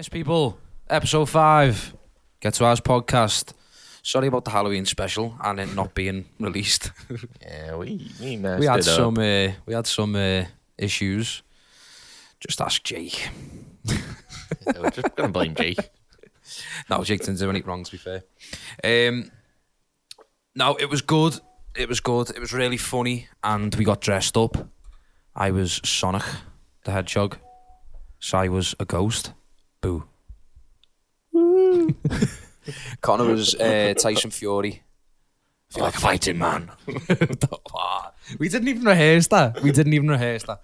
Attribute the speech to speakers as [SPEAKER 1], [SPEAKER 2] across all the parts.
[SPEAKER 1] Yes, people. Episode five. Get to R's podcast. Sorry about the Halloween special and it not being released.
[SPEAKER 2] Yeah, we we messed
[SPEAKER 1] we had some. Uh, we had some uh, issues. Just ask Jake.
[SPEAKER 2] We're just gonna blame Jake.
[SPEAKER 1] No, Jake didn't do anything wrong. To be fair. Um, no, it was good. It was good. It was really funny, and we got dressed up. I was Sonic the Hedgehog. Sai was a ghost. Boo. Connor was uh, Tyson Fury. I feel like a fighting man. we didn't even rehearse that. We didn't even rehearse that.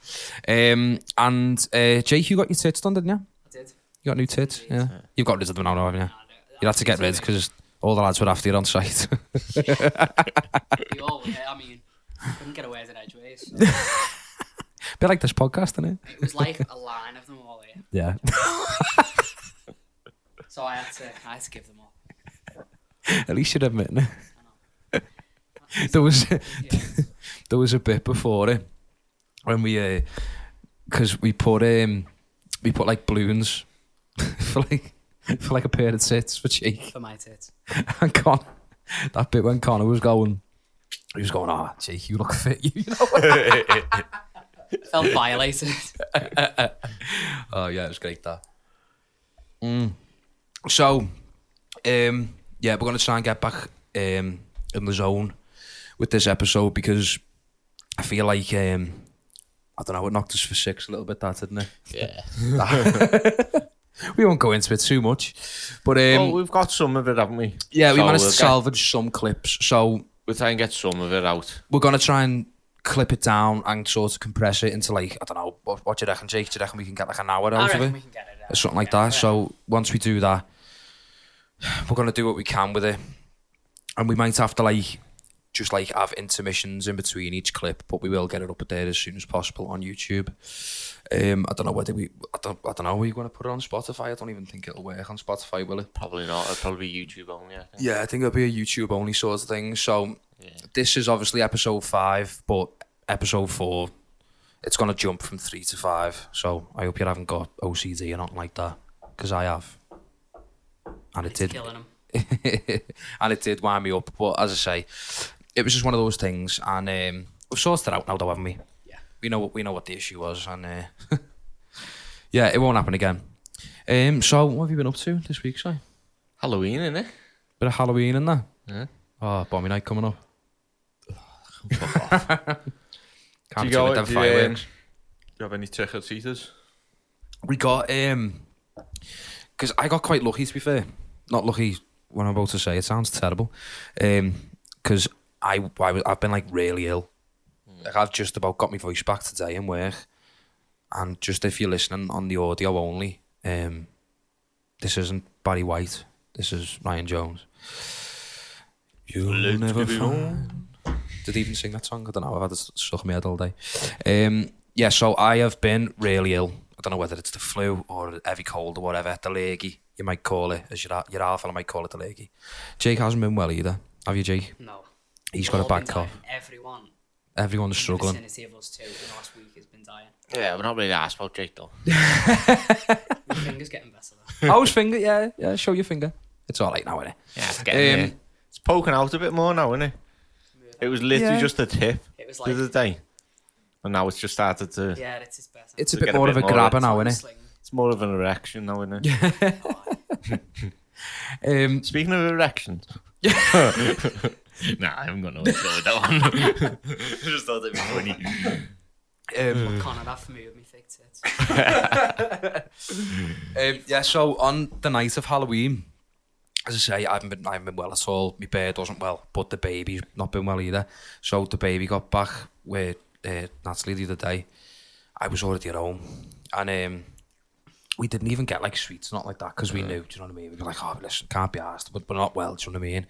[SPEAKER 1] Um, and uh, Jake, you got your tits done, didn't you?
[SPEAKER 3] I did.
[SPEAKER 1] You got new tits, yeah. You've got rid of them now, haven't you? You'd have to get rid because all the lads were after you on site.
[SPEAKER 3] We all were. I mean, couldn't get away with it edgeways. So
[SPEAKER 1] Bit like this podcast, isn't it?
[SPEAKER 3] it was like a line of them all here.
[SPEAKER 1] Yeah.
[SPEAKER 3] So I had to, I had to give them up.
[SPEAKER 1] At least you're admitting it. there was there was a bit before it when we because we put um we put like balloons for like for like a pair of tits for cheek
[SPEAKER 3] For my tits.
[SPEAKER 1] and Con that bit when Connor was going he was going ah cheek you look fit you know
[SPEAKER 3] Felt violated.
[SPEAKER 1] oh yeah, it was great that. Mm. So, um, yeah, we're gonna try and get back um, in the zone with this episode because I feel like um, I don't know, it knocked us for six a little bit, that didn't it?
[SPEAKER 2] Yeah.
[SPEAKER 1] We won't go into it too much, but um,
[SPEAKER 2] well, we've got some of it, haven't we?
[SPEAKER 1] yeah, we
[SPEAKER 2] So
[SPEAKER 1] managed to
[SPEAKER 2] we'll get-
[SPEAKER 1] salvage some clips. So
[SPEAKER 2] We'll try and get some of it out.
[SPEAKER 1] we're gonna try and clip it down and sort of compress it into like I don't know what, what do you reckon, Jake? Do you reckon we can get like an hour
[SPEAKER 3] I
[SPEAKER 1] out of it?
[SPEAKER 3] we can get it.
[SPEAKER 1] or something like that. So once we do that, we're gonna do what we can with it, and we might have to like just like have intermissions in between each clip, but we will get it up there as soon as possible on YouTube. Um, I don't know whether we, I don't, I don't know. Are you going to put it on Spotify? I don't even think it'll work on Spotify, will it?
[SPEAKER 2] Probably not. It'll probably be YouTube only. I think.
[SPEAKER 1] Yeah, I think it'll be a YouTube only sort of thing. So
[SPEAKER 2] Yeah.
[SPEAKER 1] this is obviously episode five, but episode four, it's gonna jump from three to five. So I hope you haven't got OCD or nothing like that, because I have, and it did.
[SPEAKER 3] killing him.
[SPEAKER 1] and it did wind me up. But as I say, it was just one of those things, and um, we've sorted it out now, though, haven't we?
[SPEAKER 3] Yeah.
[SPEAKER 1] We know what we know what the issue was, and uh, yeah, it won't happen again. Um, so what have you been up to this week, Si?
[SPEAKER 2] Halloween, innit?
[SPEAKER 1] Bit of Halloween in there.
[SPEAKER 2] Yeah.
[SPEAKER 1] Oh, Bommy Night coming up.
[SPEAKER 2] Do
[SPEAKER 1] Can't
[SPEAKER 2] you
[SPEAKER 1] do
[SPEAKER 2] go-
[SPEAKER 1] with
[SPEAKER 2] do you,
[SPEAKER 1] fireworks.
[SPEAKER 2] Do you have any trick or treaters?
[SPEAKER 1] We got um, because I got quite lucky to be fair. Not lucky. What I'm about to say, it sounds terrible. Um, because I, I was, I've been like really ill. Like I've just about got my voice back today in work, and just if you're listening on the audio only, um, this isn't Barry White. This is Ryan Jones. You'll
[SPEAKER 2] Let's
[SPEAKER 1] never
[SPEAKER 2] get it
[SPEAKER 1] find. Did he even sing that song? I don't know. I've had it stuck in my head all day. Um, yeah, so I have been really ill. I don't know whether it's the flu or heavy cold or whatever. The leggy, you might call it. As your your alpha, I might call it the leggy. Jake hasn't been well either. Have you, Jake?
[SPEAKER 3] No.
[SPEAKER 1] He's
[SPEAKER 3] We've
[SPEAKER 1] got a bad cough.
[SPEAKER 3] Everyone
[SPEAKER 1] Everyone's
[SPEAKER 3] in the
[SPEAKER 1] struggling.
[SPEAKER 3] vicinity of us too the last week has been dying.
[SPEAKER 2] Yeah, we're not really asked about Jake though.
[SPEAKER 3] your finger's getting better though.
[SPEAKER 1] Oh, his finger, yeah, yeah. Show your finger. It's all right now, isn't it?
[SPEAKER 2] Yeah, it's getting
[SPEAKER 1] Um.
[SPEAKER 2] It's poking out a bit more now, isn't it? It was literally
[SPEAKER 1] Yeah.
[SPEAKER 2] just a tip
[SPEAKER 3] It was
[SPEAKER 2] the
[SPEAKER 3] like,
[SPEAKER 2] other day, and now it's just started to.
[SPEAKER 3] yeah, it's it's better.
[SPEAKER 1] It's a bit
[SPEAKER 2] get a
[SPEAKER 1] more
[SPEAKER 2] bit
[SPEAKER 1] of a
[SPEAKER 2] more
[SPEAKER 1] grabber now,
[SPEAKER 3] It's
[SPEAKER 1] isn't
[SPEAKER 3] like
[SPEAKER 2] It's more of an erection now, isn't it?
[SPEAKER 1] it? Um,
[SPEAKER 2] Speaking of erections. nah, I haven't got no way to go with that one. I just thought it'd be funny.
[SPEAKER 1] um,
[SPEAKER 3] Connor, that for me with me thick tits.
[SPEAKER 1] Um, yeah, so on the night of Halloween, as I say, I haven't been I haven't been well at all. My bird wasn't well, but the baby's not been well either. So the baby got back with uh, Natalie the other day. I was already at home, and um, we didn't even get like sweets, not like that, because we knew. Do you know what I mean? We were like, oh, listen, can't be asked, but we're not well. Do you know what I mean?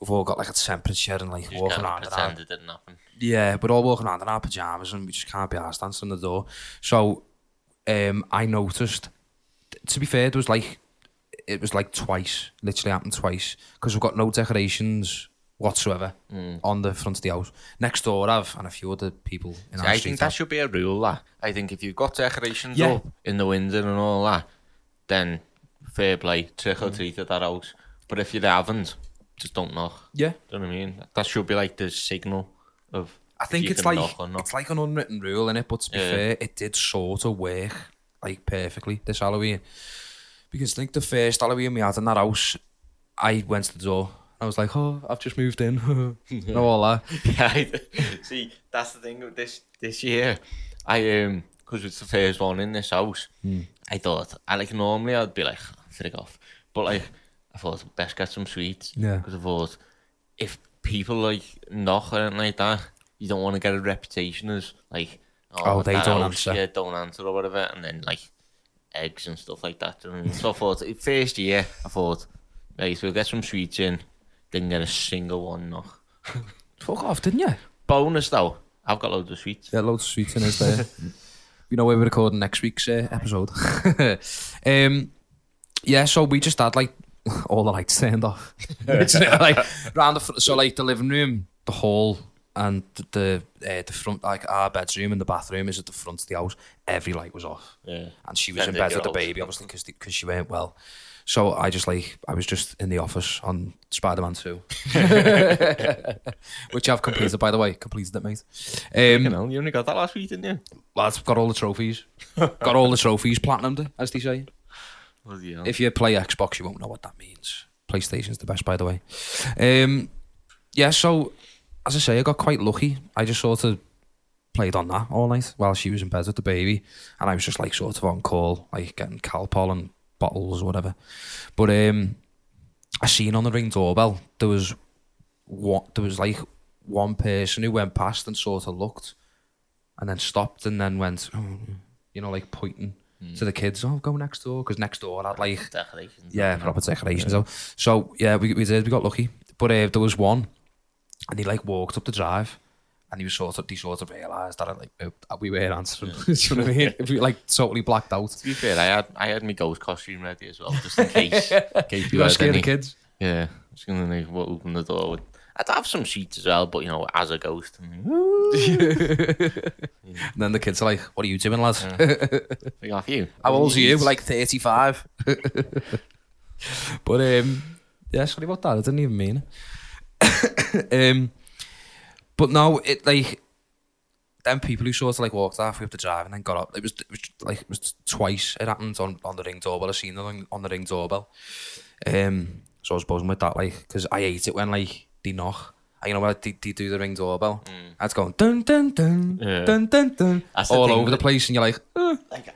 [SPEAKER 1] We've all got like a temperature and like walking around. in our-
[SPEAKER 2] pretend it didn't happen.
[SPEAKER 1] yeah, we're all walking around in our pajamas and we just can't be asked answering the door. So um, I noticed, to be fair, there was like, it was like twice, literally happened twice, because we've got no decorations whatsoever
[SPEAKER 2] Mm.
[SPEAKER 1] on the front of the house. Next door, I've, and a few other people in
[SPEAKER 2] See,
[SPEAKER 1] our
[SPEAKER 2] I think that
[SPEAKER 1] have.
[SPEAKER 2] should be a rule. That I think if you've got decorations
[SPEAKER 1] Yeah.
[SPEAKER 2] up in the window and all that, then fair play, trick or treat at that house. But if you haven't, just don't knock.
[SPEAKER 1] Yeah.
[SPEAKER 2] Do you know what I mean? That should be like the signal of.
[SPEAKER 1] I think it's like it's like an unwritten rule in it, but to be
[SPEAKER 2] Yeah.
[SPEAKER 1] fair, it did sort of work like perfectly this Halloween. Because think the first Halloween we had in that house, I went to the door. I was like, "Oh, I've just moved in." know all that.
[SPEAKER 2] Yeah, see, that's the thing with this this year. I um, because it's the first one in this house. I thought, I like normally I'd be like, frig off, but like I thought best get some sweets.
[SPEAKER 1] Yeah.
[SPEAKER 2] Because I thought if people like knock or anything like that, you don't want to get a reputation as like,
[SPEAKER 1] Oh, they don't
[SPEAKER 2] house,
[SPEAKER 1] answer.
[SPEAKER 2] Yeah, don't answer or whatever, and then like eggs and stuff like that. do you know what I mean? so I thought first year, I thought, right, we'll get some sweets in. Didn't get a single one no.
[SPEAKER 1] Fuck off, didn't you?
[SPEAKER 2] Bonus though, I've got loads of sweets.
[SPEAKER 1] Yeah, loads of sweets in his there. you know where we're recording next week's uh, episode. um, yeah, so we just had like all the lights turned off. it's like round the fr- so like the living room, the hall, and the uh, the front like our bedroom and the bathroom is at the front of the house. Every light was off,
[SPEAKER 2] Yeah.
[SPEAKER 1] and she was in bed with the baby, obviously because because she weren't well. So I just like I was just in the office on Spider Man Two, which I've completed by the way, completed it, mate. Um,
[SPEAKER 2] You know, you only got that last week, didn't you?
[SPEAKER 1] lads, got all the trophies. got all the trophies platinumed, as they say. If you play Xbox, you won't know what that means. PlayStation's the best, by the way. Um, yeah, so as I say, I got quite lucky. I just sort of played on that all night while she was in bed with the baby, and I was just like sort of on call, like getting Calpol and bottles or whatever. But um, I seen on the ring doorbell there was what there was like one person who went past and sort of looked, and then stopped and then went, oh, you know, like pointing to the kids. Oh, go next door because next door had like
[SPEAKER 2] Decorations.
[SPEAKER 1] yeah, proper decorations. So, so yeah, we, we did. We got lucky, but uh, there was one, and he like walked up the drive, and he was sort of he sort of realised that like uh, we were answering. Do you know what I mean? We like totally blacked out.
[SPEAKER 2] To be fair, I had I had my ghost costume ready as well, just in case. in case
[SPEAKER 1] You got scared the kids.
[SPEAKER 2] Yeah, I was gonna like what, open the door with. I'd have some sheets as well, but you know, as a ghost.
[SPEAKER 1] And then the kids are like, "What are you doing, lads?
[SPEAKER 2] Big off you.
[SPEAKER 1] How old are you? Like thirty-five. but um, yeah, sorry about that. I didn't even mean it. um, but no, it like them people who sort of like walked halfway up the drive and then got up. It was, it was like it was twice. It happened on, on the ring doorbell. I seen it on, on the ring doorbell. Um, so I was buzzing with that, like, because I hate it when like they knock. And you know what? They, they do the ring doorbell. Mm. It's going dun dun dun
[SPEAKER 2] Yeah.
[SPEAKER 1] dun dun dun
[SPEAKER 2] That's the
[SPEAKER 1] all
[SPEAKER 2] thing
[SPEAKER 1] over the place, and you're like,
[SPEAKER 2] like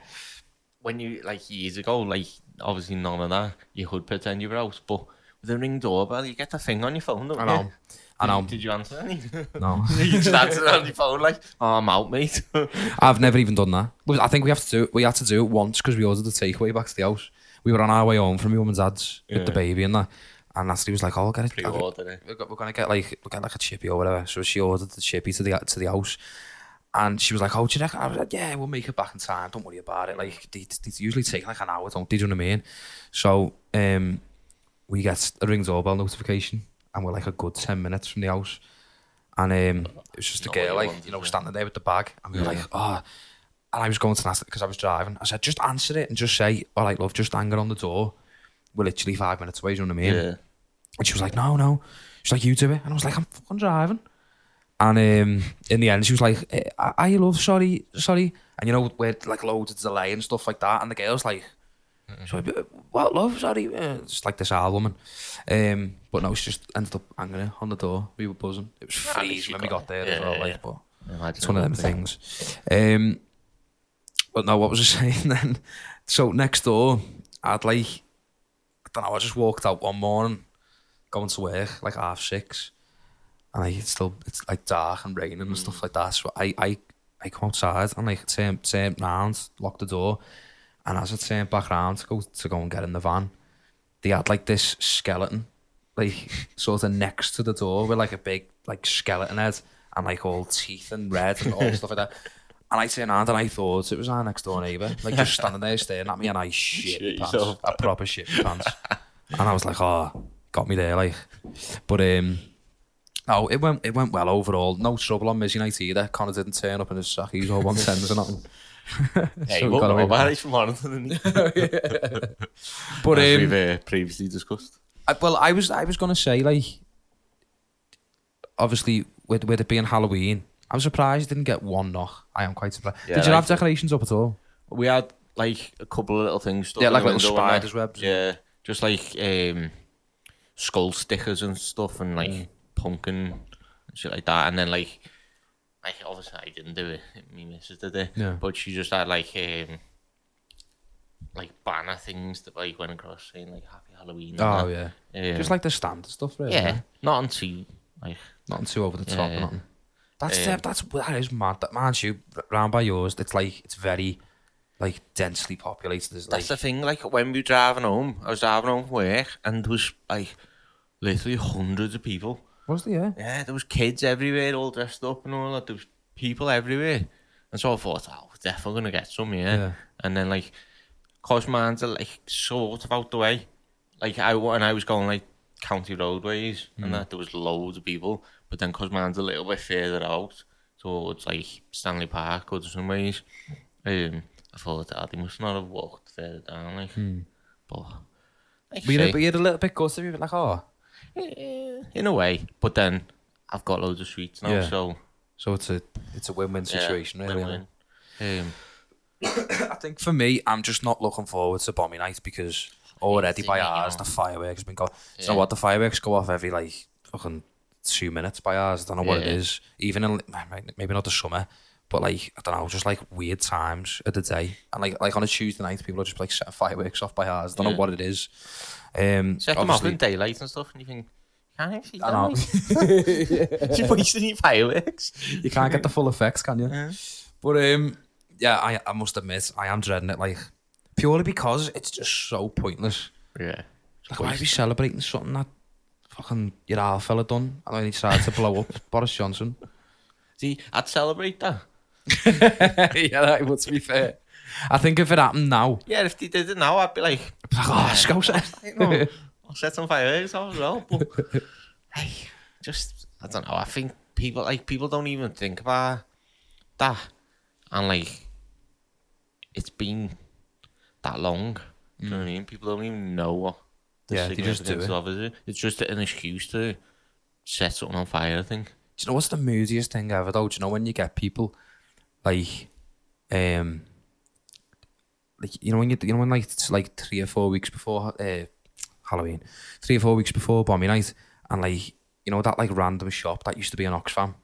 [SPEAKER 2] when you like years ago, like obviously none of that. You could pretend you were out, but a ring doorbell, you get the thing on your phone. Don't
[SPEAKER 1] I
[SPEAKER 2] you?
[SPEAKER 1] know, I know.
[SPEAKER 2] Did you answer any?
[SPEAKER 1] No.
[SPEAKER 2] you just answered it on your phone like, "Oh, I'm out, mate."
[SPEAKER 1] I've never even done that. I think we have to do it. We had to do it once because we ordered the takeaway back to the house. We were on our way home from my mum and dad's with the baby and that. And Natalie was like, "Oh, get it. I'll get-
[SPEAKER 2] Pre-ordered it.
[SPEAKER 1] We're, gonna get like we're getting like a chippy or whatever." So she ordered the chippy to the to the house, and she was like, "Oh, do you reckon?" I was like, "Yeah, we'll make it back in time. Don't worry about it. Like they, they usually take like an hour, don't they? Do you know what I mean?" So um, we get a ring doorbell notification, and we're like a good ten minutes from the house, and um, it was just a
[SPEAKER 2] Not
[SPEAKER 1] girl like
[SPEAKER 2] wanted,
[SPEAKER 1] you know
[SPEAKER 2] yeah.
[SPEAKER 1] standing there with the bag, and we were
[SPEAKER 2] Yeah.
[SPEAKER 1] like, "Oh." And I was going to ask because I was driving. I said, "Just answer it and just say, all right, love, just hang it on the door." We're literally five minutes away. Do you know what I mean?
[SPEAKER 2] Yeah.
[SPEAKER 1] And she was like, no, no. She's like, you do it. And I was like, I'm fucking driving. And um, in the end, she was like, eh, I I love, sorry, sorry. And you know, with like loads of delay and stuff like that. And the girl's like, so, what, love, sorry. Uh, It's like this old woman. Um, but no, she just ended up hanging it on the door. We were buzzing. It was
[SPEAKER 2] At
[SPEAKER 1] freezing when we
[SPEAKER 2] got
[SPEAKER 1] there
[SPEAKER 2] it.
[SPEAKER 1] as well.
[SPEAKER 2] Yeah,
[SPEAKER 1] Like,
[SPEAKER 2] yeah.
[SPEAKER 1] but it's one of them things. Um, but no, what was I saying then? So next door, I'd like, I don't know, I just walked out one morning, going to work, like half six, and I it's still, it's like dark and raining and stuff like that. So I, I, I come outside and like turn, turn round, lock the door, and as I turned back round to go to go and get in the van, they had like this skeleton, like sort of next to the door with like a big like skeleton head and like all teeth and red and all stuff like that. And I turned around and I thought it was our next door neighbour, like just standing there staring at me, and I shit
[SPEAKER 2] Shit
[SPEAKER 1] pants,
[SPEAKER 2] yourself.
[SPEAKER 1] I proper shit pants, and I was like, oh, got me there, like. But um, no, it went it went well overall. No trouble on Mizzy night either. Connor didn't turn up in his sackies or one tens or nothing.
[SPEAKER 2] Hey,
[SPEAKER 1] So
[SPEAKER 2] what
[SPEAKER 1] got away
[SPEAKER 2] about it from one of them?
[SPEAKER 1] But
[SPEAKER 2] As
[SPEAKER 1] um,
[SPEAKER 2] we've uh, previously discussed.
[SPEAKER 1] I, well, I was I was gonna say like, obviously with with it being Halloween, I'm surprised I didn't get one knock. I am quite surprised.
[SPEAKER 2] Yeah,
[SPEAKER 1] Did you
[SPEAKER 2] like-
[SPEAKER 1] have decorations up at all?
[SPEAKER 2] We had like a couple of little things. stuck
[SPEAKER 1] Yeah, like little spiders webs.
[SPEAKER 2] Yeah, just like um, skull stickers and stuff, and like
[SPEAKER 1] Mm.
[SPEAKER 2] pumpkin and shit like that. And then like, like obviously I didn't do it. Me missus did it.
[SPEAKER 1] Yeah.
[SPEAKER 2] But she just had like um, like banner things that like went across saying like Happy Halloween.
[SPEAKER 1] Oh yeah,
[SPEAKER 2] Um,
[SPEAKER 1] just like the standard stuff, really.
[SPEAKER 2] yeah, not until like
[SPEAKER 1] nothing too over the top.
[SPEAKER 2] Yeah.
[SPEAKER 1] nothing. That's
[SPEAKER 2] Um,
[SPEAKER 1] that's that is mad. That man, you round by yours, it's like it's very like densely populated. There's like
[SPEAKER 2] That's the thing. Like when we were driving home, I was driving home from work, and there was like literally hundreds of people.
[SPEAKER 1] Was there? Yeah.
[SPEAKER 2] Yeah, there was kids everywhere, all dressed up and all that. There was people everywhere, and so I thought, oh, we're definitely gonna get some, yeah.
[SPEAKER 1] Yeah.
[SPEAKER 2] And then like, cause mine's are like sort of out the way. Like I when I was going like county roadways
[SPEAKER 1] Mm.
[SPEAKER 2] and that, there was loads of people. But then cause mine's a little bit further out, towards like Stanley Park or some ways. Um, I thought, oh, they must not have walked further down, like. But like
[SPEAKER 1] Hmm. But
[SPEAKER 2] you
[SPEAKER 1] you're, but you're a little bit gutted. You're like, oh,
[SPEAKER 2] in a way. But then I've got loads of sweets now,
[SPEAKER 1] Yeah.
[SPEAKER 2] so
[SPEAKER 1] so it's a it's a win-win
[SPEAKER 2] yeah,
[SPEAKER 1] situation, really. isn't it?
[SPEAKER 2] win-win. Um,
[SPEAKER 1] I think for me, I'm just not looking forward to Bommy Night because already by
[SPEAKER 3] Singing,
[SPEAKER 1] ours, the fireworks have been going. Do you know
[SPEAKER 2] Yeah.
[SPEAKER 1] what? The fireworks go off every like fucking two minutes by ours. I don't know what it
[SPEAKER 2] Yeah.
[SPEAKER 1] is. Even in maybe not the summer, but like I don't know, just like weird times of the day. And like like on a Tuesday night, people are just like setting fireworks off by ours. I don't know what it is. Um,
[SPEAKER 2] set them off
[SPEAKER 1] obviously-
[SPEAKER 2] in daylight and stuff, and you think, can't see
[SPEAKER 1] I know.
[SPEAKER 2] You're wasting fireworks.
[SPEAKER 1] you can't get the full effects, can you?
[SPEAKER 2] Yeah.
[SPEAKER 1] But um, yeah, I I must admit I am dreading it. Like purely because it's just so pointless.
[SPEAKER 2] Yeah.
[SPEAKER 1] Like, why are we celebrating something that fucking your old fella done and then he decided to blow up Boris Johnson?
[SPEAKER 2] See, I'd celebrate that.
[SPEAKER 1] yeah, that would to be fair. I think if it happened now,
[SPEAKER 2] Yeah, if they did it now, I'd be like,
[SPEAKER 1] like, oh, Scouser.
[SPEAKER 2] I know, I'll set some fireworks off as well. But hey, just I don't know. I think people like people don't even think about that, and like it's been that long. You know what I mean? People don't even know what the
[SPEAKER 1] Yeah, they just do
[SPEAKER 2] significance
[SPEAKER 1] it.
[SPEAKER 2] of it. It's just an excuse to set something on fire. I think.
[SPEAKER 1] Do you know what's the moodiest thing ever though? Do you know when you get people like, um, like you know when you you know when like it's like three or four weeks before uh, Halloween, three or four weeks before Bommy Night, and like you know that like random shop that used to be an Oxfam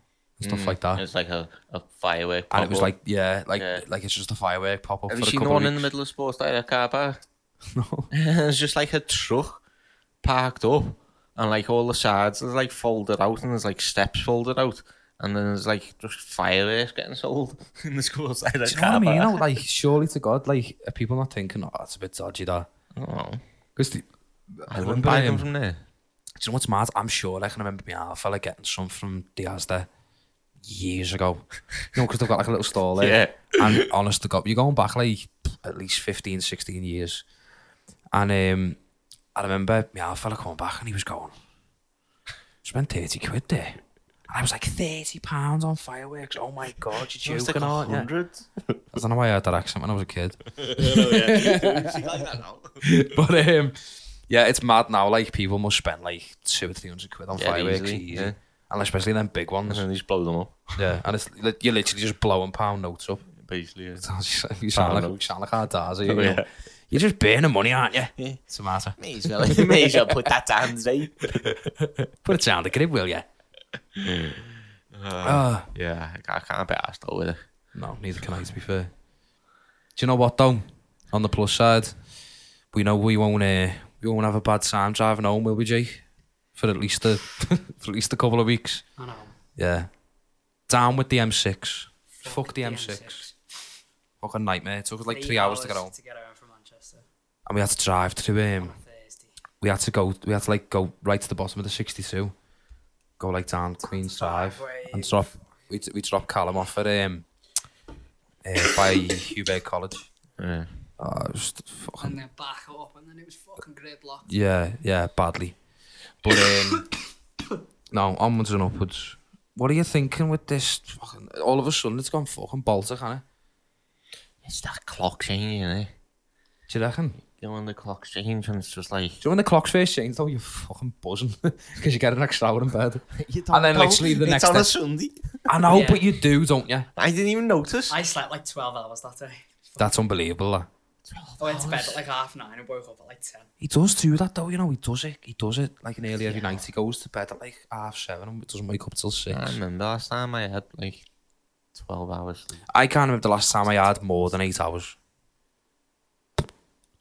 [SPEAKER 1] and stuff like that,
[SPEAKER 2] It's like a, a firework.
[SPEAKER 1] and it was like yeah, like
[SPEAKER 2] Yeah.
[SPEAKER 1] like it's just a firework pop up
[SPEAKER 2] Have
[SPEAKER 1] for
[SPEAKER 2] you seen the one in the middle of Sports Direct car park?
[SPEAKER 1] No.
[SPEAKER 2] it's just like a truck parked up, and like all the sides are like folded out, and there's like steps folded out, and then there's like just fireworks getting sold in the school side
[SPEAKER 1] Do you know what I mean?
[SPEAKER 2] park.
[SPEAKER 1] though? Like, surely to God, like, are people not thinking, oh, that's a bit dodgy, that?
[SPEAKER 2] Oh,
[SPEAKER 1] Because
[SPEAKER 2] I wouldn't buy them from there.
[SPEAKER 1] Do you know what's mad? I'm sure I can remember me a fella getting some from the Asda years ago. You know, because they've got like a little stall there.
[SPEAKER 2] Yeah.
[SPEAKER 1] And honest to God, you're going back like at least 15, 16 years. And um, I remember me a fella coming back and he was going, spent 30 quid there. And I was like, 30 pounds on fireworks? Oh my God, you're
[SPEAKER 2] It's like
[SPEAKER 1] joking,
[SPEAKER 2] a
[SPEAKER 1] aren't you?
[SPEAKER 2] hundred.
[SPEAKER 1] I don't know why I had that accent when I was a kid.
[SPEAKER 2] See like that now.
[SPEAKER 1] but um, yeah, it's mad now. Like people must spend like two or three hundred quid on
[SPEAKER 2] Yeah,
[SPEAKER 1] fireworks
[SPEAKER 2] easily,
[SPEAKER 1] easy,
[SPEAKER 2] yeah.
[SPEAKER 1] and especially them big
[SPEAKER 2] And
[SPEAKER 1] ones.
[SPEAKER 2] then they just blow them up.
[SPEAKER 1] Yeah, and it's li- you're literally just blowing pound notes up.
[SPEAKER 2] Basically, yeah.
[SPEAKER 1] you sound
[SPEAKER 2] Pound
[SPEAKER 1] like
[SPEAKER 2] notes.
[SPEAKER 1] you sound like hard Darcy.
[SPEAKER 2] Oh,
[SPEAKER 1] you know.
[SPEAKER 2] yeah.
[SPEAKER 1] You're just burning money, aren't you?
[SPEAKER 2] Yeah.
[SPEAKER 1] What's the matter?
[SPEAKER 2] May as well, may as well put that down, right?
[SPEAKER 1] Put it down the crib, will you? Ah,
[SPEAKER 2] Yeah, I can't be asked with it.
[SPEAKER 1] no, neither can I. To be fair. Do you know what though? On the plus side, we know we won't. Uh, we won't have a bad time driving home, will we, Jake? For at least a for at least a couple of weeks.
[SPEAKER 3] I know.
[SPEAKER 1] Yeah. Down with the M6. Fuck, the M6. Fucking nightmare. It took us like three, hours, to get home.
[SPEAKER 3] To get home from Manchester
[SPEAKER 1] And we had to drive to um
[SPEAKER 3] on a Thursday.
[SPEAKER 1] we had to go we had to like go right to the bottom of the sixty two. Go like down Queen's Drive and drop we we dropped Callum off at um uh, by Hubert College.
[SPEAKER 2] Yeah.
[SPEAKER 1] Oh, it was fucking
[SPEAKER 3] And then back up, and then it was fucking great block.
[SPEAKER 1] yeah, yeah, badly. But um no, onwards and upwards. What are you thinking with this fucking all of a sudden it's gone fucking bolter, can it?
[SPEAKER 2] It's that clock change, you know?
[SPEAKER 1] Do you reckon?
[SPEAKER 2] You know when the clocks change and it's just like...
[SPEAKER 1] Do you know when the clock's first changed though, you're fucking buzzing because you get an extra hour in bed.
[SPEAKER 2] You
[SPEAKER 1] And then literally the next
[SPEAKER 2] It's on
[SPEAKER 1] day-
[SPEAKER 2] a Sunday.
[SPEAKER 1] I know,
[SPEAKER 3] Yeah.
[SPEAKER 1] but you do, don't you?
[SPEAKER 2] I didn't even notice.
[SPEAKER 3] I slept like 12 hours that day.
[SPEAKER 1] That's unbelievable. That.
[SPEAKER 3] I went to bed at like half nine and woke up at like 10.
[SPEAKER 1] He does do that though, you know. He does it. He does it like nearly every night. He goes to bed at like half seven and doesn't wake up till six.
[SPEAKER 2] I remember last time I had like 12 hours sleep.
[SPEAKER 1] I can't remember the last time I had more than eight hours.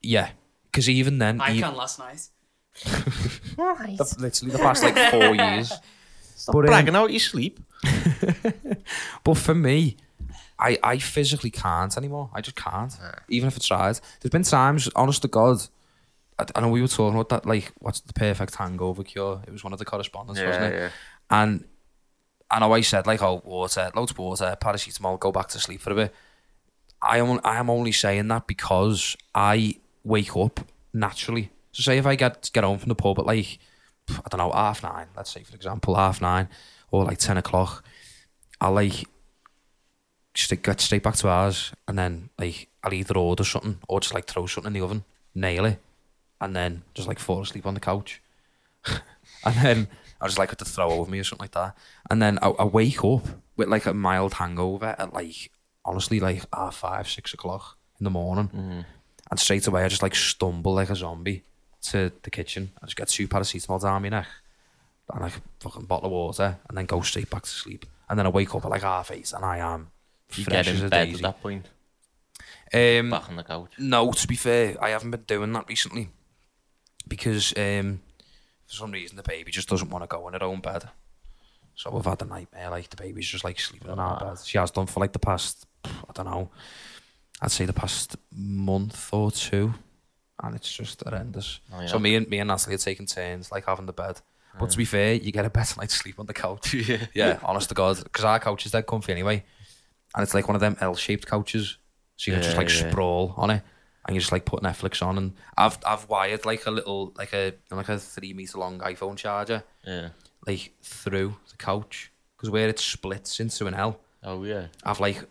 [SPEAKER 1] Yeah, because even then,
[SPEAKER 3] I can't last night.
[SPEAKER 1] the, literally the past like four years.
[SPEAKER 2] Stop
[SPEAKER 1] But, um,
[SPEAKER 2] bragging out your sleep.
[SPEAKER 1] But for me, I, I physically can't anymore. I just can't. Even if I tried. There's been times, honest to God, I, I know we were talking about that, like, what's the perfect hangover cure? It was one of the correspondents, wasn't it? And I know I said, like, oh, water, loads of water, paracetamol, go back to sleep for a bit. I am, I am only saying that because I wake up naturally. So say if I get get home from the pub at like, I don't know, half nine, let's say for example, half nine, or like 10 o'clock, I'll like straight, get straight back to ours and then like I'll either order something or just like throw something in the oven, nail it, and then just like fall asleep on the couch. and then I just like have to throw over me or something like that. And then I, I wake up with like a mild hangover at like honestly like half five, six o'clock in the morning. Mm-hmm. And straight away I just like stumble like a zombie to the kitchen. I just get two paracetamol down my neck and like a fucking bottle of water and then go straight back to sleep. And then I wake up at like half eight and I am
[SPEAKER 2] You get in bed
[SPEAKER 1] daisy.
[SPEAKER 2] at that point.
[SPEAKER 1] Um,
[SPEAKER 2] Back on the couch.
[SPEAKER 1] no, to be fair, I haven't been doing that recently because um, for some reason the baby just doesn't want to go in her own bed. So we've had a nightmare. Like the baby's just like sleeping in our bed. She has done for like the past, I don't know, I'd say the past month or two, and it's just horrendous.
[SPEAKER 2] Oh, yeah.
[SPEAKER 1] So me and me and Natalie are taking turns like having the bed. But to be fair, you get a better night's sleep on the couch.
[SPEAKER 2] Yeah.
[SPEAKER 1] Yeah, honest to God, because our couch is dead comfy anyway, and it's like one of them L-shaped couches, so you can just like
[SPEAKER 2] yeah.
[SPEAKER 1] sprawl on it, and you just like put Netflix on. And I've I've wired like a little like a like a three meter long iPhone charger
[SPEAKER 2] Yeah.
[SPEAKER 1] like through the couch because where it splits into an L,
[SPEAKER 2] Oh, yeah.
[SPEAKER 1] I've like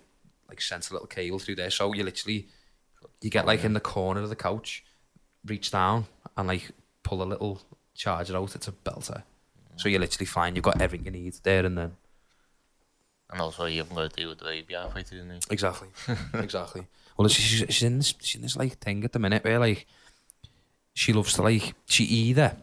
[SPEAKER 1] like sent a little cable through there, so you literally you get oh, like in the corner of the couch, reach down and like pull a little charger out. It's a belter. So you're literally fine. you've got everything you need there and then.
[SPEAKER 2] And also, you haven't got to deal with the baby halfway through the.
[SPEAKER 1] Exactly. exactly. Well, she's, she's in this she's in this like thing at the minute where like she loves to like she either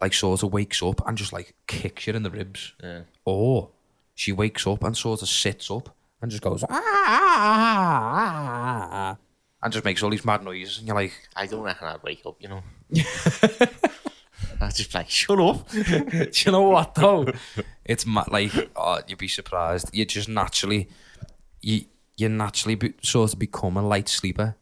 [SPEAKER 1] like sort of wakes up and just like kicks you in the ribs,
[SPEAKER 2] Yeah.
[SPEAKER 1] or she wakes up and sort of sits up and just goes ah, ah, ah, and just makes all these mad noises, and you're like,
[SPEAKER 2] I don't reckon I'd wake up, you know. I'd just be like, shut up.
[SPEAKER 1] Do you know what though? it's ma- like oh, you'd be surprised. You just naturally, you you naturally be, sort of become a light sleeper.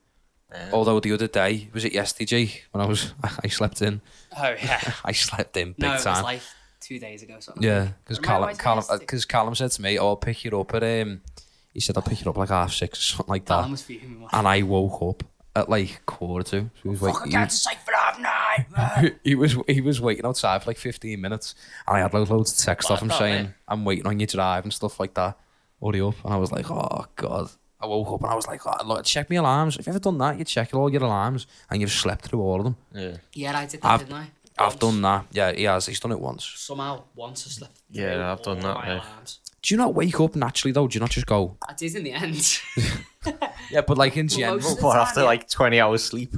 [SPEAKER 2] Yeah.
[SPEAKER 1] Although the other day was it yesterday when I was I slept in.
[SPEAKER 3] Oh, yeah.
[SPEAKER 1] I slept in big
[SPEAKER 3] no, it was
[SPEAKER 1] time.
[SPEAKER 3] like two days ago. Something.
[SPEAKER 1] yeah, because
[SPEAKER 3] Remind
[SPEAKER 1] Callum
[SPEAKER 3] me why
[SPEAKER 1] Callum
[SPEAKER 3] it's
[SPEAKER 1] because Callum said to me, "Oh, I'll pick you up at um." He said, "I'll pick you up like half six or something like that."
[SPEAKER 3] Callum was fuming. wasn't
[SPEAKER 1] And I woke up at like quarter to. So he was
[SPEAKER 3] he?
[SPEAKER 1] wait-
[SPEAKER 3] Fucking
[SPEAKER 1] he
[SPEAKER 3] get
[SPEAKER 1] was-
[SPEAKER 3] to sight for half night.
[SPEAKER 1] he was he was waiting outside for like 15 minutes and I had loads, loads of text off him
[SPEAKER 2] What,
[SPEAKER 1] saying
[SPEAKER 2] mate?
[SPEAKER 1] I'm waiting on your drive and stuff like that hurry up and I was like oh god I woke up and I was like oh, look, check my alarms if you've ever done that you check all your alarms and you've slept through all of them
[SPEAKER 2] Yeah.
[SPEAKER 3] Yeah, I did that,
[SPEAKER 1] I've-
[SPEAKER 3] didn't I?
[SPEAKER 1] I've
[SPEAKER 3] Once.
[SPEAKER 1] done that yeah he has he's done it once
[SPEAKER 3] Somehow, once I slept.
[SPEAKER 2] Yeah,
[SPEAKER 3] through
[SPEAKER 2] I've done
[SPEAKER 3] all
[SPEAKER 2] that,
[SPEAKER 3] my
[SPEAKER 2] yeah.
[SPEAKER 3] alarms.
[SPEAKER 1] Do you not wake up naturally though do you not just go
[SPEAKER 3] I did in the end.
[SPEAKER 1] yeah but like in
[SPEAKER 3] Well,
[SPEAKER 1] general
[SPEAKER 2] But
[SPEAKER 3] time,
[SPEAKER 2] after
[SPEAKER 3] yeah.
[SPEAKER 2] like 20 hours sleep.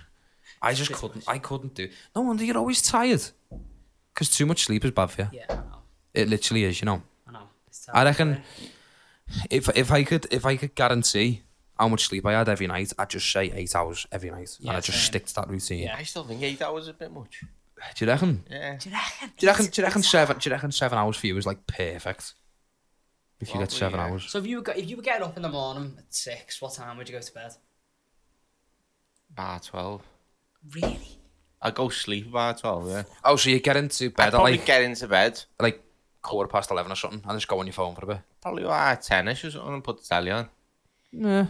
[SPEAKER 1] I just couldn't I couldn't do no wonder you're always tired because too much sleep is bad for you
[SPEAKER 3] yeah, I know.
[SPEAKER 1] it literally is you know
[SPEAKER 3] I know.
[SPEAKER 1] I reckon if if I could if I could guarantee how much sleep I had every night, I'd just say eight hours every night, and I'd just
[SPEAKER 3] same.
[SPEAKER 1] stick to that routine.
[SPEAKER 3] Yeah.
[SPEAKER 2] I still think 8 hours is a bit much.
[SPEAKER 1] Do you reckon?
[SPEAKER 2] Yeah.
[SPEAKER 3] Do you reckon?
[SPEAKER 1] Do you reckon? Do you reckon seven? Do you reckon seven hours for you is like perfect? If you get seven
[SPEAKER 2] yeah.
[SPEAKER 1] hours,
[SPEAKER 3] So if you were go- if you were getting up in the morning at six, what time would you go to bed?
[SPEAKER 2] Bar 12.
[SPEAKER 3] Really?
[SPEAKER 2] I go sleep by 12, yeah.
[SPEAKER 1] oh, so you get into
[SPEAKER 2] I'd
[SPEAKER 1] bed at
[SPEAKER 2] probably
[SPEAKER 1] like
[SPEAKER 2] get into bed.
[SPEAKER 1] like quarter past eleven or something, and just go on your phone for a bit.
[SPEAKER 2] Probably like 10ish or something and put the telly on.
[SPEAKER 1] Yeah,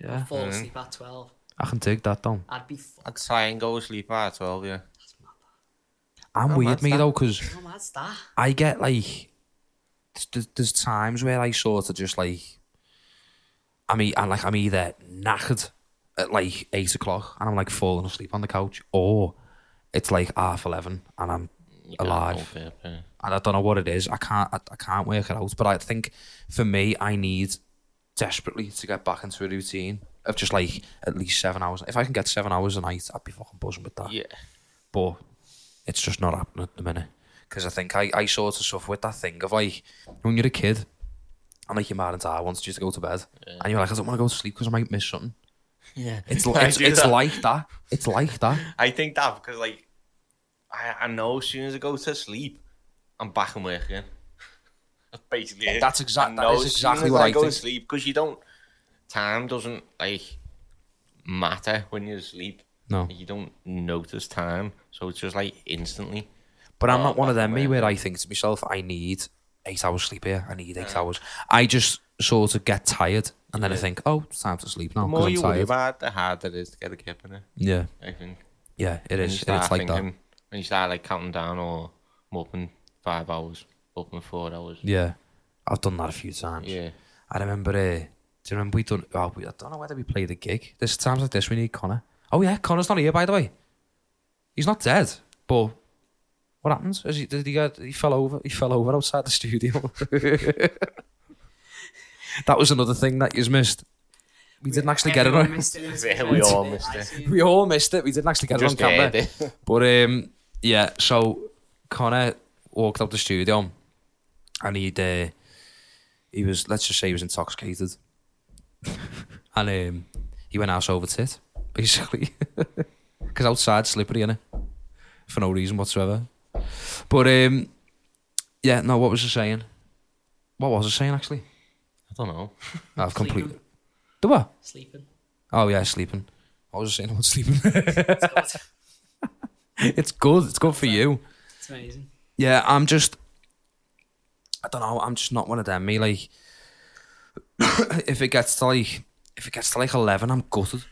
[SPEAKER 1] yeah,
[SPEAKER 3] Fall
[SPEAKER 2] Mm.
[SPEAKER 3] asleep at twelve.
[SPEAKER 1] I can take that down.
[SPEAKER 3] I'd be fucked.
[SPEAKER 2] I'd try and go to sleep bar 12, yeah.
[SPEAKER 1] I'm weird,
[SPEAKER 2] that's
[SPEAKER 1] me
[SPEAKER 2] that.
[SPEAKER 1] though, because
[SPEAKER 3] No, that's that.
[SPEAKER 1] I get like there's, there's times where I sort of just like I mean, I'm like, I'm either knackered at like eight o'clock and I'm like falling asleep on the couch, or it's like half eleven and I'm alive.
[SPEAKER 2] yeah.
[SPEAKER 1] and I don't know what it is. I can't, I, I can't work it out. But I think for me, I need desperately to get back into a routine of just like at least seven hours. If I can get seven hours a night, I'd be fucking buzzing with that.
[SPEAKER 2] Yeah.
[SPEAKER 1] But it's just not happening at the minute. Because I think I, I sort of suffer with that thing of like when you're a kid and like your mom and dad wants you to go to bed and you're like, I don't want to go to sleep because I might miss something.
[SPEAKER 2] Yeah.
[SPEAKER 1] It's
[SPEAKER 2] I
[SPEAKER 1] it's, it's
[SPEAKER 2] that.
[SPEAKER 1] like that. It's like that.
[SPEAKER 2] I think that because like I, I know as soon as I go to sleep, I'm back and working. That's basically it.
[SPEAKER 1] That's exact-
[SPEAKER 2] I
[SPEAKER 1] that is exactly what
[SPEAKER 2] I,
[SPEAKER 1] I
[SPEAKER 2] go
[SPEAKER 1] think.
[SPEAKER 2] to sleep because you don't. Time doesn't like matter when you're asleep.
[SPEAKER 1] No.
[SPEAKER 2] You don't notice time, so it's just like instantly.
[SPEAKER 1] But I'm
[SPEAKER 2] Oh,
[SPEAKER 1] not one of them, me, where I think to myself, I need eight hours sleep here. I need eight hours. I just sort of get tired and then I think, oh, it's time to sleep now
[SPEAKER 2] The more
[SPEAKER 1] I'm
[SPEAKER 2] you worry about, it, the harder it is to get a kip in it.
[SPEAKER 1] Yeah,
[SPEAKER 2] I think.
[SPEAKER 1] yeah, it is. It's like that.
[SPEAKER 2] When you start like counting down, or I'm up in five hours, up in four hours.
[SPEAKER 1] Yeah, I've done that a few times.
[SPEAKER 2] Yeah.
[SPEAKER 1] I remember. Uh, do you remember we done? Oh, we, I don't know whether we played a gig. There's times like this we need Connor. Oh yeah, Connor's not here by the way. He's not dead, but what happens? Is he, did he get? He fell over. He fell over outside the studio. that was another thing that you missed. We didn't actually get it on.
[SPEAKER 3] missed it. It
[SPEAKER 2] Yeah, we all missed it.
[SPEAKER 1] We all missed it. We didn't actually get
[SPEAKER 2] Just
[SPEAKER 1] it on camera.
[SPEAKER 2] it.
[SPEAKER 1] But um, yeah, so Connor walked out the studio and he'd uh, he was let's just say he was intoxicated, and um, he went ass over tit basically because outside slippery innit? for no reason whatsoever. But um, yeah, no, what was I saying? What was I saying actually?
[SPEAKER 2] I don't know.
[SPEAKER 1] I've completely
[SPEAKER 3] Sleeping.
[SPEAKER 1] the what?
[SPEAKER 3] Sleeping.
[SPEAKER 1] Oh yeah, sleeping. I was just saying about sleeping?
[SPEAKER 3] It's good.
[SPEAKER 1] it's good. It's good for you.
[SPEAKER 3] It's amazing.
[SPEAKER 1] Yeah, I'm just. I don't know. I'm just not one of them. Me like, if it gets to like, if it gets to like eleven, I'm gutted.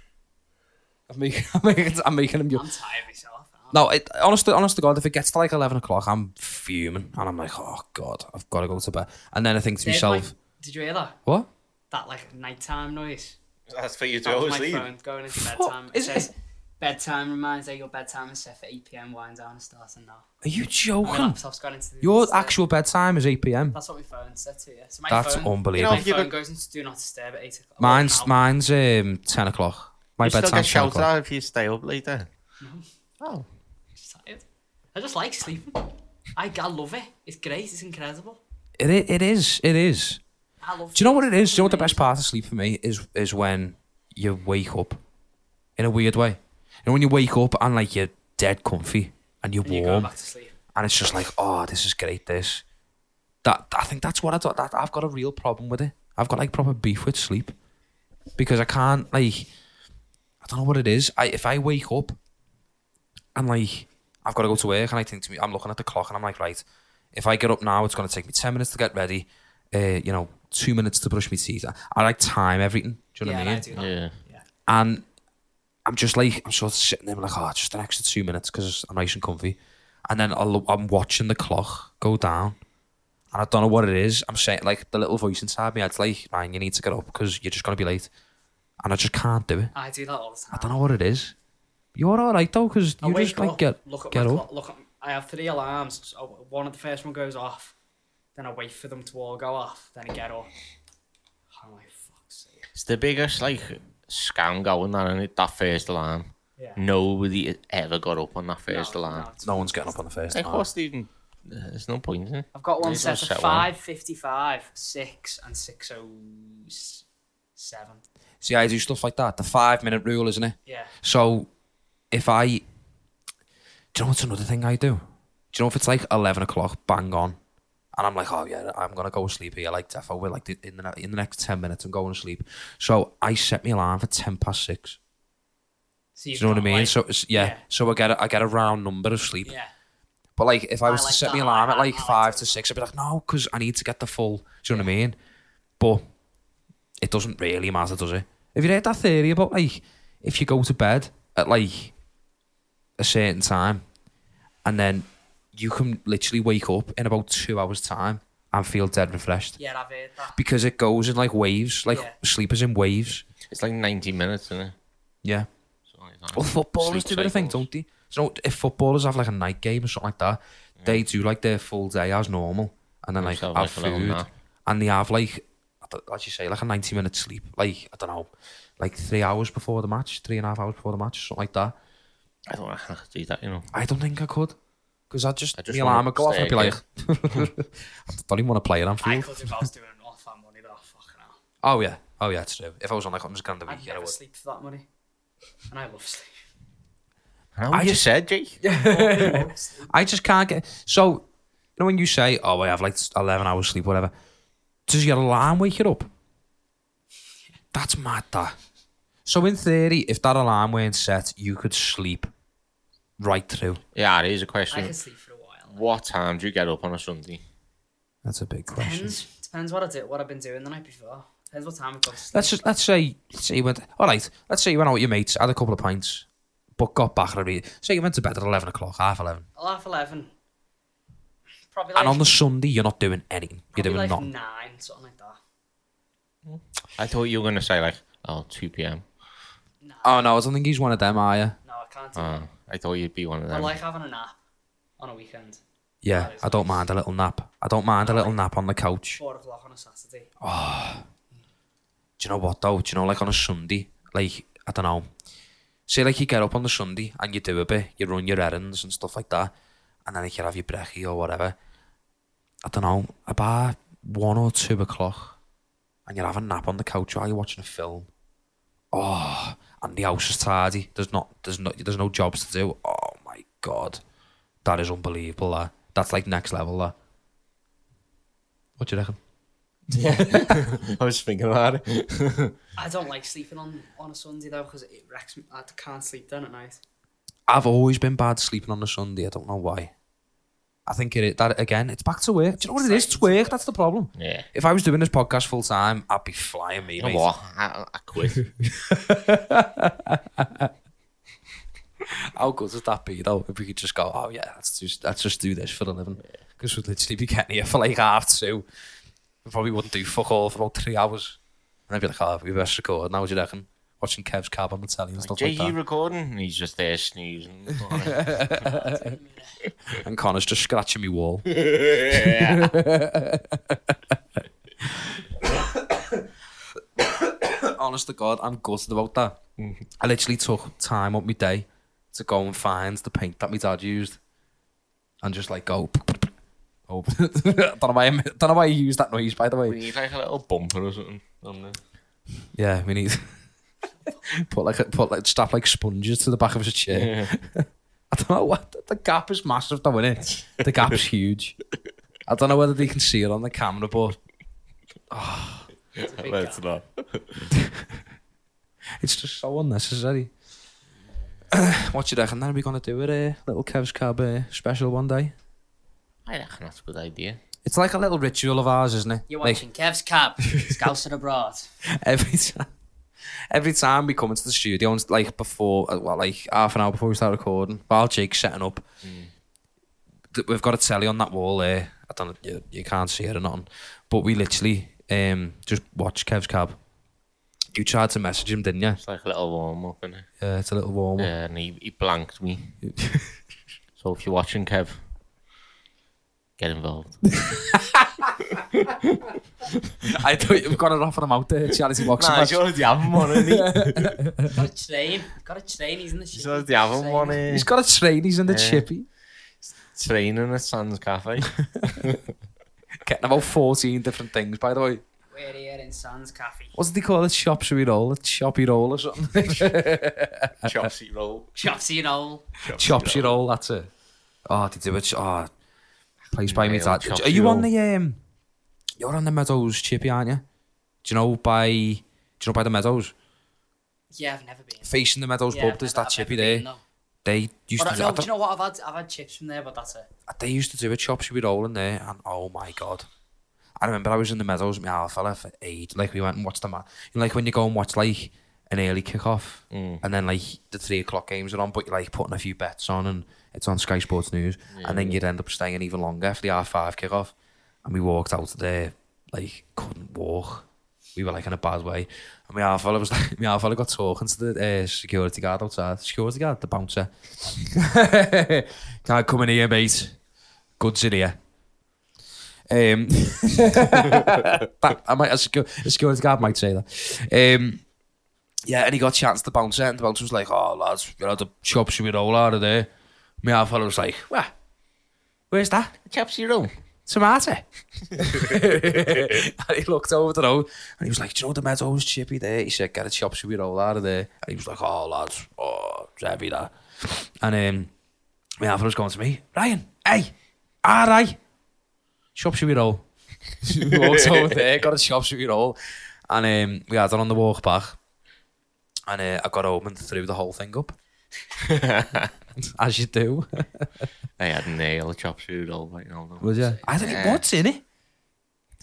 [SPEAKER 1] I'm making, I'm making, I'm making him.
[SPEAKER 3] I'm tired myself. I'm-
[SPEAKER 1] No, it, honest, to- honest to God, if it gets to like eleven o'clock, I'm fuming, and I'm like, oh God, I've got to go to bed. And then I think to
[SPEAKER 3] Did,
[SPEAKER 1] myself,
[SPEAKER 3] like, did you hear that?
[SPEAKER 1] what?
[SPEAKER 3] That like nighttime noise.
[SPEAKER 2] That's for you to
[SPEAKER 3] That
[SPEAKER 2] go
[SPEAKER 3] was
[SPEAKER 2] to
[SPEAKER 3] my
[SPEAKER 2] sleep.
[SPEAKER 3] phone going into
[SPEAKER 1] Fuck,
[SPEAKER 3] bedtime. It
[SPEAKER 1] is
[SPEAKER 3] says
[SPEAKER 1] it?
[SPEAKER 3] bedtime reminds that your bedtime is set for 8 p.m. Wind down and starting now.
[SPEAKER 1] Are you
[SPEAKER 3] My
[SPEAKER 1] joking?
[SPEAKER 3] laptop's gone into the
[SPEAKER 1] Your
[SPEAKER 3] instead.
[SPEAKER 1] actual bedtime is eight p.m.
[SPEAKER 3] That's what my phone set to. Yeah. So my
[SPEAKER 1] That's
[SPEAKER 3] phone,
[SPEAKER 1] unbelievable.
[SPEAKER 3] My
[SPEAKER 2] You know, if you
[SPEAKER 3] phone
[SPEAKER 2] could-
[SPEAKER 3] goes into do not disturb at 8 o'clock.
[SPEAKER 1] Mine's
[SPEAKER 3] Well, now.
[SPEAKER 1] mine's um ten o'clock. My
[SPEAKER 2] You still
[SPEAKER 1] bedtime's
[SPEAKER 2] get
[SPEAKER 1] 10
[SPEAKER 2] shouted
[SPEAKER 1] o'clock.
[SPEAKER 2] at if you stay up later. Oh.
[SPEAKER 3] I'm just tired. I just like sleeping. I, I love it. It's great. It's incredible.
[SPEAKER 1] It, i- it is. It is.
[SPEAKER 3] I love it.
[SPEAKER 1] Do you know what it is? Do you know what the best part of sleep for me is? Is when you wake up in a weird way. And when you wake up and like you're dead comfy and you're
[SPEAKER 3] And you go
[SPEAKER 1] warm,
[SPEAKER 3] back to sleep.
[SPEAKER 1] and it's just like, oh, this is great. This, that. I think that's what I thought. That I've got a real problem with it. I've got like proper beef with sleep because I can't like. I don't know what it is. I if I wake up and like I've got to go to work and I think to me, I'm looking at the clock and I'm like, right, if I get up now, it's going to take me ten minutes to get ready. Uh, you know, two minutes to brush my teeth. I, I like time everything. Do you know
[SPEAKER 3] yeah,
[SPEAKER 1] what I mean?
[SPEAKER 3] I do that.
[SPEAKER 2] Yeah.
[SPEAKER 3] Yeah.
[SPEAKER 1] And I'm just like, I'm sort of sitting there like, oh, just an extra two minutes because I'm nice and comfy. And then I'll, I'm watching the clock go down. And I don't know what it is. I'm saying, like, the little voice inside me, it's like, Ryan, you need to get up because you're just going to be late. And I just can't do it.
[SPEAKER 3] I do that all the time.
[SPEAKER 1] I don't know what it is. You're all right, though, because you
[SPEAKER 3] wake
[SPEAKER 1] just, like,
[SPEAKER 3] up,
[SPEAKER 1] get,
[SPEAKER 3] look at
[SPEAKER 1] get
[SPEAKER 3] my
[SPEAKER 1] up.
[SPEAKER 3] clock, look at, I have three alarms. So one of the first one goes off, then I wait for them to all go off, then I get up. I'm like, fuck's sake.
[SPEAKER 2] It's the biggest like scam going on, isn't it? That first alarm.
[SPEAKER 3] Yeah.
[SPEAKER 2] Nobody ever got up on that first
[SPEAKER 3] No,
[SPEAKER 2] alarm.
[SPEAKER 3] no,
[SPEAKER 1] No one's getting up on the first
[SPEAKER 2] Like,
[SPEAKER 1] alarm.
[SPEAKER 2] what's the even? There's no point in it.
[SPEAKER 3] I've got one
[SPEAKER 2] These
[SPEAKER 3] set
[SPEAKER 2] are
[SPEAKER 3] for
[SPEAKER 2] set one.
[SPEAKER 3] 5.55, 6 and 6.07.
[SPEAKER 1] See, I do stuff like that. The five minute rule, isn't it?
[SPEAKER 3] Yeah.
[SPEAKER 1] So if I, do you know what's another thing I do? Do you know if it's like eleven o'clock, bang on, and I'm like, oh yeah, I'm gonna go to sleep here, like defo, we're like in the in the next ten minutes, I'm going to sleep. So I set my alarm for ten past six.
[SPEAKER 3] So
[SPEAKER 1] Do
[SPEAKER 3] you've
[SPEAKER 1] you know what I mean?
[SPEAKER 3] like-
[SPEAKER 1] so yeah,
[SPEAKER 3] yeah.
[SPEAKER 1] so I get a, I get a round number of sleep.
[SPEAKER 3] yeah.
[SPEAKER 1] But like if I
[SPEAKER 3] I
[SPEAKER 1] was to set my alarm at like
[SPEAKER 3] I
[SPEAKER 1] five to six, I'd be like, no, because I need to get the full. Do you know what I mean? But it doesn't really matter, does it? Have you heard that theory about like if you go to bed at like a certain time, and then you can literally wake up in about two hours' time and feel dead refreshed
[SPEAKER 3] Yeah, I've heard that.
[SPEAKER 1] because it goes in like waves, like
[SPEAKER 3] Yeah.
[SPEAKER 1] sleep is in waves.
[SPEAKER 2] It's like 90 minutes, isn't it?
[SPEAKER 1] Yeah.
[SPEAKER 2] Something like that.
[SPEAKER 1] Well, footballers
[SPEAKER 2] Sleep
[SPEAKER 1] do it, I think,
[SPEAKER 2] cycles.
[SPEAKER 1] don't they? So if footballers have like a night game or something like that, they do like their full day as normal, and then like
[SPEAKER 2] just
[SPEAKER 1] have,
[SPEAKER 2] have, like, a little
[SPEAKER 1] food,
[SPEAKER 2] nap.
[SPEAKER 1] and they have like, I don't- as you say, like a ninety minute sleep, like I don't know, like three hours before the match, three and a half hours before the match, something like that.
[SPEAKER 2] I don't know how to do that, you know.
[SPEAKER 1] I don't think I could, because I'd just,
[SPEAKER 2] I just
[SPEAKER 1] the alarm
[SPEAKER 2] wanna
[SPEAKER 1] would go off and I'd be like, I don't even want to play it on
[SPEAKER 3] I
[SPEAKER 1] field.
[SPEAKER 3] could if I was doing off that money though. Fucking hell.
[SPEAKER 1] Oh yeah, oh yeah, it's true. If I was on like hundred grand a
[SPEAKER 3] I'd
[SPEAKER 1] week, yeah, I
[SPEAKER 3] never
[SPEAKER 1] would.
[SPEAKER 3] sleep for that money. And I love sleep.
[SPEAKER 2] How
[SPEAKER 1] I
[SPEAKER 2] you
[SPEAKER 1] just-
[SPEAKER 2] said, Jake?
[SPEAKER 1] I just can't get. So, you know, when you say, "Oh, I have like eleven hours sleep, whatever," does your alarm wake you up? That's mad. That. So, in theory, if that alarm weren't set, you could sleep right through.
[SPEAKER 2] Yeah, it is a
[SPEAKER 3] I
[SPEAKER 2] question.
[SPEAKER 3] could sleep for a while.
[SPEAKER 2] What time do you get up on a Sunday?
[SPEAKER 1] That's a big question.
[SPEAKER 3] Depends. Depends what I did, what I've been doing the night before. Depends what time I go to sleep.
[SPEAKER 1] Let's just let's say let's say you went. All right, let's say you went out with your mates, had a couple of pints, but got back at a re- Say you went to bed at eleven o'clock, half eleven,
[SPEAKER 3] I'll half eleven. Probably like,
[SPEAKER 1] and on the Sunday you're not doing anything. You're
[SPEAKER 3] probably
[SPEAKER 1] doing
[SPEAKER 3] like
[SPEAKER 1] nothing.
[SPEAKER 3] nine, something like that.
[SPEAKER 2] I thought you were going to say, like, oh, 2 p.m.
[SPEAKER 3] Nah,
[SPEAKER 1] Oh no, I don't think he's one of them, are you?
[SPEAKER 3] no, I can't do
[SPEAKER 2] Uh,
[SPEAKER 3] that.
[SPEAKER 2] I thought you'd be one of them.
[SPEAKER 3] I like having a nap on a weekend.
[SPEAKER 1] Yeah, I don't
[SPEAKER 3] nice.
[SPEAKER 1] mind a little nap. I don't mind a little nap on the couch.
[SPEAKER 3] Four o'clock on a Saturday. Ah.
[SPEAKER 1] Do you know what though? Do you know like on a Sunday, like I don't know. Say like you get up on the Sunday and you do a bit, you run your errands and stuff like that, and then you can have your brekkie or whatever. I don't know about one or two o'clock, and you're having a nap on the couch while you're watching a film. Oh, and the house is tidy. There's not, there's no, there's no jobs to do. Oh my god, that is unbelievable. That that's like next level. That. What do you reckon?
[SPEAKER 2] I was thinking about it.
[SPEAKER 3] I don't like sleeping on, on a Sunday though because it wrecks me. I can't sleep then at night.
[SPEAKER 1] I've always been bad sleeping on a Sunday. I don't know why. I think it that again. It's back to work. Do you know what it is? It's work. That's the problem.
[SPEAKER 2] yeah.
[SPEAKER 1] If I was doing this podcast full time, I'd be flying me.
[SPEAKER 2] You know
[SPEAKER 1] mate.
[SPEAKER 2] what? I, I quit.
[SPEAKER 1] How good would that be though? If we could just go, oh yeah, let's just let's just do this for a living. Because we'd literally be getting here for like half two. We probably wouldn't do fuck all for about three hours. And I'd be like, oh, we best record. Now, what do you reckon? Watching Kev's cab on the telly and stuff like
[SPEAKER 2] you
[SPEAKER 1] that.
[SPEAKER 2] recording? And he's just there snoozing.
[SPEAKER 1] And Connor's just scratching me wall.
[SPEAKER 2] yeah.
[SPEAKER 1] honest to God, I'm gutted about that. Mm-hmm. I literally took time up my day to go and find the paint that my dad used, and just like go. Oh, don't know why I don't know why you use that noise. By the way, We
[SPEAKER 2] need like a little bumper or something. on there.
[SPEAKER 1] yeah, we need put like a, put like stuff like sponges to the back of his chair.
[SPEAKER 2] Yeah.
[SPEAKER 1] I don't know what the, the gap is massive though, isn't it? The gap's huge. I don't know whether they can see it on the camera, but
[SPEAKER 3] It's a big
[SPEAKER 2] Let's
[SPEAKER 3] gap.
[SPEAKER 2] not.
[SPEAKER 1] it's just so unnecessary. what you reckon? Then are we gonna do it? Uh, little Kev's cab uh, special one day.
[SPEAKER 2] I reckon that's a good idea.
[SPEAKER 1] It's like a little ritual of ours, isn't it?
[SPEAKER 3] You're
[SPEAKER 1] like
[SPEAKER 3] watching Kev's Cab, Scouts abroad.
[SPEAKER 1] every time, every time we come into the studio, and like before, uh, well, like half an hour before we start recording, while Jake's setting up, th- we've got a telly on that wall there. I don't know, you, you can't see it or nothing, but we literally um just watch Kev's cab. You tried to message him, didn't you?
[SPEAKER 2] It's like a little warm up, innit?
[SPEAKER 1] Yeah, it's a little warm. up.
[SPEAKER 2] Yeah, and he, he blanked me. so if you're watching, Kev, get involved.
[SPEAKER 1] I thought you've got it off him out there, charity boxing
[SPEAKER 2] nah,
[SPEAKER 1] match.
[SPEAKER 2] he's already having one, isn't he?
[SPEAKER 3] Got a train. Got a train. He's in the
[SPEAKER 2] He's
[SPEAKER 3] ship.
[SPEAKER 2] already having one. eh?
[SPEAKER 1] He's got a train. He's in the
[SPEAKER 2] Yeah.
[SPEAKER 1] chippy.
[SPEAKER 2] training at Sands Cafe.
[SPEAKER 1] Getting about fourteen different things, by the way.
[SPEAKER 3] We're here in Sands Cafe.
[SPEAKER 1] What's they call it? Shopsy roll? It's choppy roll or something.
[SPEAKER 2] Chopsy roll.
[SPEAKER 3] Chopsy roll. all.
[SPEAKER 1] Chopsy roll, that's it. Oh, they do it. Oh, place by me.
[SPEAKER 2] Nailed
[SPEAKER 1] Dad. Are you on the um? You're on the Meadows chippy, aren't you? Do you know by? Do you know by the Meadows?
[SPEAKER 3] Yeah, I've never been.
[SPEAKER 1] Facing the Meadows
[SPEAKER 3] Yeah,
[SPEAKER 1] pub, there's that
[SPEAKER 3] I've
[SPEAKER 1] chippy there.
[SPEAKER 3] been, no.
[SPEAKER 1] They used
[SPEAKER 3] But
[SPEAKER 1] to. Do,
[SPEAKER 3] no, do
[SPEAKER 1] don't-
[SPEAKER 3] you know what? I've had I've had chips from there, but that's it.
[SPEAKER 1] they used to do a chopsy we roll in there, and oh my god. I remember I was in the Meadows with my alpha fella for eight. Like we went and watched the match. You know, like when you go and watch like an early kickoff,
[SPEAKER 2] Mm.
[SPEAKER 1] and then like the three o'clock games are on, but you're like putting a few bets on, and it's on Sky Sports News, and then you'd end up staying even longer for the half five kickoff. and we walked out there like couldn't walk. We were like in a bad way. And my half fella was like, my half fella got talking to the uh, security guard outside. Security guard, the bouncer. Can't come in here, mate. Goods in here. Um, that, I might, a, secu- a security guard might say that. Um, yeah, and he got chance to bounce bouncer, and the bouncer was like, "Oh, lads, you know the chops we roll out of there." My fella was like, "What? Where's that?"
[SPEAKER 2] Chops your own.
[SPEAKER 1] tomato. and he looked over the road and he was like, Do you know the meadow's chippy there? He said, Get a chop suey roll out of there. And he was like, Oh, lads, oh, it's heavy that. And um, my half was going to me, Ryan, hey, all right, chop suey roll. we walked over there, got a chop suey roll. And um, we had it on the walk back. And uh, I got home and threw the whole thing up, as you do.
[SPEAKER 2] I had nail chop suey roll right now. though.
[SPEAKER 1] Was you? I think
[SPEAKER 2] Yeah.
[SPEAKER 1] what's in it?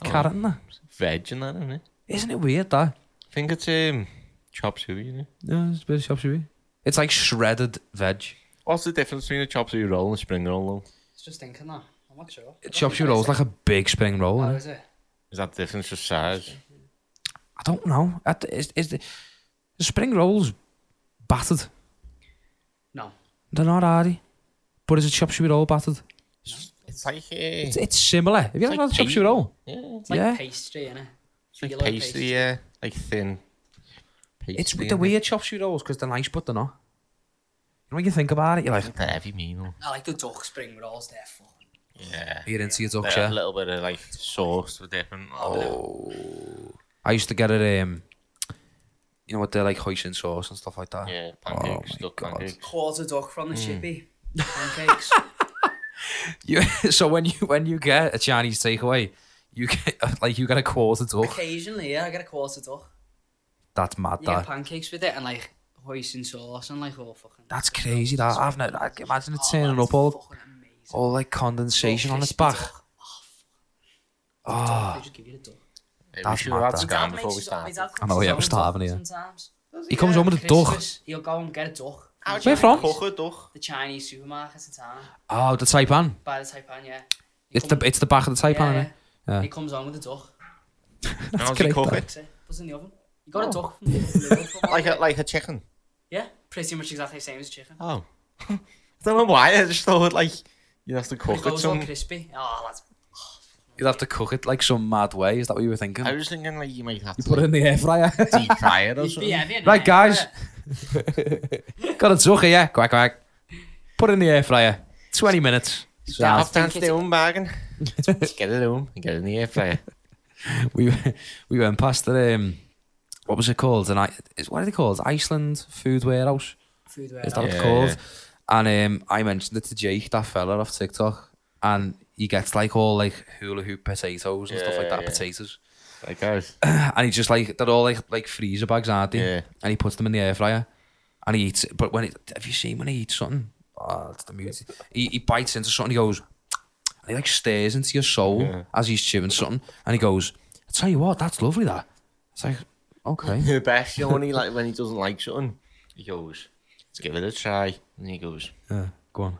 [SPEAKER 1] Carrot and that.
[SPEAKER 2] Veg and that, isn't it?
[SPEAKER 1] Isn't it weird that?
[SPEAKER 2] I think it's um, chop suey, isn't it?
[SPEAKER 1] Yeah, it's a bit of chop suey. It's like shredded veg.
[SPEAKER 2] What's the difference between a chop suey roll and a spring roll, though?
[SPEAKER 3] It's just thinking that. I'm not sure. I don't
[SPEAKER 1] Chop suey
[SPEAKER 3] that
[SPEAKER 1] roll's
[SPEAKER 3] is
[SPEAKER 1] like a big spring roll.
[SPEAKER 3] it. Oh,
[SPEAKER 1] innit?
[SPEAKER 3] is it?
[SPEAKER 2] Is that the difference just size?
[SPEAKER 1] I don't know. At Is, is the, the spring rolls battered?
[SPEAKER 3] No.
[SPEAKER 1] They're not, are they? But is a chop suey roll battered?
[SPEAKER 2] It's like, uh,
[SPEAKER 1] It's, it's similar. Have you ever
[SPEAKER 2] like
[SPEAKER 1] had a chop
[SPEAKER 2] pastry.
[SPEAKER 1] suey roll?
[SPEAKER 2] yeah,
[SPEAKER 3] It's like
[SPEAKER 1] Yeah.
[SPEAKER 3] pastry, innit?
[SPEAKER 2] it's like
[SPEAKER 3] Feel
[SPEAKER 2] pastry, yeah, like thin. Pastry,
[SPEAKER 1] It's with the weird chop suey rolls because they're nice, but they're not. You know, when you think about it, you're like,
[SPEAKER 2] They're heavy meal.
[SPEAKER 3] I like the duck spring rolls. They're fucking.
[SPEAKER 2] Yeah.
[SPEAKER 1] you're into your duck,
[SPEAKER 2] They're
[SPEAKER 1] yeah?
[SPEAKER 2] a little bit of like sauce with different.
[SPEAKER 1] Oh. I used to get it, um, you know, what they're like hoisin sauce and stuff like that.
[SPEAKER 2] Yeah,
[SPEAKER 1] Oh
[SPEAKER 2] pancakes,
[SPEAKER 1] my
[SPEAKER 2] duck pancakes.
[SPEAKER 3] Quarter duck from the mm. chippy. Pancakes.
[SPEAKER 1] You, so when you when you get a Chinese takeaway, you get uh, like you get a quarter duck.
[SPEAKER 3] Occasionally, yeah, I get a quarter duck.
[SPEAKER 1] That's mad.
[SPEAKER 3] You
[SPEAKER 1] That
[SPEAKER 3] pancakes with it and like hoisin sauce and like all fucking.
[SPEAKER 1] that's crazy. That I've never. I can imagine it
[SPEAKER 3] Oh,
[SPEAKER 1] turning
[SPEAKER 3] that's
[SPEAKER 1] up all all like condensation
[SPEAKER 3] All
[SPEAKER 1] on its
[SPEAKER 3] crispy
[SPEAKER 1] back.
[SPEAKER 3] duck.
[SPEAKER 1] Oh, ah.
[SPEAKER 3] They just give you the duck.
[SPEAKER 2] Yeah, we
[SPEAKER 1] That's
[SPEAKER 2] should
[SPEAKER 1] mad,
[SPEAKER 2] have had
[SPEAKER 1] that.
[SPEAKER 2] scam
[SPEAKER 3] Dad
[SPEAKER 2] before we
[SPEAKER 3] makes-
[SPEAKER 2] start.
[SPEAKER 3] my dad
[SPEAKER 1] I know,
[SPEAKER 3] cooks
[SPEAKER 1] yeah,
[SPEAKER 3] his
[SPEAKER 1] we're
[SPEAKER 3] own
[SPEAKER 1] starving here.
[SPEAKER 3] Sometimes.
[SPEAKER 1] he comes home with a duck.
[SPEAKER 3] Christmas, He'll go and get a duck. from the
[SPEAKER 1] Where from?
[SPEAKER 2] Cook a duck.
[SPEAKER 3] The Chinese supermarket in town.
[SPEAKER 1] Oh, the taipan.
[SPEAKER 3] By the Taipan, yeah. He
[SPEAKER 1] It's the
[SPEAKER 3] come-
[SPEAKER 1] it's the back of the
[SPEAKER 3] yeah,
[SPEAKER 1] taipan.
[SPEAKER 3] yeah.
[SPEAKER 1] Yeah, yeah.
[SPEAKER 3] He comes home with a duck.
[SPEAKER 2] How's he
[SPEAKER 1] great,
[SPEAKER 2] cook
[SPEAKER 1] that.
[SPEAKER 2] it?
[SPEAKER 3] Cooks it. Puts it in the oven. You got
[SPEAKER 1] Oh.
[SPEAKER 3] a duck from Lidl for
[SPEAKER 2] Like a, like a chicken.
[SPEAKER 3] Yeah, pretty much exactly the same as chicken.
[SPEAKER 2] Oh. I don't know why, I just thought like you have to
[SPEAKER 3] It
[SPEAKER 2] cook it
[SPEAKER 3] goes all
[SPEAKER 2] some.
[SPEAKER 3] crispy. Oh, that's
[SPEAKER 1] You'd have to cook it like some mad way. Is that what you were thinking?
[SPEAKER 2] I was thinking like you might have
[SPEAKER 1] You
[SPEAKER 2] to
[SPEAKER 1] put it in the air fryer.
[SPEAKER 2] deep fry it or
[SPEAKER 3] It'd be
[SPEAKER 2] something.
[SPEAKER 3] heavy
[SPEAKER 1] Right,
[SPEAKER 3] there,
[SPEAKER 1] guys. Got a duck here. Quack quack. Put it in the air fryer. Twenty minutes. So
[SPEAKER 2] Half
[SPEAKER 3] think
[SPEAKER 2] time
[SPEAKER 3] it's-
[SPEAKER 2] stone bargain. Get it home and get it in the air fryer.
[SPEAKER 1] we we went past the um, what was it called? And I is what are they called? Iceland Food Warehouse.
[SPEAKER 3] Food
[SPEAKER 1] Is that
[SPEAKER 3] warehouse.
[SPEAKER 1] what it's
[SPEAKER 2] Yeah,
[SPEAKER 1] called?
[SPEAKER 2] yeah.
[SPEAKER 1] And um, I mentioned it to Jake, that fella off TikTok, and he gets like all like hula hoop potatoes and stuff like that.
[SPEAKER 2] yeah.
[SPEAKER 1] Potatoes,
[SPEAKER 2] Like guys.
[SPEAKER 1] and he just like they're all like like freezer bags, aren't they?
[SPEAKER 2] Yeah.
[SPEAKER 1] And he puts them in the air fryer, and he eats. it. But when it, have you seen when he eats something? Oh, that's the music. He, he bites into something. He goes, and he like stares into your soul
[SPEAKER 2] Yeah.
[SPEAKER 1] as he's chewing something, and he goes, "I tell you what, that's lovely. That." It's like, okay.
[SPEAKER 2] The best you only like when he doesn't like something. He goes, Let's give it a try. And he goes,
[SPEAKER 1] Yeah, go on.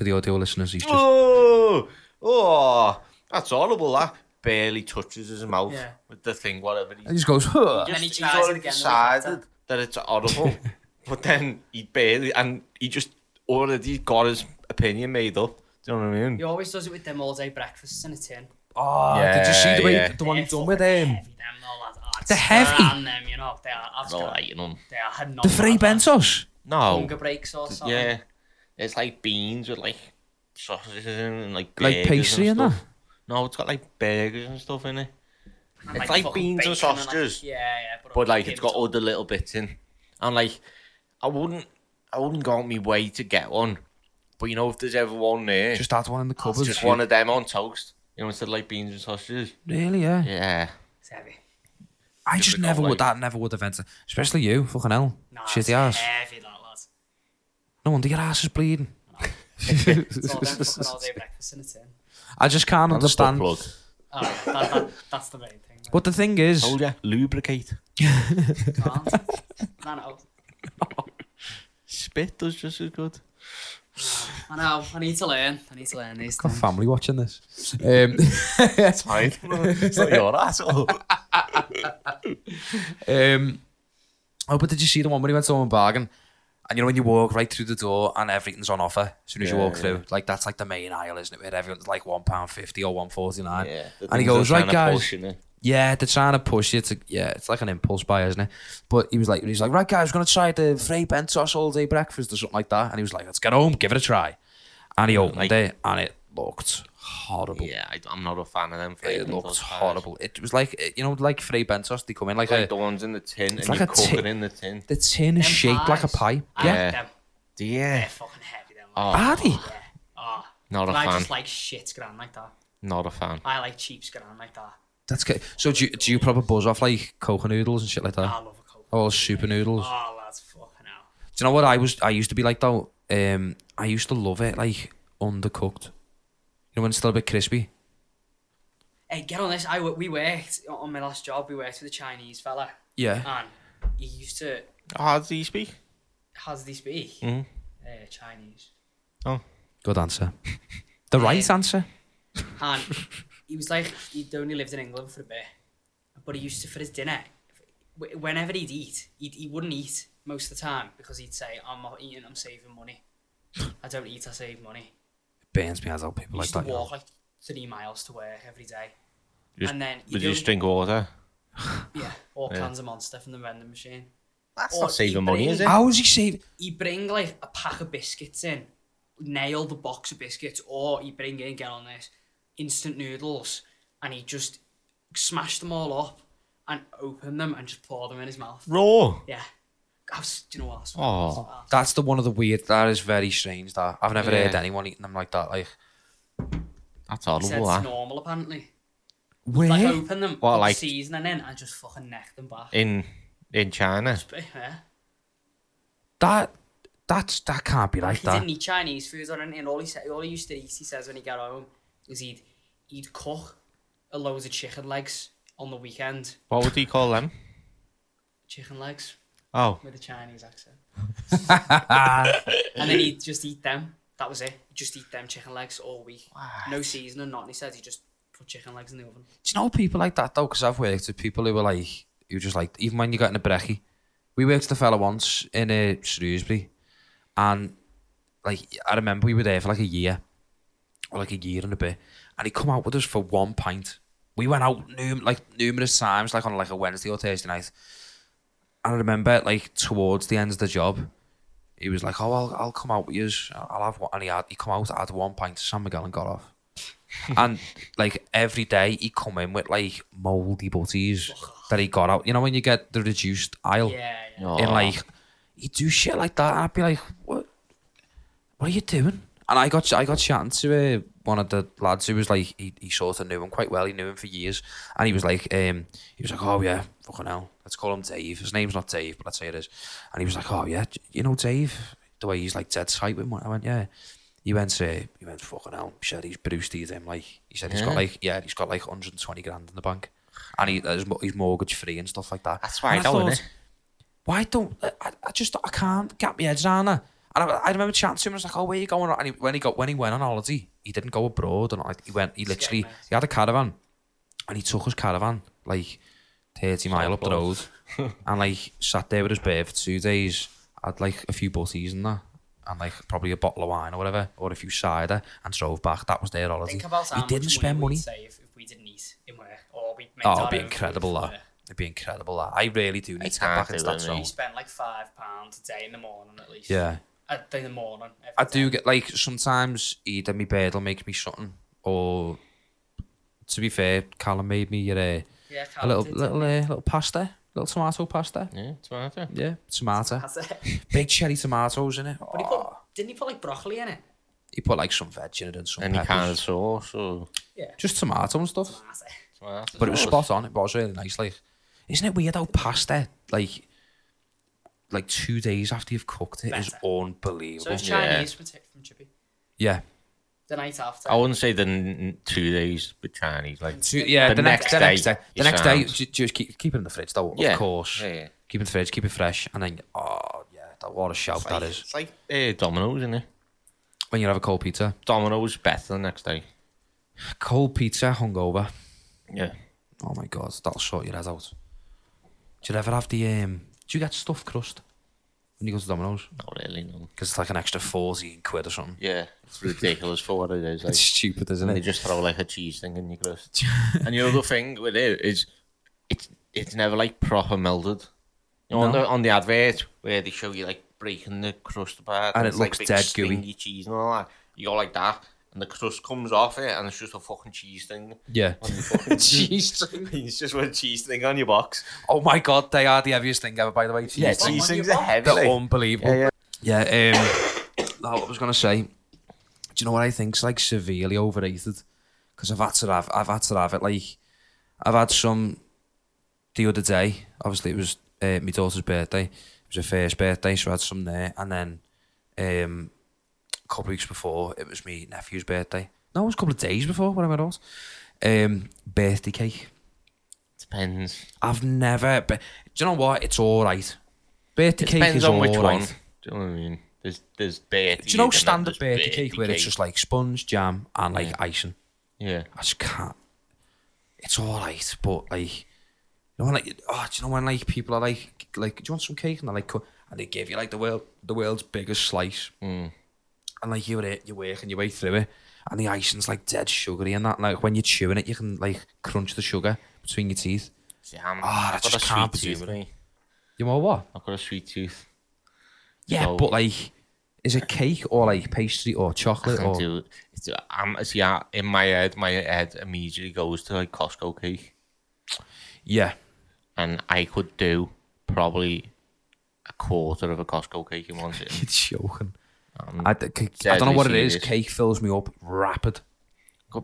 [SPEAKER 1] For the audio listeners, he's just
[SPEAKER 2] Oh, oh, that's horrible. That barely touches his mouth
[SPEAKER 3] Yeah.
[SPEAKER 2] with the thing, whatever.
[SPEAKER 1] he
[SPEAKER 2] He's,
[SPEAKER 1] just goes. Huh.
[SPEAKER 3] And he
[SPEAKER 2] he's
[SPEAKER 3] tries it
[SPEAKER 2] already
[SPEAKER 3] again the week after.
[SPEAKER 2] decided that it's horrible, but then he barely, and he just already got his opinion made up. Do you know what I mean?
[SPEAKER 3] He always does it with them all day breakfasts and a tin.
[SPEAKER 1] Oh, did you see the way
[SPEAKER 2] Yeah,
[SPEAKER 1] the one
[SPEAKER 3] They're
[SPEAKER 1] he done with him?
[SPEAKER 3] Heavy, them, no, lads. Oh, it's
[SPEAKER 1] They're heavy.
[SPEAKER 3] ran them, you know. They are. I've
[SPEAKER 2] No,
[SPEAKER 3] got-
[SPEAKER 2] like, you know.
[SPEAKER 3] They are had
[SPEAKER 1] The Fray Bentos.
[SPEAKER 2] No.
[SPEAKER 3] Hunger breaks or something.
[SPEAKER 2] Yeah. It's like beans with like sausages in and like
[SPEAKER 1] Like
[SPEAKER 2] burgers
[SPEAKER 1] pastry
[SPEAKER 2] and
[SPEAKER 1] and
[SPEAKER 2] stuff. No, it's got like burgers and stuff in it.
[SPEAKER 3] And,
[SPEAKER 2] It's like
[SPEAKER 3] fucking
[SPEAKER 2] beans and
[SPEAKER 3] bacon like-
[SPEAKER 2] sausages.
[SPEAKER 3] yeah, yeah. But,
[SPEAKER 2] But like it's got
[SPEAKER 3] all
[SPEAKER 2] other little bits in. And like I wouldn't I wouldn't go on my way to get one. But you know if there's ever one there, just,
[SPEAKER 1] Just had one in the cupboard.
[SPEAKER 2] just one of them on toast. You know, instead of like beans and sausages.
[SPEAKER 1] Really, yeah.
[SPEAKER 2] Yeah.
[SPEAKER 3] It's heavy.
[SPEAKER 1] I just never would.
[SPEAKER 2] like-
[SPEAKER 1] That never would have entered. Especially you, fucking hell.
[SPEAKER 3] Nah,
[SPEAKER 1] Shitty ass.
[SPEAKER 3] heavy, that lads.
[SPEAKER 1] No wonder your ass is bleeding.
[SPEAKER 3] It's all them fucking all day breakfast in a tin.
[SPEAKER 1] I just can't
[SPEAKER 2] And
[SPEAKER 1] understand.
[SPEAKER 2] plug.
[SPEAKER 3] Oh, yeah, that, that, that's the main thing.
[SPEAKER 1] But the thing is,
[SPEAKER 2] Told ya, lubricate.
[SPEAKER 3] Can't. no, no.
[SPEAKER 2] Spit does just as good.
[SPEAKER 3] I know. I need to learn. I need to learn these
[SPEAKER 1] got
[SPEAKER 3] things.
[SPEAKER 1] family watching this. Um,
[SPEAKER 2] It's fine. it's not your asshole.
[SPEAKER 1] um, oh, but did you see the one when he went to Home Bargain? And you know when you walk right through the door and everything's on offer as soon as you walk
[SPEAKER 2] yeah.
[SPEAKER 1] through, like that's like the main aisle, isn't it? Where everyone's like one pound fifty or one forty nine.
[SPEAKER 2] Yeah.
[SPEAKER 1] And he goes, right, guys. Yeah, they're trying to push you to yeah, it's like an impulse buy, isn't it? But he was like he's like, right guys, we're gonna try the Fray Bentos all day breakfast or something like that. And he was like, let's get home, give it a try. And he opened
[SPEAKER 2] like-
[SPEAKER 1] it and it looked horrible.
[SPEAKER 2] Yeah, I, I'm not a fan of them.
[SPEAKER 1] It
[SPEAKER 2] Flavors,
[SPEAKER 1] looked
[SPEAKER 2] those pies.
[SPEAKER 1] horrible. It was like you know, like Fray Bentos, they come in like,
[SPEAKER 2] Like
[SPEAKER 1] a
[SPEAKER 2] the ones in the tin, and
[SPEAKER 1] like
[SPEAKER 2] you
[SPEAKER 1] a
[SPEAKER 2] cook
[SPEAKER 1] tin-
[SPEAKER 2] it in the tin.
[SPEAKER 1] the tin is
[SPEAKER 3] Them
[SPEAKER 1] shaped like a
[SPEAKER 3] pies,
[SPEAKER 1] pie.
[SPEAKER 3] I
[SPEAKER 1] Yeah.
[SPEAKER 3] like them.
[SPEAKER 2] Yeah.
[SPEAKER 3] They're fucking heavy, them.
[SPEAKER 2] Oh,
[SPEAKER 1] Are they?
[SPEAKER 3] Yeah. Oh.
[SPEAKER 2] not a
[SPEAKER 3] But I
[SPEAKER 2] fan.
[SPEAKER 3] just like shit scran like that.
[SPEAKER 2] Not a fan.
[SPEAKER 3] I like cheap scran like that.
[SPEAKER 1] That's good. So do you, do you proper buzz off like Koka noodles and shit like that?
[SPEAKER 3] I love a coke.
[SPEAKER 1] Oh, super noodles.
[SPEAKER 3] Oh, that's fucking hell.
[SPEAKER 1] Do you know what I was? I used to be like though. Um, I used to love it like undercooked. You know when it's still a bit crispy.
[SPEAKER 3] Hey, get on this. I we worked on my last job. We worked with a Chinese fella,
[SPEAKER 1] Yeah.
[SPEAKER 3] and he used to.
[SPEAKER 2] How does he speak?
[SPEAKER 3] How does he speak?
[SPEAKER 2] Mhm.
[SPEAKER 3] Uh, Chinese.
[SPEAKER 1] Oh, good answer. The right answer.
[SPEAKER 3] And he was like, he'd only lived in England for a bit, but he used to for his dinner. Whenever he'd eat, he'd, he wouldn't eat most of the time because he'd say, "I'm not eating. I'm saving money. I don't eat. I save money."
[SPEAKER 1] Burns me as out
[SPEAKER 3] He
[SPEAKER 1] people like
[SPEAKER 3] used
[SPEAKER 1] that.
[SPEAKER 3] to
[SPEAKER 1] you know.
[SPEAKER 3] walk like three miles to work every day,
[SPEAKER 2] Just-
[SPEAKER 3] and then he'd
[SPEAKER 2] Would you
[SPEAKER 3] go-
[SPEAKER 2] just drink water?
[SPEAKER 3] yeah, all
[SPEAKER 2] Yeah.
[SPEAKER 3] cans of Monster from the vending machine.
[SPEAKER 2] That's
[SPEAKER 3] Or
[SPEAKER 2] not saving
[SPEAKER 3] he
[SPEAKER 2] money, is it?
[SPEAKER 1] How was he saving?
[SPEAKER 3] He'd bring like a pack of biscuits in, nail the box of biscuits, or he'd bring in, get on this, instant noodles, and he'd just smash them all up and open them and just pour them in his mouth.
[SPEAKER 2] Raw.
[SPEAKER 3] Yeah. I was, do you know what?
[SPEAKER 2] Oh.
[SPEAKER 1] That's the one of the weird. That is very strange. That I've never
[SPEAKER 2] Yeah.
[SPEAKER 1] heard anyone eating them like that. Like
[SPEAKER 2] That's
[SPEAKER 3] He said
[SPEAKER 2] horrible,
[SPEAKER 3] it's
[SPEAKER 2] that.
[SPEAKER 3] normal apparently.
[SPEAKER 1] where?
[SPEAKER 3] Like open them,
[SPEAKER 2] What,
[SPEAKER 3] put
[SPEAKER 2] like-
[SPEAKER 3] the seasoning in, and just fucking neck them back.
[SPEAKER 2] In in China.
[SPEAKER 3] Yeah.
[SPEAKER 1] that that's that can't be like
[SPEAKER 3] he
[SPEAKER 1] that.
[SPEAKER 3] didn't eat Chinese food or anything. All he said, all he used to eat, he says when he got home, is he'd he'd cook a loads of chicken legs on the weekend.
[SPEAKER 2] What would he call them?
[SPEAKER 3] Chicken legs
[SPEAKER 2] Oh,
[SPEAKER 3] with a Chinese accent, and then he'd just eat them. That was it. He'd just eat them chicken legs all week. No seasoning, nothing. He said he just put chicken legs in the oven.
[SPEAKER 1] Do you know people like that though? Because I've worked with people who were like, who just like, even when you got in a brekkie. We worked with a fella once in a Shrewsbury, and like I remember we were there for like a year, or like a year and a bit, and he come out with us for one pint. We went out num- like numerous times, like on like a Wednesday or Thursday night. And I remember like towards the end of the job, he was like, "Oh, I'll, I'll come out with you. I'll have one." And he had he come out, had one pint of San Miguel and got off. and like every day he come in with like mouldy butties that he got out. You know when you get the reduced aisle
[SPEAKER 3] Yeah, yeah.
[SPEAKER 1] And like he do shit like that. And I'd be like, what? What are you doing? And I got I got chatting to uh, one of the lads who was like he, he sort of knew him quite well. He knew him for years, and he was like um he was like oh yeah fucking hell let's call him Dave. His name's not Dave, but let's say it is. And he was like oh yeah you know Dave the way he's like dead tight with him. I went yeah. He went, uh, he went, fucking hell, he said he's Bruce Lee him, like, he said he's got like, yeah, he's got like 120 grand in the bank. And he, he's, he's mortgage free and stuff like that.
[SPEAKER 2] That's why
[SPEAKER 1] And
[SPEAKER 2] I don't,
[SPEAKER 1] thought, why don't I, I just I can't get my head around that. And I, I remember chatting to him. I was like, "Oh, where are you going?" And he, when he got when he went on holiday, he didn't go abroad. And like he went, he literally he had a caravan, and he took his caravan like thirty mile up the road, and like sat there with his bear for two days. Had like a few butties and that, and like probably a bottle of wine or whatever, or a few cider, and drove back. That was their holiday.
[SPEAKER 3] Think about
[SPEAKER 1] he
[SPEAKER 3] much
[SPEAKER 1] didn't spend
[SPEAKER 3] money
[SPEAKER 1] money.
[SPEAKER 3] we'd save if we didn't eat in work or we
[SPEAKER 1] Oh, it'd be incredible that. It'd be incredible that. I really do need
[SPEAKER 2] I
[SPEAKER 1] to get back
[SPEAKER 2] can't
[SPEAKER 1] into
[SPEAKER 2] do
[SPEAKER 1] that zone.
[SPEAKER 3] We spend like five pounds a day in the morning at least.
[SPEAKER 1] Yeah.
[SPEAKER 3] A day in the morning.
[SPEAKER 1] I
[SPEAKER 3] day.
[SPEAKER 1] do get like sometimes either my bed will make me something or to be fair, Callum made me uh,
[SPEAKER 3] Yeah,
[SPEAKER 1] a little little
[SPEAKER 3] didn't
[SPEAKER 1] uh, little pasta, little tomato pasta.
[SPEAKER 2] Yeah, tomato.
[SPEAKER 1] Yeah, tomato,
[SPEAKER 3] he? That's it.
[SPEAKER 1] big cherry tomatoes in it.
[SPEAKER 3] But he
[SPEAKER 1] Oh,
[SPEAKER 3] put, didn't he put like broccoli in it?
[SPEAKER 1] he put like some veg in it and some
[SPEAKER 2] Any
[SPEAKER 1] peppers.
[SPEAKER 2] kind of sauce or
[SPEAKER 3] Yeah.
[SPEAKER 1] just tomato and stuff.
[SPEAKER 3] That's it.
[SPEAKER 2] tomato
[SPEAKER 1] But it was spot on. It was really nice. Like, isn't it weird how pasta like like two days after you've cooked it is
[SPEAKER 3] Better.
[SPEAKER 1] unbelievable.
[SPEAKER 3] So it's
[SPEAKER 2] Yeah.
[SPEAKER 3] Chinese from, from Chippy.
[SPEAKER 1] yeah.
[SPEAKER 3] The night after.
[SPEAKER 2] I wouldn't say the n- two days with Chinese. Like,
[SPEAKER 1] Two, yeah,
[SPEAKER 2] The
[SPEAKER 1] the, next,
[SPEAKER 2] next
[SPEAKER 1] the next
[SPEAKER 2] day,
[SPEAKER 1] day, the
[SPEAKER 2] you
[SPEAKER 1] next day,
[SPEAKER 2] sound-
[SPEAKER 1] ju- just keep keep it in the fridge though.
[SPEAKER 2] Yeah,
[SPEAKER 1] Of course,
[SPEAKER 2] yeah, yeah.
[SPEAKER 1] keep it in the fridge, keep it fresh, and then oh yeah, that what a shout
[SPEAKER 2] it's
[SPEAKER 1] that
[SPEAKER 2] like,
[SPEAKER 1] is.
[SPEAKER 2] It's like uh, Domino's, isn't it?
[SPEAKER 1] When you have a cold pizza,
[SPEAKER 2] Domino's better the next day.
[SPEAKER 1] Cold pizza, hungover.
[SPEAKER 2] Yeah.
[SPEAKER 1] Oh my god, that'll sort your head out. Do you ever have the um? Do you get stuffed crust when you go to Domino's?
[SPEAKER 2] Not really, no.
[SPEAKER 1] Because it's like an extra fourteen quid or something.
[SPEAKER 2] Yeah, it's ridiculous for what it is. Like,
[SPEAKER 1] It's stupid, isn't
[SPEAKER 2] and they
[SPEAKER 1] it?
[SPEAKER 2] just throw like a cheese thing in your crust. and the other thing with it is, it's it's never like proper melted. You know, on the on the advert where they show you like breaking the crust apart,
[SPEAKER 1] And it
[SPEAKER 2] it's, like,
[SPEAKER 1] looks
[SPEAKER 2] big
[SPEAKER 1] dead gooey.
[SPEAKER 2] cheese and all that. You go like that, and the crust comes off it, and it's just a fucking cheese thing.
[SPEAKER 1] Yeah.
[SPEAKER 2] On your fucking
[SPEAKER 1] Cheese thing.
[SPEAKER 2] It's just a cheese thing on your box.
[SPEAKER 1] Oh my god, they are the heaviest thing ever. By the way, cheese
[SPEAKER 2] Yeah,
[SPEAKER 1] things.
[SPEAKER 2] cheese things are heavy.
[SPEAKER 1] They're unbelievable.
[SPEAKER 2] Yeah, yeah.
[SPEAKER 1] Yeah, um, no, what I was gonna say. Do you know what I think's like severely overrated? Because I've had to have, I've had to have it. Like, I've had some the other day. Obviously, it was uh, my daughter's birthday. It was her first birthday, so I had some there. And then um, couple of weeks before, it was my nephew's birthday. No, it was a couple of days before, whatever it was. Um, birthday cake.
[SPEAKER 2] Depends.
[SPEAKER 1] I've never. But Do you know what? It's all right. Birthday
[SPEAKER 2] It
[SPEAKER 1] cake is
[SPEAKER 2] on
[SPEAKER 1] all
[SPEAKER 2] which
[SPEAKER 1] right.
[SPEAKER 2] one. Do you know what I mean? There's there's birthday.
[SPEAKER 1] Do you know standard
[SPEAKER 2] there's
[SPEAKER 1] birthday cake where it's just like sponge, jam, and like
[SPEAKER 2] Yeah.
[SPEAKER 1] icing?
[SPEAKER 2] yeah.
[SPEAKER 1] I just can't. It's all right, but like, you know, when, like, oh, do you know when like people are like, like, do you want some cake? And they're like, and they give you like the world, the world's biggest slice,
[SPEAKER 2] Mm.
[SPEAKER 1] And like you're it, you're working your way through it, and the icing's like dead sugary and that. Like when you're chewing it, you can like crunch the sugar between your teeth.
[SPEAKER 2] See, I'm,
[SPEAKER 1] ah, I
[SPEAKER 2] I've got
[SPEAKER 1] just
[SPEAKER 2] a
[SPEAKER 1] can't
[SPEAKER 2] sweet tooth.
[SPEAKER 1] You know what?
[SPEAKER 2] I've got a sweet tooth.
[SPEAKER 1] Yeah,
[SPEAKER 2] So-
[SPEAKER 1] but like, is it cake or like pastry or chocolate or?
[SPEAKER 2] do it's, I'm, see, I, in my head, my head immediately goes to like Costco cake.
[SPEAKER 1] Yeah,
[SPEAKER 2] And I could do probably a quarter of a Costco cake in one sitting.
[SPEAKER 1] you're joking.
[SPEAKER 2] Um,
[SPEAKER 1] I, d- c- I don't know
[SPEAKER 2] deadly
[SPEAKER 1] what it is.
[SPEAKER 2] serious.
[SPEAKER 1] Cake fills me up rapid.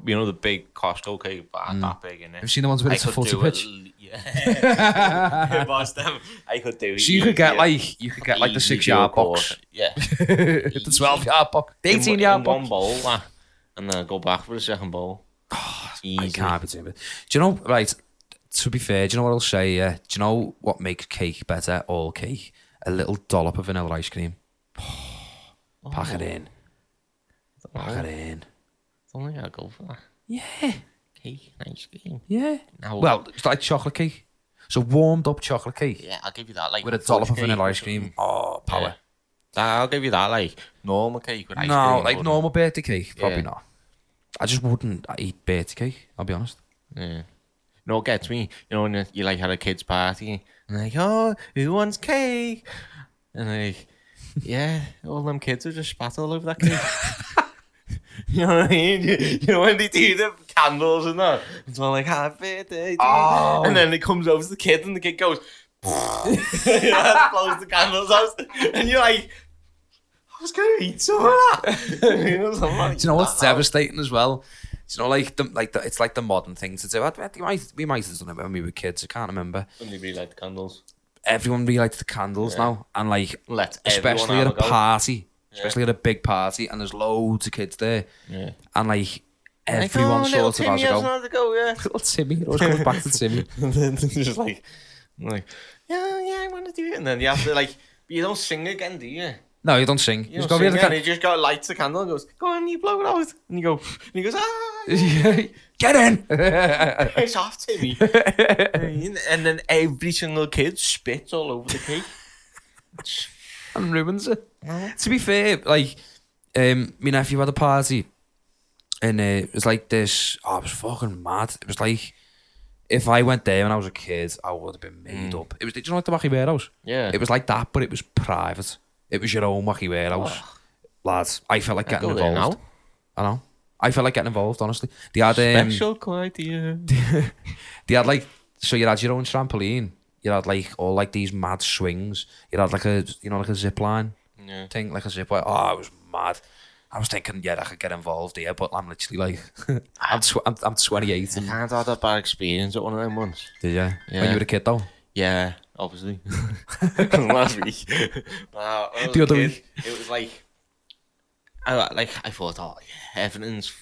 [SPEAKER 2] you know the big Costco cake, but
[SPEAKER 1] Mm.
[SPEAKER 2] that big in it.
[SPEAKER 1] Have you seen the ones where it's a
[SPEAKER 2] could
[SPEAKER 1] footy
[SPEAKER 2] do
[SPEAKER 1] pitch?
[SPEAKER 2] it- Yeah. Boss them. I could do.
[SPEAKER 1] So you could get
[SPEAKER 2] easy-
[SPEAKER 1] like you could get like the six yard
[SPEAKER 2] quarter.
[SPEAKER 1] box,
[SPEAKER 2] Yeah.
[SPEAKER 1] the twelve yard box, the eighteen yard
[SPEAKER 2] in one
[SPEAKER 1] box.
[SPEAKER 2] bowl, that, and then go back for the second bowl.
[SPEAKER 1] I can't be doing it. Do you know? Right. To be fair, do you know what I'll say? Yeah. Do you know what makes cake better? All cake. A little dollop of vanilla ice cream. Pack oh. it in. Pack it in.
[SPEAKER 2] Don't think I'll go for that.
[SPEAKER 1] Yeah.
[SPEAKER 2] Cake and ice cream.
[SPEAKER 1] Yeah. Well, it's like chocolate cake. So warmed up chocolate cake
[SPEAKER 2] yeah, I'll give you that. Like
[SPEAKER 1] with a dollop of vanilla ice cream. Oh, power.
[SPEAKER 2] Yeah. I'll give you that. Like normal cake with ice
[SPEAKER 1] no,
[SPEAKER 2] cream.
[SPEAKER 1] like
[SPEAKER 2] but-
[SPEAKER 1] normal birthday cake, probably
[SPEAKER 2] Yeah.
[SPEAKER 1] not. I just wouldn't eat birthday cake. I'll be honest.
[SPEAKER 2] Yeah. No, it gets me. You know, when you like had a kids' party and like, oh, who wants cake? And like, yeah, all them kids are just spat all over that cake. you know what I mean? You, you know when they do the candles and that, it's all like happy birthday.
[SPEAKER 1] Oh.
[SPEAKER 2] and then it comes over to the kid and the kid goes, you know, blows the candles out, and you're like. I was gonna eat some of that. you know, like
[SPEAKER 1] Do you know what's devastating as well? Do you know, like the like the, it's like the modern thing to do. I, I, we might we might have done it when we were kids. I can't remember.
[SPEAKER 2] When they relight the candles.
[SPEAKER 1] Everyone really likes the candles
[SPEAKER 2] Yeah.
[SPEAKER 1] now, and like
[SPEAKER 2] Let
[SPEAKER 1] especially at a party, especially at a big party, and there's loads of kids there,
[SPEAKER 2] Yeah.
[SPEAKER 1] and like
[SPEAKER 2] Like,
[SPEAKER 1] everyone
[SPEAKER 2] oh, little
[SPEAKER 1] sort of has
[SPEAKER 2] Timmy
[SPEAKER 1] a go.
[SPEAKER 2] another go, yeah.
[SPEAKER 1] Little Timmy, it always comes back to Timmy.
[SPEAKER 2] and then just like, like, yeah, yeah, I want to do it. And then you have to like, but you don't sing again, do you?
[SPEAKER 1] No, you don't sing.
[SPEAKER 2] You
[SPEAKER 1] You just
[SPEAKER 2] don't
[SPEAKER 1] go
[SPEAKER 2] sing
[SPEAKER 1] the
[SPEAKER 2] and he just got lights the candle and goes, go on, you blow it out. And you go, and he goes, ah,
[SPEAKER 1] Get in.
[SPEAKER 2] it's off, Timmy. and then every single kid spits all over the cake.
[SPEAKER 1] and ruins it. To be fair, like, um, my nephew had a party, and uh, it was like this. Oh, it was fucking mad. It was like if I went there when I was a kid, I would have been made up. It was. Did you know like the wacky warehouse?
[SPEAKER 2] Yeah.
[SPEAKER 1] It was like that, but it was private. It was your own wacky warehouse, lads. I felt like getting
[SPEAKER 2] go there
[SPEAKER 1] involved.
[SPEAKER 2] now.
[SPEAKER 1] I know. I felt like getting involved. Honestly, they had um,
[SPEAKER 2] Special criteria.
[SPEAKER 1] they had like so you had your own trampoline. You had like all like these mad swings. You had like a you know like a zip line
[SPEAKER 2] Yeah.
[SPEAKER 1] thing, like a zip line. Oh, it was mad. I was thinking, yeah, I could get involved here, but I'm literally like, I'm, tw- I'm I'm 28.
[SPEAKER 2] I
[SPEAKER 1] And,
[SPEAKER 2] can't have that bad experience at one of them ones.
[SPEAKER 1] did you? When
[SPEAKER 2] Yeah.
[SPEAKER 1] you were a kid though.
[SPEAKER 2] Yeah, obviously. Last week. Nah, when
[SPEAKER 1] The other
[SPEAKER 2] kid,
[SPEAKER 1] week.
[SPEAKER 2] It was like, I like I thought, oh, yeah, everything's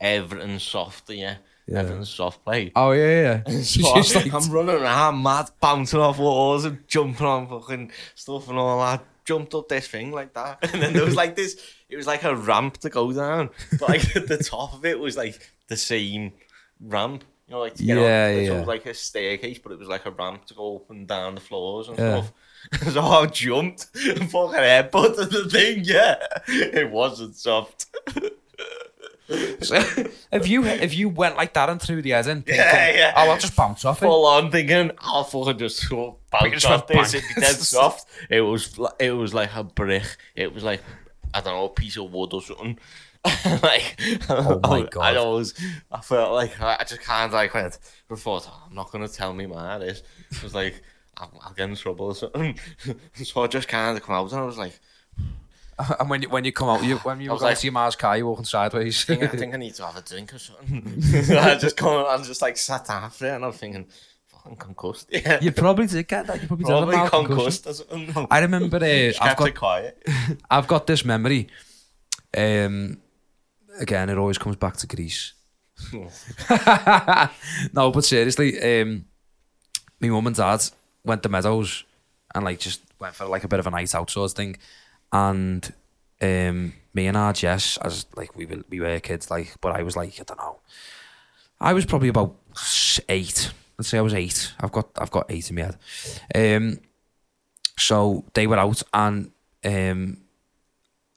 [SPEAKER 2] everything's soft, yeah.
[SPEAKER 1] Yeah.
[SPEAKER 2] Everything's soft play.
[SPEAKER 1] Oh yeah, yeah.
[SPEAKER 2] So
[SPEAKER 1] like-
[SPEAKER 2] I'm running around mad, bouncing off walls and jumping on fucking stuff and all that, jumped up this thing like that, and then there was like this. It was like a ramp to go down, but like the top of it was like the same ramp. You know, like to get
[SPEAKER 1] Yeah,
[SPEAKER 2] up.
[SPEAKER 1] Yeah.
[SPEAKER 2] it was like a staircase, but it was like a ramp to go up and down the floors and
[SPEAKER 1] Yeah.
[SPEAKER 2] stuff. So I jumped and fucking headbutted the thing. Yeah, it wasn't soft.
[SPEAKER 1] So, if you if you went like that and threw the head in, thinking,
[SPEAKER 2] Yeah, yeah.
[SPEAKER 1] oh, I'll just bounce off it.
[SPEAKER 2] full on thinking I'll oh, fucking just go bounce
[SPEAKER 1] just
[SPEAKER 2] off this. It'd be dead soft. It was it was like a brick. It was like I don't know a piece of wood or something. like
[SPEAKER 1] Oh my
[SPEAKER 2] I,
[SPEAKER 1] God.
[SPEAKER 2] I always I felt like I just can't like went. I thought oh, I'm not gonna tell me man this. It was like I'll, I'll get in trouble or something. so I just kind of come out and I was like,
[SPEAKER 1] and when you when you come out, you when you
[SPEAKER 2] was like-
[SPEAKER 1] to see Mars car, you walking sideways.
[SPEAKER 2] I think, I think I need to have a drink or something. so I just come and just like sat after it and I'm thinking, fucking concussed. Yeah.
[SPEAKER 1] you probably did get that. You probably, did
[SPEAKER 2] Probably
[SPEAKER 1] mild concussion.
[SPEAKER 2] concussed.
[SPEAKER 1] I remember. Uh, I've got
[SPEAKER 2] quiet.
[SPEAKER 1] I've got this memory. Um, again, it always comes back to Greece. no, but seriously, um, my mum and dad went to Meadows and like just went for like a bit of a night out sort of thing, and um, me and our Jess, as like we were we were kids, like, but I was like I don't know, I was probably about eight. Let's say I was eight. I've got I've got eight in my head. Um, so they were out and um,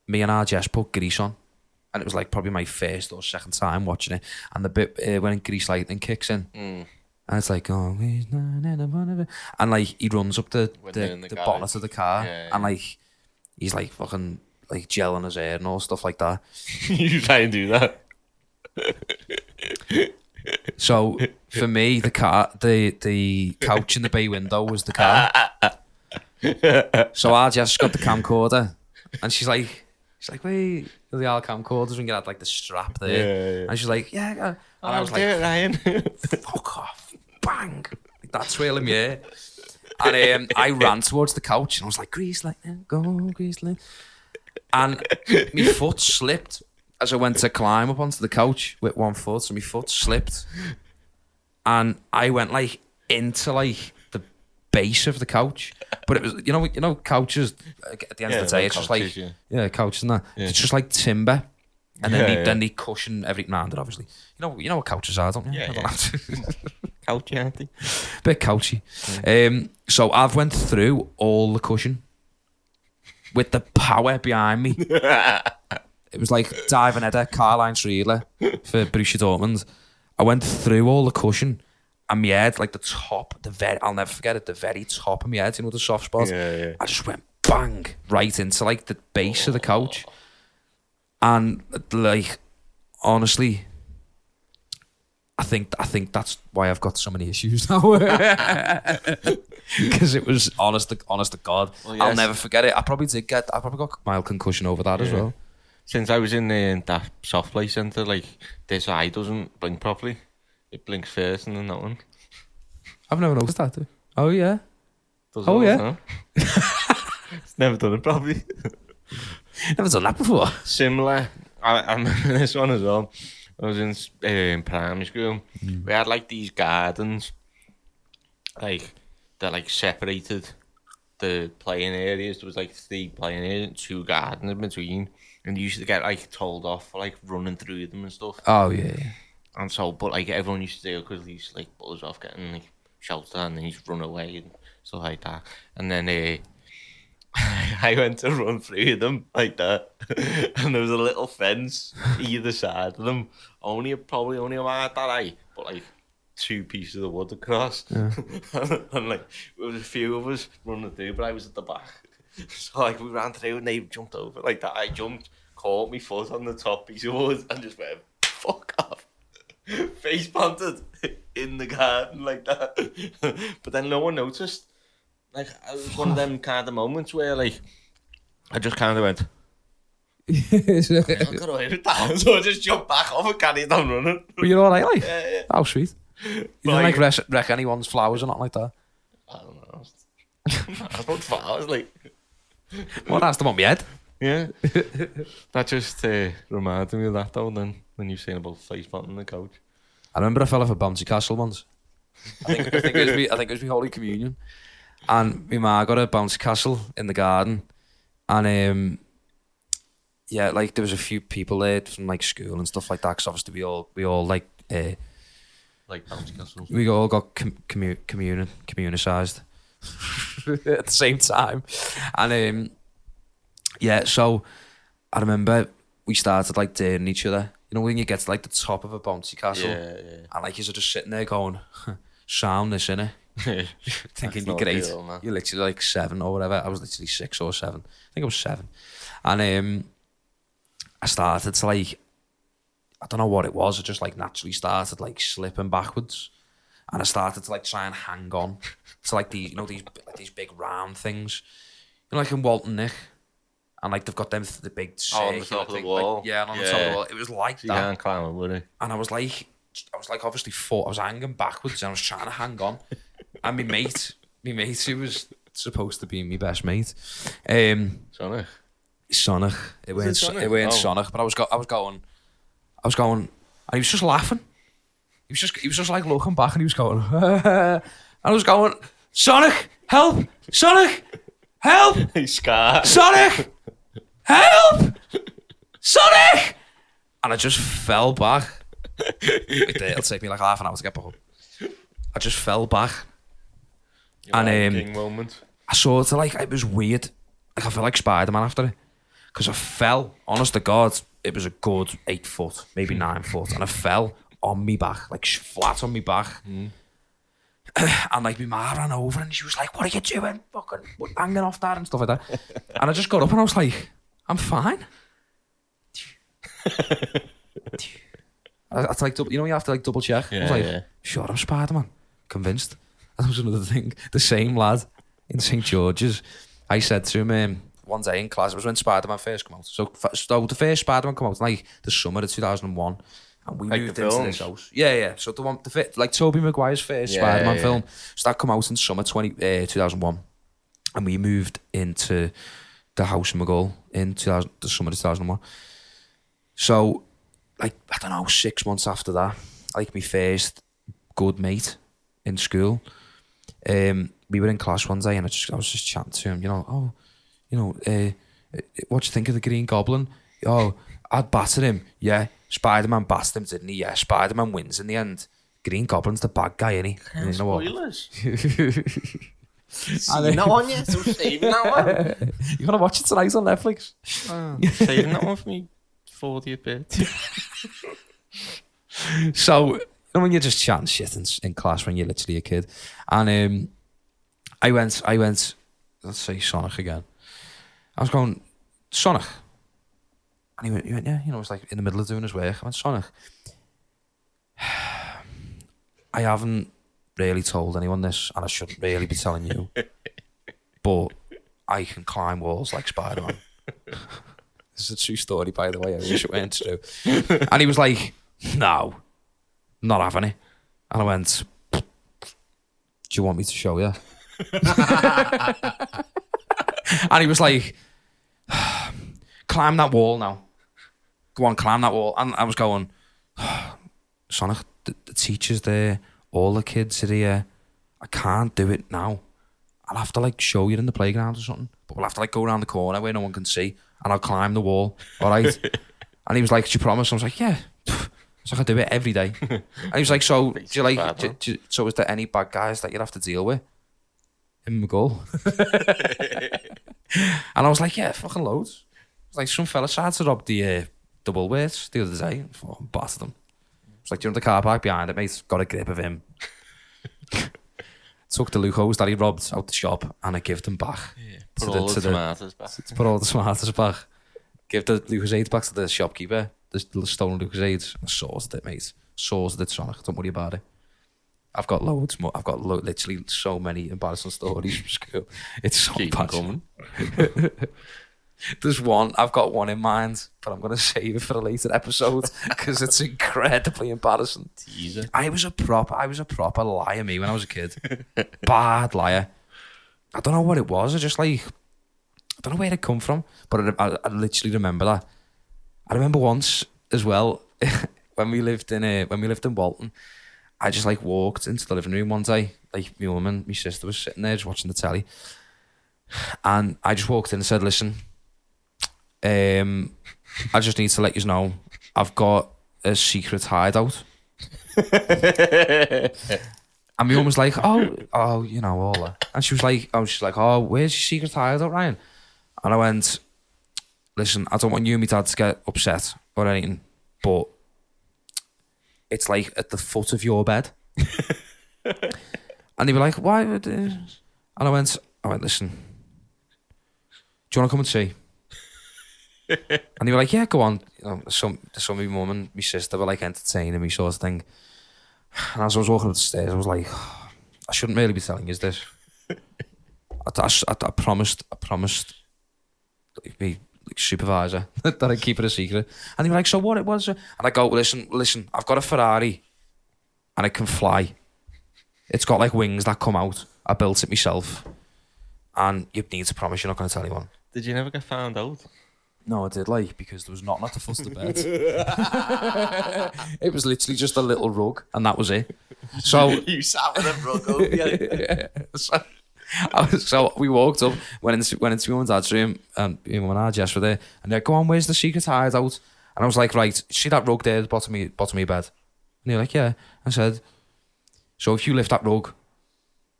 [SPEAKER 1] me and our Jess put Grease on. And it was like probably my first or second time watching it. And the bit uh, when Grease Lightning kicks in.
[SPEAKER 2] Mm.
[SPEAKER 1] And it's like, oh, he's not in a and like he runs up the, the,
[SPEAKER 2] the
[SPEAKER 1] the bonnet of the car.
[SPEAKER 2] Yeah,
[SPEAKER 1] And like he's like fucking like gelling his hair and all stuff like that.
[SPEAKER 2] you try and do that.
[SPEAKER 1] So for me, the car, the the couch in the bay window was the car. so I just got the camcorder, and she's like, she's like, wait, the old camcorders and you had like the strap there,
[SPEAKER 2] Yeah, yeah.
[SPEAKER 1] and she's like, yeah, yeah. and I oh, was
[SPEAKER 2] do
[SPEAKER 1] like,
[SPEAKER 2] it, Ryan.
[SPEAKER 1] fuck off, bang, like that swirling me hair. And um, I ran towards the couch and I was like, grease lightning, go grease lightning. And my foot slipped as I went to climb up onto the couch with one foot, so my foot slipped. And I went like into like the base of the couch. But it was you know you know couches like, at the end
[SPEAKER 2] Yeah,
[SPEAKER 1] of the day
[SPEAKER 2] like
[SPEAKER 1] it's just like
[SPEAKER 2] yeah.
[SPEAKER 1] yeah, couches and that.
[SPEAKER 2] Yeah.
[SPEAKER 1] It's just like timber. And then
[SPEAKER 2] Yeah,
[SPEAKER 1] they,
[SPEAKER 2] yeah.
[SPEAKER 1] then they cushion everything around it obviously. You know you know what couches are, don't you?
[SPEAKER 2] Yeah,
[SPEAKER 1] I don't
[SPEAKER 2] yeah.
[SPEAKER 1] have to-
[SPEAKER 2] Couchy, auntie.
[SPEAKER 1] bit couchy. Um, so I've went through all the cushion with the power behind me. it was like diving header, Karl-Heinz Riedle for Borussia Dortmund. I went through all the cushion and my head, like the top, the very, I'll never forget it, the very top of my head, you know, the soft spot.
[SPEAKER 2] Yeah, yeah.
[SPEAKER 1] I just went bang right into like the base of the couch. And like, honestly, I think I think that's why I've got so many issues now. Because it was honest, to, honest to God,
[SPEAKER 2] Well,
[SPEAKER 1] I'll never forget it. I probably did get, I probably got mild concussion over that as well.
[SPEAKER 2] Since I was in uh, that soft play centre, like, this eye doesn't blink properly. It blinks first and then that one.
[SPEAKER 1] I've never noticed that. Too. Oh yeah,
[SPEAKER 2] Does
[SPEAKER 1] Oh,
[SPEAKER 2] it
[SPEAKER 1] yeah?
[SPEAKER 2] it's never done it properly.
[SPEAKER 1] Never done that before.
[SPEAKER 2] Similar. I, I remember this one as well. I was in uh, in primary school. We had like these gardens, like that, like separated the playing areas. There was like three playing areas, two gardens in between, and you used to get like told off for like running through them and stuff.
[SPEAKER 1] Oh yeah, yeah.
[SPEAKER 2] And so, but like everyone used to do it because they used to like buzz off getting like shelter and then you'd run away and stuff like that. And then uh, I went to run through them like that, and there was a little fence either side of them, only probably only about that high, but like two pieces of wood across, and, like there was a few of us running through, but I was at the back, so like we ran through and they jumped over like that. I jumped, caught my foot on the top piece of wood, and just went fuck off face planted in the garden like that. but then no one noticed. Like it was one of them kind of moments where like I just kind of went, I got away with that, so I just jumped back off and carried on running.
[SPEAKER 1] But you're all right, like.
[SPEAKER 2] Yeah, yeah.
[SPEAKER 1] Oh sweet. You didn't
[SPEAKER 2] Like-
[SPEAKER 1] like wreck, wreck anyone's flowers or nothing like that.
[SPEAKER 2] I don't know. I was, I was about far. I was like,
[SPEAKER 1] What asked them on my head?
[SPEAKER 2] yeah. that just uh, reminded me of that though. Then when you saying about face planting the coach.
[SPEAKER 1] I remember I fell off a bouncy castle once. I think, I think it was me. I think it was me Holy Communion, and my ma got a bouncy castle in the garden, and um, yeah, like there was a few people there from like school and stuff like that. Because obviously we all we all like uh,
[SPEAKER 2] Like bouncy castles.
[SPEAKER 1] we all got com- commu- communi- communicized at the same time, and um, yeah, so I remember we started like daring each other. You know when you get to like the top of a bouncy castle,
[SPEAKER 2] Yeah,
[SPEAKER 1] and like you're just sitting there going, "Sound this innit?"
[SPEAKER 2] yeah.
[SPEAKER 1] thinking you're great.
[SPEAKER 2] real, man.
[SPEAKER 1] You're literally like seven or whatever. I was literally six or seven. I think I was seven. And um, I started to like, I don't know what it was. I just like naturally started like slipping backwards. And I started to like try and hang on to like these, you know, these like these big round things. You know, like in Walton Nick. And like they've got them the big
[SPEAKER 2] Oh, on the top of the
[SPEAKER 1] thing, like-
[SPEAKER 2] wall.
[SPEAKER 1] yeah, and on the top of the wall. It was like
[SPEAKER 2] So you
[SPEAKER 1] that
[SPEAKER 2] can't climb it, would you?
[SPEAKER 1] and I was like, I was like obviously four. I was hanging backwards and I was trying to hang on. And my mate, my mate, who was supposed to be my best mate, um,
[SPEAKER 2] Sonic.
[SPEAKER 1] Sonic. It
[SPEAKER 2] Was it Sonic?
[SPEAKER 1] it went
[SPEAKER 2] Oh.
[SPEAKER 1] Sonic, but I was go, I was going, I was going, and he was just laughing. He was just, he was just like looking back, and he was going, and I was going, Sonic, help, Sonic, help,
[SPEAKER 2] He's scar.
[SPEAKER 1] Sonic, help, Sonic, and I just fell back. There, it'll take me like half an hour to get back up. I just fell back. And, um,
[SPEAKER 2] moment.
[SPEAKER 1] I sort of like it was weird. Like I felt like Spider Man after it because I fell. Honest to God, it was a good eight foot, maybe nine foot, and I fell on me back, like flat on me back. and like my ma ran over and she was like, "What are you doing? Fucking what, hanging off that and stuff like that." and I just got up and I was like, "I'm fine." I, I had to like double, you know, you have to like double check. I
[SPEAKER 2] Yeah,
[SPEAKER 1] was like,
[SPEAKER 2] yeah.
[SPEAKER 1] "Sure, I'm Spider Man." Convinced. That was another thing. The same lad in St George's. I said to him um, one day in class, it was when Spider Man first came out. So, f- so the first Spider Man came out like the summer of 2001. And we
[SPEAKER 2] Like
[SPEAKER 1] moved
[SPEAKER 2] the
[SPEAKER 1] into
[SPEAKER 2] films?
[SPEAKER 1] this house. Yeah, yeah. So the one, the fi- like Tobey Maguire's first
[SPEAKER 2] Yeah,
[SPEAKER 1] Spider Man
[SPEAKER 2] yeah,
[SPEAKER 1] film. So that come out in summer 20, uh, 2001. And we moved into the house in Maghull in 2000, the summer of 2001. So, like, I don't know, six months after that, like, my first good mate in school, um, we were in class one day and I, just, I was just chatting to him, you know, oh, you know, uh, what do you think of the Green Goblin? Oh, I'd batter him. Yeah, Spider Man battered him, didn't he? Yeah, Spider Man wins in the end. Green Goblin's the bad guy, isn't he? And you know what?
[SPEAKER 2] Spoilers.
[SPEAKER 1] And
[SPEAKER 2] You're not on yet, so saving that one.
[SPEAKER 1] You're gonna watch it tonight on Netflix.
[SPEAKER 2] saving that one for me 40th birthday.
[SPEAKER 1] So, you know, when you're just chatting shit in, in class when you're literally a kid, and um, I went, I went, let's say Sonic again. I was going Sonic, and he went, he went, yeah, you know, it was like in the middle of doing his work. I went Sonic. I haven't really told anyone this, and I shouldn't really be telling you, but I can climb walls like Spider Man. this is a true story, by the way. I wish it weren't true. And he was like, no, not having it. And I went, do you want me to show you? and he was like, climb that wall now. Go on, climb that wall. And I was going, Sonic, the, the teacher's there, all the kids are here. I can't do it now. I'll have to like show you in the playground or something. But we'll have to like go around the corner where no one can see and I'll climb the wall. All right. and he was like, Do you promise? I was like, Yeah. So I could do it every day. and he was like, So do you like
[SPEAKER 2] Bad,
[SPEAKER 1] do, do, so is there any bad guys that you'd have to deal with? In Maghull. and I was like, Yeah, fucking loads. It's like some fella to rob the uh, double weights the other day. Fucking battered him. It's like, "Do you're in the car park behind it, mate. Got a grip of him. Took the Lucos that he robbed out the shop and I gave them back.
[SPEAKER 2] Put
[SPEAKER 1] To
[SPEAKER 2] all the
[SPEAKER 1] the-
[SPEAKER 2] tomatoes back.
[SPEAKER 1] To put all the smarters back. Give the Lucozades back to the shopkeeper. The stolen Lucozades. I sorted it, mate. Sorted it, Sonic. Don't worry about it. I've got loads more. I've got lo- literally so many embarrassing stories from school. It's so
[SPEAKER 2] Keep 'em
[SPEAKER 1] embarrassing.
[SPEAKER 2] coming.
[SPEAKER 1] There's one. I've got one in mind, but I'm going to save it for a later episode because it's incredibly embarrassing.
[SPEAKER 2] Teaser.
[SPEAKER 1] I was a proper, I was a proper liar, me, when I was a kid. Bad liar. I don't know what it was. I just like, I don't know where it come from, but I, I, I literally remember that. I remember once as well when we lived in uh, when we lived in Walton. I just like walked into the living room one day. Like my mum and my sister was sitting there just watching the telly, and I just walked in and said, "Listen, Um, I just need to let you know I've got a secret hideout. And my mum was like, oh, oh, you know, all that. And she was like, oh, she's like, oh, where's your secret hideout, Ryan? And I went, listen, I don't want you and my dad to get upset or anything, but it's like at the foot of your bed. and they were like, why? would, uh," And I went, I went, listen, do you want to come and see? and they were like, yeah, go on. You know, some, some of my mum and my sister were like entertaining me, sort of thing. And as I was walking up the stairs, I was like, I shouldn't really be telling you this. I, I, I, promised, I promised like, like, supervisor that I'd keep it a secret. And they were like, so what it was? And I go, listen, listen, I've got a Ferrari and it can fly. It's got like wings that come out. I built it myself. And you need to promise you're not going to tell anyone.
[SPEAKER 2] Did you never get found out?
[SPEAKER 1] No, I did like because there was not at the foot of the bed. it was literally just a little rug, and that was it. So,
[SPEAKER 2] you sat with a rug over you.
[SPEAKER 1] so, was, so we walked up, went into went into my mum and dad's room, and my mum and I Jess were there, and they're like, "Go on, where's the secret hideout?" And I was like, "Right, see that rug there, at the bottom of your, bottom of your bed?" And they're like, "Yeah." I said, "So if you lift that rug,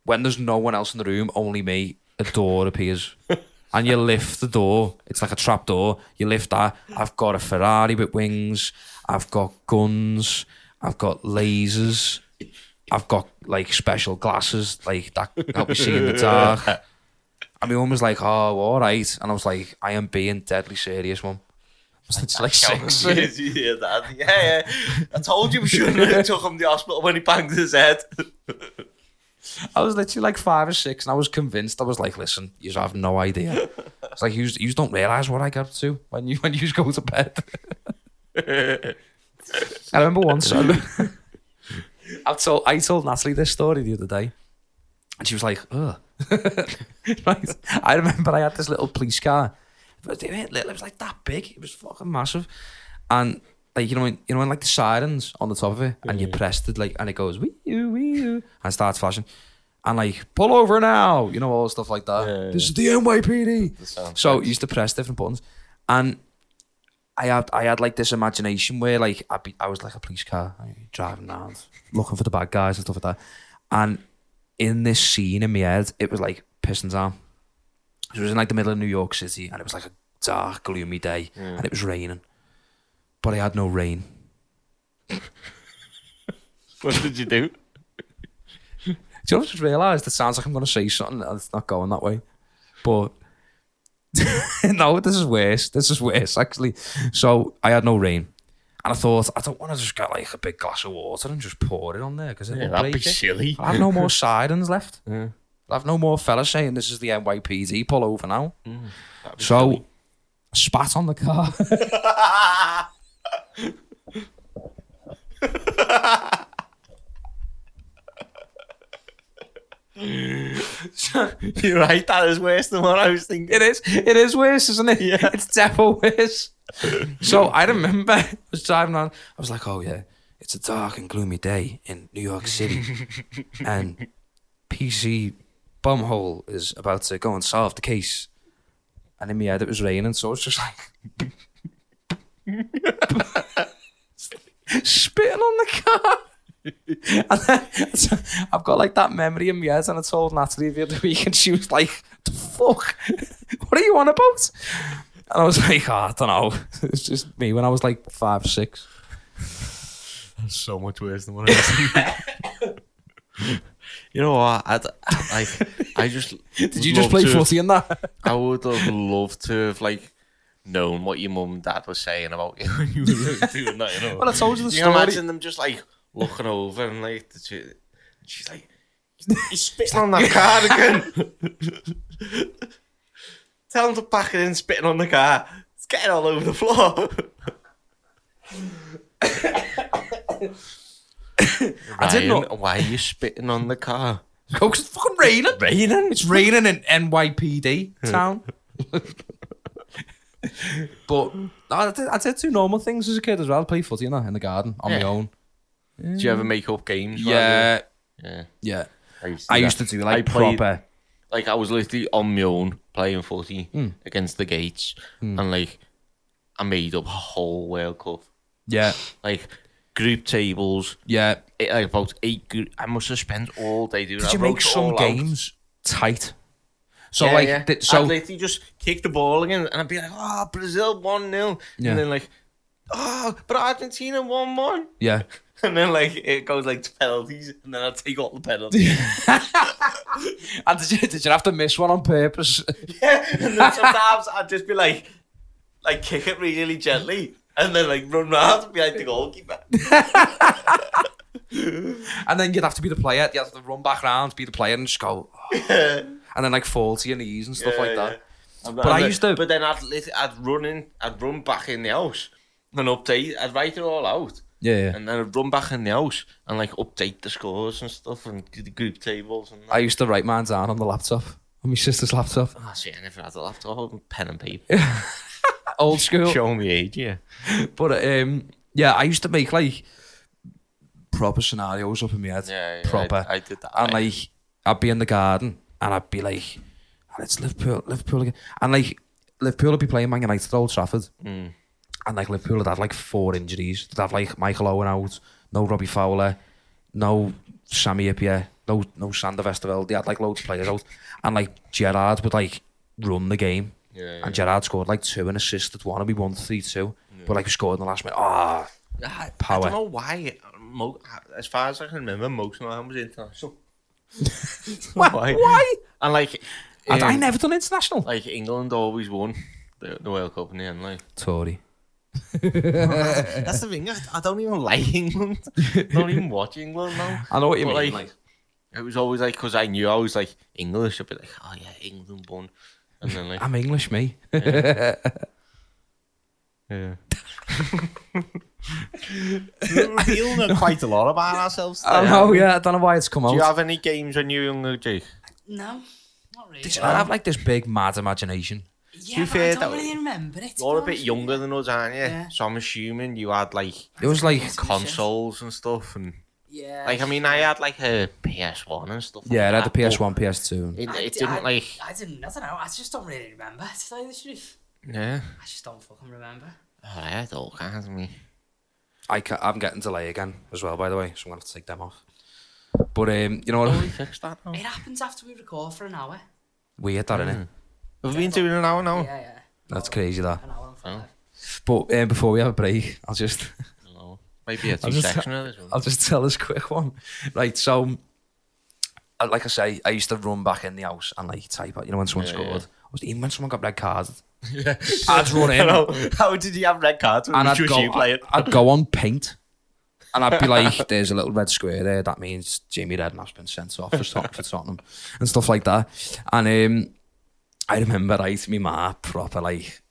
[SPEAKER 1] when there's no one else in the room, only me, a door appears." And you lift the door. It's like a trap door. You lift that. I've got a Ferrari with wings. I've got guns. I've got lasers. I've got like special glasses, like that help me see in the dark. And my mum was like, "Oh, all right," and I was like, "I am being deadly serious, mum." It's like six.
[SPEAKER 2] yeah, yeah, yeah. I told you we shouldn't have took him to the hospital when he banged his head.
[SPEAKER 1] I was literally like five or six, and I was convinced. I was like, "Listen, you have no idea." It's like you, you don't realize what I get up to when you when you go to bed. I remember once. I, I told I told Natalie this story the other day, and she was like, "Ugh." right. I remember I had this little police car, but it weren't little. It was like that big. It was fucking massive, and like you know, when, you know, when like the sirens on the top of it, and you pressed it like, and it goes wee and starts flashing, and like pull over now, you know, all stuff like that.
[SPEAKER 2] Yeah,
[SPEAKER 1] this is the NYPD. So you used to press different buttons, and I had I had like this imagination where like I'd be, I was like a police car like, driving around looking for the bad guys and stuff like that, and in this scene in my head it was like Pistons Arm. It was in like the middle of New York City, and it was like a dark, gloomy day, and it was raining, but I had no rain.
[SPEAKER 2] What did you do?
[SPEAKER 1] Do you know what I just realised? It sounds like I'm going to say something and it's not going that way. But no, this is worse. This is worse, actually. So I had no rain. And I thought, I don't want to just get like a big glass of water and just pour it on there because it
[SPEAKER 2] Yeah, that'd be
[SPEAKER 1] break it.
[SPEAKER 2] silly.
[SPEAKER 1] I have no more sirens left.
[SPEAKER 2] Yeah.
[SPEAKER 1] I have no more fellas saying this is the NYPD, pull over now.
[SPEAKER 2] Mm. That'd
[SPEAKER 1] So
[SPEAKER 2] silly.
[SPEAKER 1] I spat on the car.
[SPEAKER 2] You're right, that is worse than what I was thinking.
[SPEAKER 1] It is. It is worse, isn't it?
[SPEAKER 2] Yeah.
[SPEAKER 1] It's definitely worse. so I remember I was driving on. I was like, oh yeah, it's a dark and gloomy day in New York City, and PC Bumhole is about to go and solve the case. And in my head, it was raining, so I was just like spitting on the car. I've got like that memory in my head, and I told Natalie the other week, and she was like, "The fuck? what are you on about?" And I was like, oh, "I don't know. It's just me when I was like five, six.
[SPEAKER 2] That's so much worse than what I was you know what? I'd, like, I just.
[SPEAKER 1] Did you just play footy in that?
[SPEAKER 2] I would have loved to have like known what your mum and dad was saying about you when you were doing that. You know.
[SPEAKER 1] Well, I told you the
[SPEAKER 2] you can
[SPEAKER 1] story.
[SPEAKER 2] imagine them just like looking over and like the two, she's like, he's spitting on that car again. Tell him to pack it in, spitting on the car. It's getting all over the floor.
[SPEAKER 1] I didn't know-
[SPEAKER 2] Why are you spitting on the car?
[SPEAKER 1] Oh, because it's fucking raining.
[SPEAKER 2] Raining?
[SPEAKER 1] It's raining in NYPD town. but I did, I did two normal things as a kid as well. Play footy in, that, in the garden on my
[SPEAKER 2] Yeah.
[SPEAKER 1] own.
[SPEAKER 2] Do you ever make up games?
[SPEAKER 1] Yeah,
[SPEAKER 2] you- Yeah.
[SPEAKER 1] yeah.
[SPEAKER 2] I used
[SPEAKER 1] I used to do like
[SPEAKER 2] I played-
[SPEAKER 1] proper.
[SPEAKER 2] like I was literally on my own playing footy
[SPEAKER 1] Hmm.
[SPEAKER 2] against the gates, and like I made up a whole World Cup.
[SPEAKER 1] Yeah,
[SPEAKER 2] Like, group tables,
[SPEAKER 1] yeah.
[SPEAKER 2] it, like about eight group. I must have spent all day doing
[SPEAKER 1] Did
[SPEAKER 2] that.
[SPEAKER 1] you
[SPEAKER 2] I
[SPEAKER 1] make some
[SPEAKER 2] all out.
[SPEAKER 1] games tight? So
[SPEAKER 2] yeah,
[SPEAKER 1] like,
[SPEAKER 2] yeah.
[SPEAKER 1] th- so
[SPEAKER 2] I'd literally just kick the ball again, and I'd be like, "Oh, Brazil one 0
[SPEAKER 1] Yeah.
[SPEAKER 2] and then like, "Oh, but Argentina one one,"
[SPEAKER 1] yeah.
[SPEAKER 2] and then like it goes like to penalties, and then I'd take all the penalties.
[SPEAKER 1] And did you, did you have to miss one on purpose?
[SPEAKER 2] yeah, and then sometimes I'd just be like, like kick it really gently, and then like run round behind the goalkeeper.
[SPEAKER 1] And then you'd have to be the player. You have to run back round, be the player, and just go. "Oh." And then like fall to your knees and stuff like that.
[SPEAKER 2] But
[SPEAKER 1] I used to-
[SPEAKER 2] But then I'd I'd run in, I'd run back in the house and update. I'd write it all out,
[SPEAKER 1] Yeah, yeah.
[SPEAKER 2] and then I'd run back in the house and like update the scores and stuff and do the group tables and. That.
[SPEAKER 1] I used to write mine down on the laptop, on my sister's laptop.
[SPEAKER 2] Oh, shit, I never had a laptop, pen and paper.
[SPEAKER 1] Old school.
[SPEAKER 2] Show me age, yeah.
[SPEAKER 1] But um, yeah, I used to make like proper scenarios up in my head.
[SPEAKER 2] Yeah, yeah,
[SPEAKER 1] proper.
[SPEAKER 2] I, I did that.
[SPEAKER 1] and like I'd be in the garden and I'd be like, "Oh, it's Liverpool, Liverpool again. And like Liverpool would be playing Man United at Old Trafford.
[SPEAKER 2] Mm.
[SPEAKER 1] And like Liverpool had had like four injuries. They'd have like Michael Owen out, no Robbie Fowler, no Sami Hyypiä, no no Sander Westerveld. They had like loads of players out. And like Gerrard would like run the game.
[SPEAKER 2] yeah, yeah.
[SPEAKER 1] And Gerrard scored like two and assisted one and we won 3 2. But like we scored in the last minute. Ah,
[SPEAKER 2] I,
[SPEAKER 1] Power.
[SPEAKER 2] I don't know why. As far as I can remember, most of them was international.
[SPEAKER 1] why? Why?
[SPEAKER 2] And like,
[SPEAKER 1] I, I
[SPEAKER 2] um,
[SPEAKER 1] never done international.
[SPEAKER 2] like England always won the, the World Cup in the end. Like
[SPEAKER 1] Tory.
[SPEAKER 2] That's the thing. I, I don't even like England. don't even watch England now.
[SPEAKER 1] I know what you
[SPEAKER 2] But,
[SPEAKER 1] mean.
[SPEAKER 2] like,
[SPEAKER 1] Like,
[SPEAKER 2] It was always like because I knew I was like English. I'd be like, oh yeah, England won, and then like
[SPEAKER 1] I'm English, me.
[SPEAKER 2] yeah. yeah. We're feeling quite a lot about ourselves.
[SPEAKER 1] I know, yeah. I don't know why it's come out.
[SPEAKER 2] Do you have any games when you were younger, Jake?
[SPEAKER 3] No, not really.
[SPEAKER 1] Did you not have like this big mad imagination?
[SPEAKER 3] Yeah,
[SPEAKER 2] be fair,
[SPEAKER 3] I don't
[SPEAKER 2] that-
[SPEAKER 3] really remember it. to
[SPEAKER 2] You're a bit younger than us, aren't you?
[SPEAKER 3] Yeah.
[SPEAKER 2] So I'm assuming you had like
[SPEAKER 1] It was like,
[SPEAKER 2] consoles and stuff, and.
[SPEAKER 3] Yeah.
[SPEAKER 2] like I mean, I had like a PS1 and stuff.
[SPEAKER 1] yeah, it
[SPEAKER 2] like
[SPEAKER 1] had the PS1, PS2.
[SPEAKER 2] but It, it didn't
[SPEAKER 3] I,
[SPEAKER 2] like
[SPEAKER 3] I didn't. I don't know. I just don't really remember. To tell you the truth,
[SPEAKER 2] yeah.
[SPEAKER 3] I just don't fucking remember.
[SPEAKER 2] Oh, I had all kinds of me.
[SPEAKER 1] I ca- I'm getting delay again as well, by the way, so I'm gonna have to take them off. But um, you know what?
[SPEAKER 2] Oh, we fixed that now.
[SPEAKER 3] It happens after we record for an hour.
[SPEAKER 1] Weird that, innit?
[SPEAKER 2] We've been doing an hour now.
[SPEAKER 3] Yeah, yeah.
[SPEAKER 1] That's crazy, that.
[SPEAKER 3] An hour and five.
[SPEAKER 1] But um, before we have a break, I'll just
[SPEAKER 2] No. Maybe a
[SPEAKER 1] I'll
[SPEAKER 2] two
[SPEAKER 1] just-
[SPEAKER 2] section of this one.
[SPEAKER 1] I'll just tell this quick one. Right, so uh, like I say, I used to run back in the house and like type out. You know when someone
[SPEAKER 2] Yeah,
[SPEAKER 1] scored,
[SPEAKER 2] yeah.
[SPEAKER 1] was even when someone got red carded,
[SPEAKER 2] Yeah.
[SPEAKER 1] I'd run in
[SPEAKER 2] How did you have red cards when
[SPEAKER 1] and I'd go,
[SPEAKER 2] you?
[SPEAKER 1] I'd go on paint. And I'd be like, there's a little red square there. That means Jamie Redknapp's been sent off for, Tot- for Tottenham and stuff like that. And um, I remember, right, to me ma, proper like,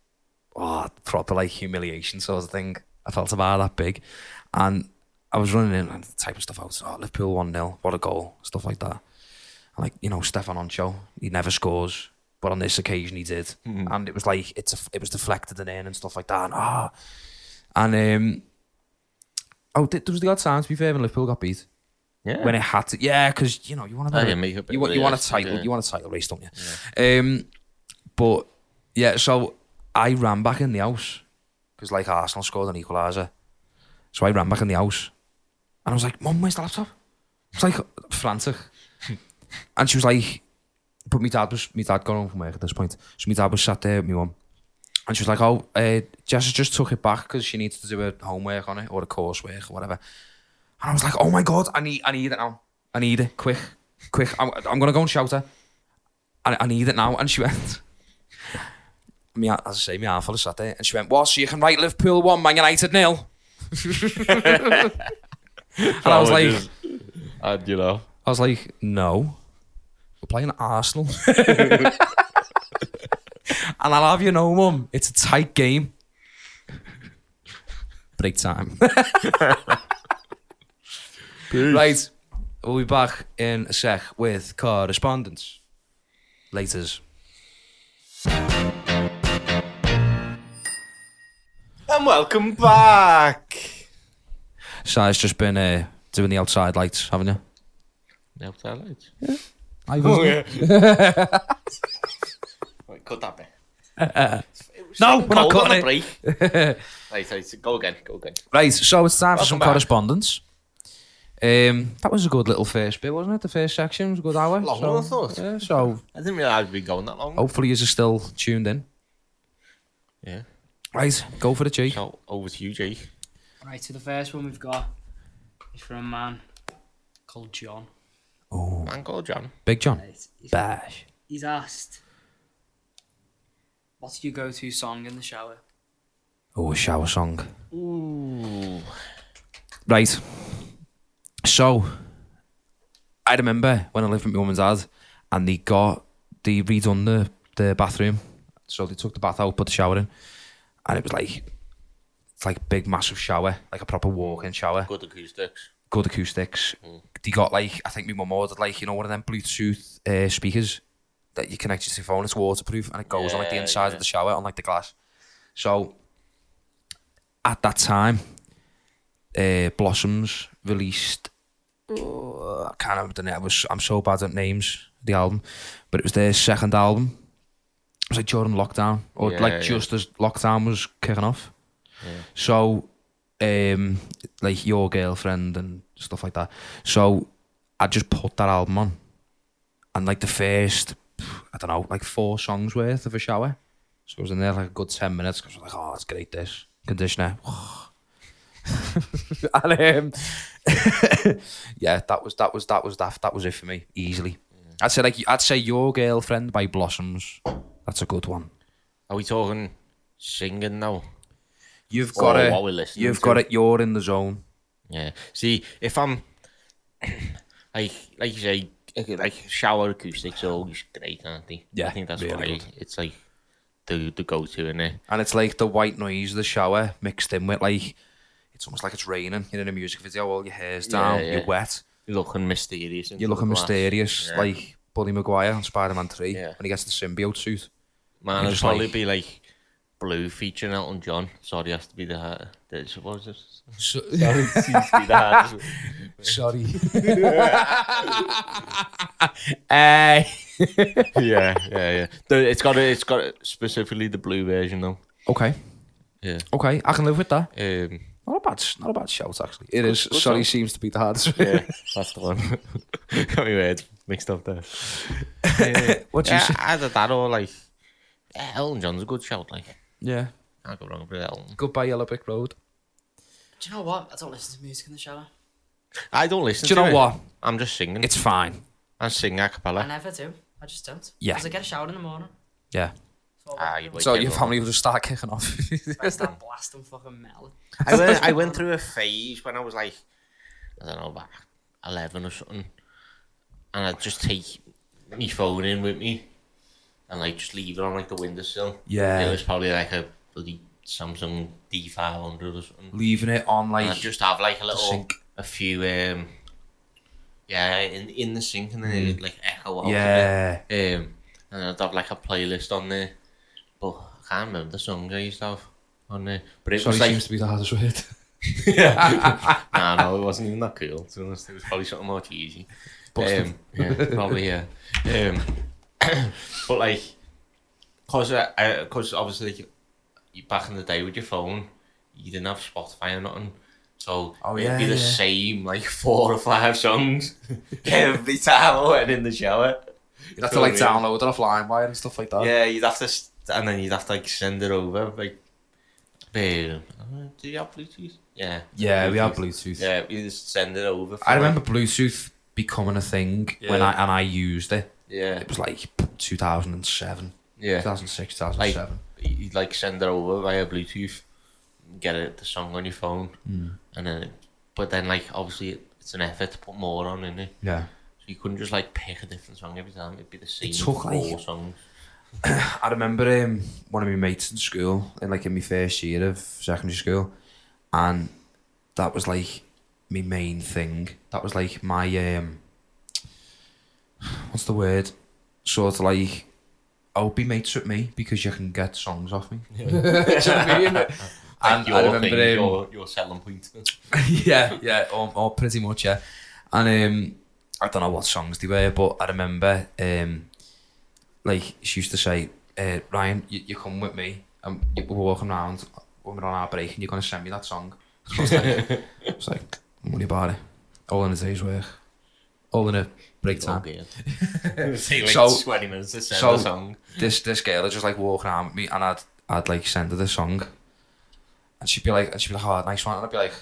[SPEAKER 1] oh, proper like humiliation sort of thing. I felt about that big. And I was running in and typing stuff out. Oh, Liverpool 1 0, what a goal, stuff like that. And like, you know, Stéphane Henchoz, he never scores. But on this occasion, he did. And it was like, it's a, it was deflected and in and stuff like that. And, ah. And, um, oh, th- there was the odd time, to be fair, when Liverpool got beat.
[SPEAKER 2] Yeah.
[SPEAKER 1] When it had to, yeah, because, you know, you want to
[SPEAKER 2] Oh, yeah, make
[SPEAKER 1] you want
[SPEAKER 2] of
[SPEAKER 1] you want a title,
[SPEAKER 2] yeah.
[SPEAKER 1] you want a title race, don't you? Um, but yeah, so I ran back in the house because like Arsenal scored an equaliser, so I ran back in the house, and I was like, "Mum, where's the laptop?" It's like frantic, and she was like, "But my dad was my dad got home from work at this point, so my dad was sat there with my mum." And she was like, "Oh, uh, Jess just took it back because she needs to do a homework on it or a coursework or whatever." And I was like, "Oh my god, I need, I need it now. I need it quick, quick. I'm, I'm gonna go and shout her. I, I need it now." And she went, "Me, as I say, my arm sat there, and she went, "What? So you can write Liverpool one, Man United nil?" and I was like,
[SPEAKER 2] and uh, you know,
[SPEAKER 1] I was like, "No, we're playing Arsenal." and I'll have you know, mum, it's a tight game. Break time. right. We'll be back in a sec with correspondence. Laters.
[SPEAKER 2] And welcome back.
[SPEAKER 1] Si's just been uh, doing the outside lights, haven't you?
[SPEAKER 2] The outside lights.
[SPEAKER 1] I
[SPEAKER 2] Oh yeah. Wait, cut that bit.
[SPEAKER 1] No, we're not cutting it.
[SPEAKER 2] right, right, go again, go again.
[SPEAKER 1] Right, so it's time for some
[SPEAKER 2] back.
[SPEAKER 1] correspondence. Um, that was a good little first bit, wasn't it? The first section was a good hour.
[SPEAKER 2] Longer
[SPEAKER 1] so,
[SPEAKER 2] than I thought.
[SPEAKER 1] Yeah, so
[SPEAKER 2] I didn't realise we'd be going that long.
[SPEAKER 1] hopefully you're still tuned in.
[SPEAKER 2] Yeah.
[SPEAKER 1] Right, go for the G.
[SPEAKER 2] So, over to you, Jake.
[SPEAKER 3] Right, so the first one we've got is from a man called John.
[SPEAKER 1] Oh,
[SPEAKER 2] Man called John.
[SPEAKER 1] Big John.
[SPEAKER 3] Right, he's,
[SPEAKER 1] Bash.
[SPEAKER 3] he's asked, What's your go to song in the shower?
[SPEAKER 1] Oh, a shower song.
[SPEAKER 2] Ooh.
[SPEAKER 1] Right. So, I remember when I lived with my mum and dad, and they got they redone the the bathroom. So they took the bath out, put the shower in, and it was like it's like big massive shower, like a proper walk-in shower.
[SPEAKER 2] Good acoustics.
[SPEAKER 1] Good acoustics. They got like I think my mum ordered like you know one of them Bluetooth uh, speakers that you connect to your phone. It's waterproof and it goes on like the inside
[SPEAKER 2] yeah.
[SPEAKER 1] of the shower on like the glass. So at that time, uh, Blossoms released. Oh, I can't remember the name. I was I'm so bad at names. The album, but it was their second album. It was like during lockdown, or
[SPEAKER 2] Yeah,
[SPEAKER 1] like
[SPEAKER 2] yeah.
[SPEAKER 1] just as lockdown was kicking off. So, um, like your girlfriend and stuff like that. So, I just put that album on, and like the first, I don't know, like four songs worth of a shower. So I was in there like a good ten minutes because I was like, oh, that's great. This conditioner. and um, yeah, that was that was that was that that was it for me easily. I'd say like I'd say your girlfriend by Blossoms. That's a good one.
[SPEAKER 2] Are we talking singing now?
[SPEAKER 1] You've got
[SPEAKER 2] Or
[SPEAKER 1] it.
[SPEAKER 2] what we're listening
[SPEAKER 1] You've
[SPEAKER 2] to?
[SPEAKER 1] got it. You're in the zone.
[SPEAKER 2] Yeah. See, if I'm like like you say, like shower acoustics are always great, aren't they?
[SPEAKER 1] Yeah,
[SPEAKER 2] I think that's
[SPEAKER 1] really
[SPEAKER 2] why
[SPEAKER 1] good.
[SPEAKER 2] it's like the the go to in it.
[SPEAKER 1] and it's like the white noise of the shower mixed in with like it's almost like it's raining. You're in a music video, all your hair's down,
[SPEAKER 2] Yeah, yeah.
[SPEAKER 1] you're wet,
[SPEAKER 2] You're looking mysterious.
[SPEAKER 1] you're looking mysterious,
[SPEAKER 2] Yeah.
[SPEAKER 1] like Buddy Maguire on Spider-Man Three
[SPEAKER 2] Yeah.
[SPEAKER 1] when he gets the symbiote suit.
[SPEAKER 2] Man,
[SPEAKER 1] You're
[SPEAKER 2] it'd probably
[SPEAKER 1] like-
[SPEAKER 2] be like Blue featuring Elton John. Sorry, has to be the the what was it?
[SPEAKER 1] So,
[SPEAKER 2] Sorry, it seems to be the hardest.
[SPEAKER 1] sorry. Eh.
[SPEAKER 2] yeah, yeah, yeah. It's got a, it's got specifically the blue version though.
[SPEAKER 1] okay,
[SPEAKER 2] Yeah.
[SPEAKER 1] okay, I can live with that.
[SPEAKER 2] Um,
[SPEAKER 1] Not a bad, not a bad shout actually. It is.
[SPEAKER 2] good
[SPEAKER 1] sorry,
[SPEAKER 2] song.
[SPEAKER 1] seems to be the hardest.
[SPEAKER 2] yeah, that's the one. got me words mixed up there.
[SPEAKER 1] what do you
[SPEAKER 2] Yeah,
[SPEAKER 1] say?
[SPEAKER 2] either that or like yeah, Elton John's a good shout. Like
[SPEAKER 1] Yeah.
[SPEAKER 2] can't go wrong with Elton.
[SPEAKER 1] Goodbye, Yellow Brick Road.
[SPEAKER 3] Do you know what? I don't listen to music in the shower.
[SPEAKER 2] I don't listen.
[SPEAKER 1] Do you
[SPEAKER 2] to
[SPEAKER 1] know
[SPEAKER 2] it.
[SPEAKER 1] what?
[SPEAKER 2] I'm just singing.
[SPEAKER 1] It's fine.
[SPEAKER 2] I sing a
[SPEAKER 3] I
[SPEAKER 2] cappella.
[SPEAKER 3] never do. I just don't.
[SPEAKER 1] Yeah.
[SPEAKER 3] Because I get a shower in the morning.
[SPEAKER 1] Yeah.
[SPEAKER 3] So,
[SPEAKER 2] Ah, you wait
[SPEAKER 1] So your
[SPEAKER 2] everyone-
[SPEAKER 1] family will just start kicking off.
[SPEAKER 3] I start blasting fucking metal.
[SPEAKER 2] I went, I went through a phase when I was like, I don't know, about 11 or something. And I'd just take my phone in with me and like just leave it on like the windowsill.
[SPEAKER 1] Yeah.
[SPEAKER 2] It was probably like a bloody Samsung D500 or something.
[SPEAKER 1] Leaving it on like
[SPEAKER 2] just have like a little,
[SPEAKER 1] sink.
[SPEAKER 2] a few, um, yeah, in in the sink and then it'd like echo out
[SPEAKER 1] Mm. yeah.
[SPEAKER 2] Um, and I'd have like a playlist on there. But I can't remember the songs I used to have on there. But it
[SPEAKER 1] Sorry,
[SPEAKER 2] was like,
[SPEAKER 1] seems to be the hardest word.
[SPEAKER 2] nah, no, it wasn't even that cool. To be honest, it was probably something more cheesy.
[SPEAKER 1] Busted.
[SPEAKER 2] Um, yeah, probably yeah. Um, but like, cause, uh, I, cause obviously, you, back in the day with your phone, you didn't have Spotify or nothing. So
[SPEAKER 1] Oh,
[SPEAKER 2] it'd
[SPEAKER 1] yeah,
[SPEAKER 2] be the
[SPEAKER 1] yeah.
[SPEAKER 2] same like four or five songs every time I went in the shower.
[SPEAKER 1] You'd have to like download it off LimeWire and stuff like that.
[SPEAKER 2] Yeah, you'd have to, and then you'd have to like send it over. Like, do you have Bluetooth? Yeah.
[SPEAKER 1] Yeah, we have Bluetooth.
[SPEAKER 2] Yeah, you just send it over. for,
[SPEAKER 1] I
[SPEAKER 2] like-
[SPEAKER 1] remember Bluetooth becoming a thing when I and I used it.
[SPEAKER 2] Yeah,
[SPEAKER 1] It was like 2007,
[SPEAKER 2] yeah.
[SPEAKER 1] 2006, 2007.
[SPEAKER 2] You'd like send it over via Bluetooth, get it the song on your phone,
[SPEAKER 1] Hmm.
[SPEAKER 2] and then. It, but then, like, obviously, it- it's an effort to put more on in it.
[SPEAKER 1] yeah.
[SPEAKER 2] So you couldn't just like pick a different song every time. It'd be the same it
[SPEAKER 1] took,
[SPEAKER 2] four
[SPEAKER 1] like-
[SPEAKER 2] songs.
[SPEAKER 1] I remember um, one of my mates in school, in like in my first year of secondary school, and that was like my main thing. That was like my um, what's the word? Sort of like, oh, be mates with me because you can get songs off me. Do you know what I mean?
[SPEAKER 2] Like
[SPEAKER 1] And
[SPEAKER 2] your
[SPEAKER 1] I remember,
[SPEAKER 2] thing,
[SPEAKER 1] um,
[SPEAKER 2] your, your selling point.
[SPEAKER 1] yeah, yeah, or, or pretty much, yeah. And um, I don't know what songs they were, but I remember, um, like she used to say, uh, "Ryan, you, you come with me, and we're walking around when we're on our break, and you're gonna send me that song. So I was like, I was like, about it. All in a day's work. All in a break time.
[SPEAKER 2] Okay. Take like
[SPEAKER 1] So-
[SPEAKER 2] 20 minutes to send
[SPEAKER 1] so-
[SPEAKER 2] a song.
[SPEAKER 1] this this girl would just like walk around with me and I'd I'd like send her the song and she'd be like and she'd be like oh nice one and I'd be like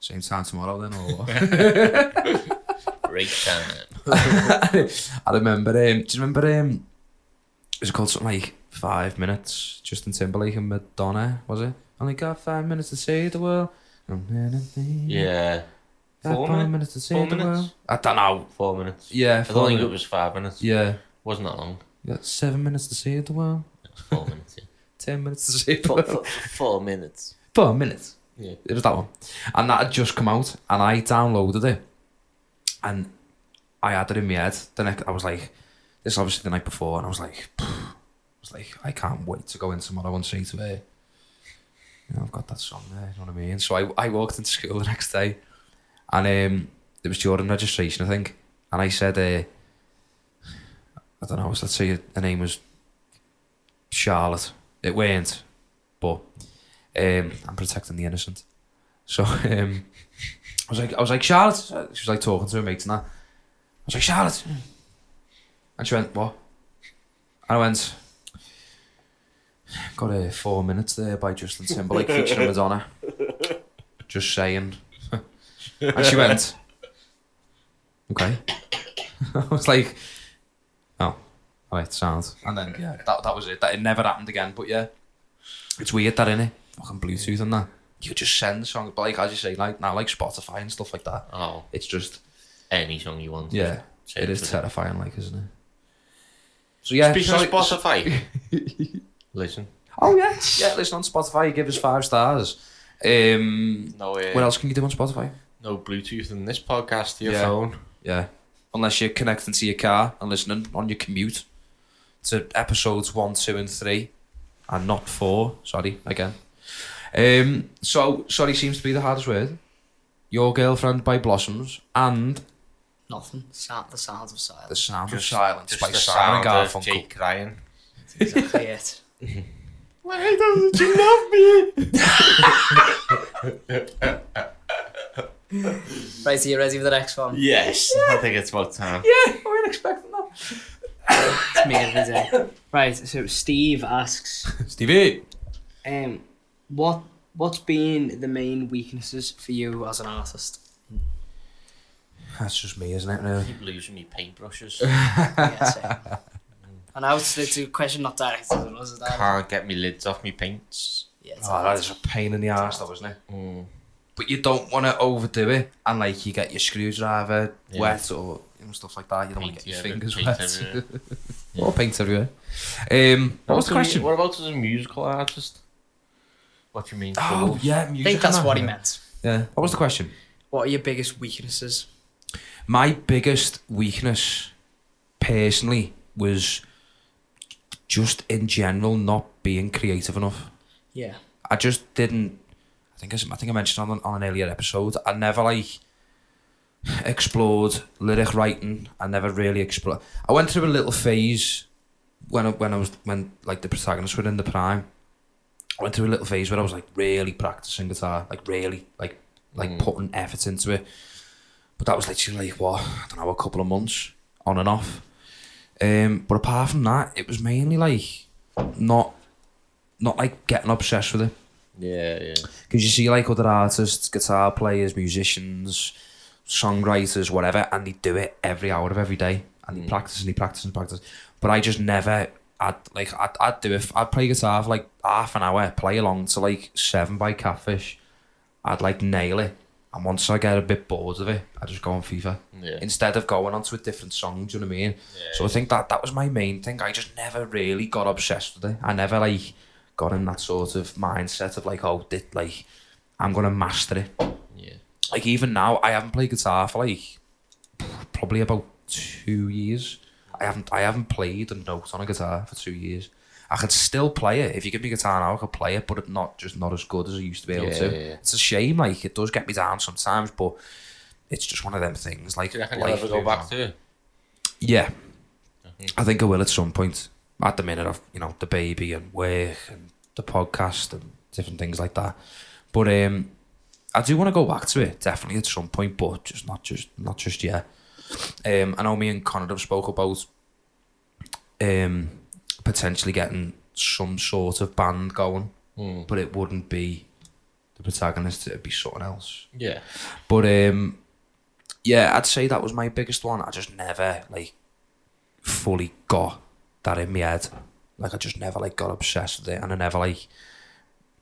[SPEAKER 1] same time tomorrow then or what
[SPEAKER 2] Break time.
[SPEAKER 1] I remember um, do you remember um was it called something like five minutes Justin Timberlake and Madonna was it only got five minutes to save the world
[SPEAKER 2] Yeah.
[SPEAKER 1] Got
[SPEAKER 2] Four
[SPEAKER 1] five
[SPEAKER 2] minutes?
[SPEAKER 1] minutes to
[SPEAKER 2] Four
[SPEAKER 1] the
[SPEAKER 2] minutes?
[SPEAKER 1] world I don't know
[SPEAKER 2] Four minutes.
[SPEAKER 1] yeah
[SPEAKER 2] I
[SPEAKER 1] four
[SPEAKER 2] don't think it
[SPEAKER 1] minutes.
[SPEAKER 2] was five minutes.
[SPEAKER 1] yeah
[SPEAKER 2] Wasn't that long.
[SPEAKER 1] you got seven minutes to see the world
[SPEAKER 2] It was four minutes. Yeah.
[SPEAKER 1] ten minutes to save the
[SPEAKER 2] Four,
[SPEAKER 1] world
[SPEAKER 2] four, four minutes.
[SPEAKER 1] four minutes
[SPEAKER 2] Yeah.
[SPEAKER 1] It was that one. And that had just come out, and I downloaded it. And I had it in my head. The next, I was like, this is obviously the night before, and I was like, I was like, I can't wait to go in tomorrow and see to her, you know, I've got that song there, you know what I mean? So I, I walked into school the next day, and um, it was during registration, I think. And I said, uh, I don't know, let's say her name was Charlotte. It weren't, but um, I'm protecting the innocent. So um, I was like, I was like Charlotte. She was like talking to her mates and that. I was like Charlotte, and she went what? And I went. Got a four minutes there by Justin Timberlake featuring Madonna. Just saying. And she went. Okay. I was like, oh, all right, sounds. And then yeah, that that was it. That it never happened again. But yeah, it's weird that innit? Fucking Bluetooth and that. You just send the song, but like as you say, like now like Spotify and stuff like that.
[SPEAKER 2] Oh,
[SPEAKER 1] It's just
[SPEAKER 2] any song you want.
[SPEAKER 1] yeah, it is terrifying, like isn't it? So yeah,
[SPEAKER 2] Speaking
[SPEAKER 1] sorry-
[SPEAKER 2] of Spotify, listen.
[SPEAKER 1] Oh yeah, yeah. Listen on Spotify, give us five stars. Um,
[SPEAKER 2] No, uh,
[SPEAKER 1] what else can you do on Spotify?
[SPEAKER 2] No Bluetooth in this podcast to your
[SPEAKER 1] Yeah.
[SPEAKER 2] phone.
[SPEAKER 1] Yeah, unless you're connecting to your car and listening on your commute to episodes one, two, and three, and not four. Sorry again. Um, so sorry seems to be the hardest word. Your girlfriend by Blossoms and
[SPEAKER 3] Nothing. Sa- the sounds of silence.
[SPEAKER 1] the
[SPEAKER 3] silence.
[SPEAKER 1] sound of silence
[SPEAKER 2] Just
[SPEAKER 1] by
[SPEAKER 2] the
[SPEAKER 1] Simon and
[SPEAKER 2] sound of
[SPEAKER 1] Garfunkel.
[SPEAKER 2] Jake crying.
[SPEAKER 3] exactly it.
[SPEAKER 2] Why doesn't you love me?
[SPEAKER 3] Right, so you ready for the next one?
[SPEAKER 2] Yes, I think it's about time.
[SPEAKER 1] Yeah, I wasn't expecting that.
[SPEAKER 3] It's me every day. Right, so Steve asks,
[SPEAKER 1] Stevie.
[SPEAKER 3] um, what what's been the main weaknesses for you as an artist?
[SPEAKER 1] That's just me, isn't it? Really?
[SPEAKER 2] keep losing me paintbrushes.
[SPEAKER 3] Yes, yeah. I was it's, it's a question not directed at us, is that?
[SPEAKER 2] Can't get me lids off me paints.
[SPEAKER 3] Yeah, it's
[SPEAKER 1] Oh, that is a pain in the arse, though, isn't it?
[SPEAKER 2] Mm.
[SPEAKER 1] But you don't want to overdo it, and like you get your screwdriver
[SPEAKER 2] Yeah.
[SPEAKER 1] wet or you know stuff like that. You don't want to get your fingers
[SPEAKER 2] paint
[SPEAKER 1] wet.
[SPEAKER 2] everywhere.
[SPEAKER 1] or paint everywhere. Um, what was the
[SPEAKER 2] What about-
[SPEAKER 1] question?
[SPEAKER 2] What about as a musical artist? What do you mean?
[SPEAKER 1] Oh
[SPEAKER 2] tools?
[SPEAKER 1] yeah,
[SPEAKER 3] I think that's
[SPEAKER 1] and
[SPEAKER 3] what he meant.
[SPEAKER 1] Yeah. What was the question?
[SPEAKER 3] What are your biggest weaknesses?
[SPEAKER 1] My biggest weakness, personally, was just in general not being creative enough.
[SPEAKER 3] Yeah.
[SPEAKER 1] I just didn't. I think I think I mentioned on, on an earlier episode. I never like explored lyric writing. I never really explored. I went through a little phase when I, when I was when like the protagonists were in the prime. I went through a little phase where I was like really practicing guitar, like really like like
[SPEAKER 2] Mm.
[SPEAKER 1] putting effort into it. But that was literally like what I don't know, a couple of months on and off. Um, but apart from that, it was mainly like not not like getting obsessed with it.
[SPEAKER 2] Yeah, yeah.
[SPEAKER 1] Because you see like other artists, guitar players, musicians, songwriters, whatever, and they do it every hour of every day. And they
[SPEAKER 2] Mm.
[SPEAKER 1] practice and they practice and practice. But I just never, I'd like, I'd, I'd do it, I'd play guitar for like half an hour, play along to like Seven by Catfish. I'd like nail it. And once I get a bit bored of it, I just go on FIFA.
[SPEAKER 2] Yeah.
[SPEAKER 1] Instead of going on to a different song, do you know what I mean?
[SPEAKER 2] yeah.
[SPEAKER 1] So I think that that was my main thing. I just never really got obsessed with it. I never like got in that sort of mindset of like, oh, did like I'm gonna master it.
[SPEAKER 2] yeah.
[SPEAKER 1] Like even now, I haven't played guitar for like probably about two years. I haven't I haven't played a note on a guitar for two years. I could still play it if you give me a guitar now. I could play it, but it not just not as good as I used to be able
[SPEAKER 2] Yeah,
[SPEAKER 1] to.
[SPEAKER 2] yeah.
[SPEAKER 1] It's a shame. Like it does get me down sometimes, but it's just one of them things. Like
[SPEAKER 2] Do you reckon you'll ever go back to it?
[SPEAKER 1] Yeah,
[SPEAKER 2] Mhm.
[SPEAKER 1] I think I will at some point. At the minute of you know the baby and work and the podcast and different things like that. But um, I do want to go back to it definitely at some point, but just not just not just yet. Um, I know me and Connor have spoke about um potentially getting some sort of band going,
[SPEAKER 2] Mm.
[SPEAKER 1] but it wouldn't be the protagonist. It'd be something else.
[SPEAKER 2] Yeah.
[SPEAKER 1] But um, yeah, I'd say that was my biggest one. I just never like fully got that in my head. Like I just never like got obsessed with it, and I never like